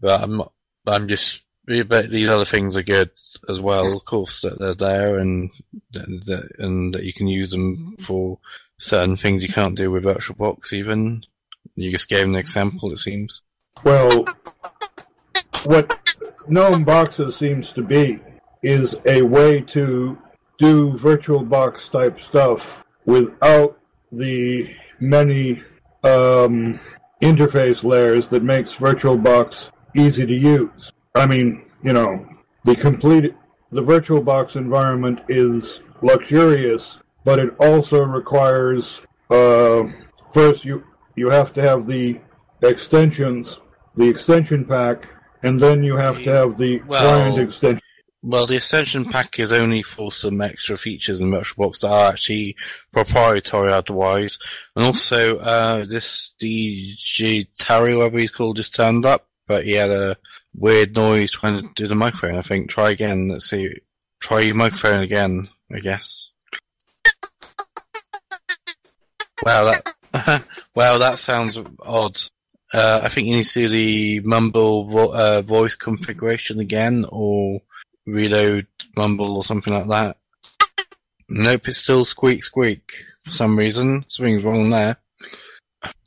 But I'm. I'm just. But these other things are good as well, of course, that they're there and that- and that you can use them for certain things you can't do with VirtualBox. Even you just gave an example, it seems. well, what GNOME Boxes seems to be is a way to do VirtualBox type stuff without the many um, interface layers that makes VirtualBox easy to use. I mean, you know, the complete the VirtualBox environment is luxurious, but it also requires uh, first you you have to have the extensions, the extension pack, and then you have to have the client extension. Well, the extension pack is only for some extra features in VirtualBox that are actually proprietary otherwise. And also, uh, this DJ Terry, whatever he's called, just turned up, but he had a weird noise trying to do the microphone, I think. Try again, let's see. Try your microphone again, I guess. Wow, that, wow, that sounds odd. Uh, I think you need to do the mumble vo- uh, voice configuration again, or reload mumble or something like that. Nope, it's still squeak squeak for some reason. Something's wrong there.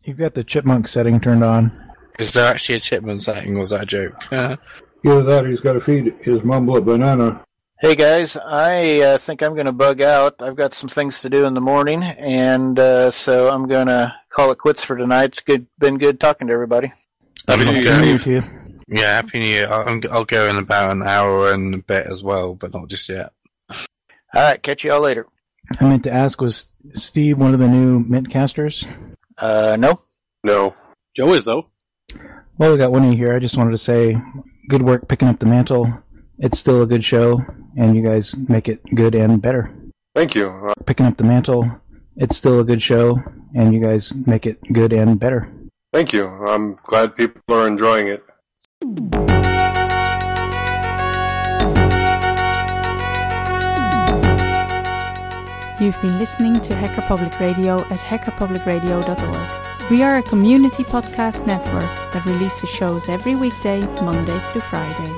You've got the chipmunk setting turned on. Is there actually a chipmunk setting, or was that a joke? Either that, or he's got to feed his mumble a banana. Hey guys, I uh, think I'm going to bug out. I've got some things to do in the morning, and uh, so I'm going to call it quits for tonight. It's good, been good talking to everybody. Happy New Year. Yeah, happy New Year. I'll, I'll go in about an hour and a bit as well, but not just yet. All right, catch you all later. I meant to ask, was Steve one of the new Mintcasters? Uh, no. No. Joe is, though. Well, we got one of you here. I just wanted to say, good work picking up the mantle. It's still a good show, and you guys make it good and better. Thank you. Uh, Picking up the mantle. It's still a good show, and you guys make it good and better. thank you. I'm glad people are enjoying it. You've been listening to Hacker Public Radio at hackerpublicradio.org. We are a community podcast network that releases shows every weekday, Monday through Friday.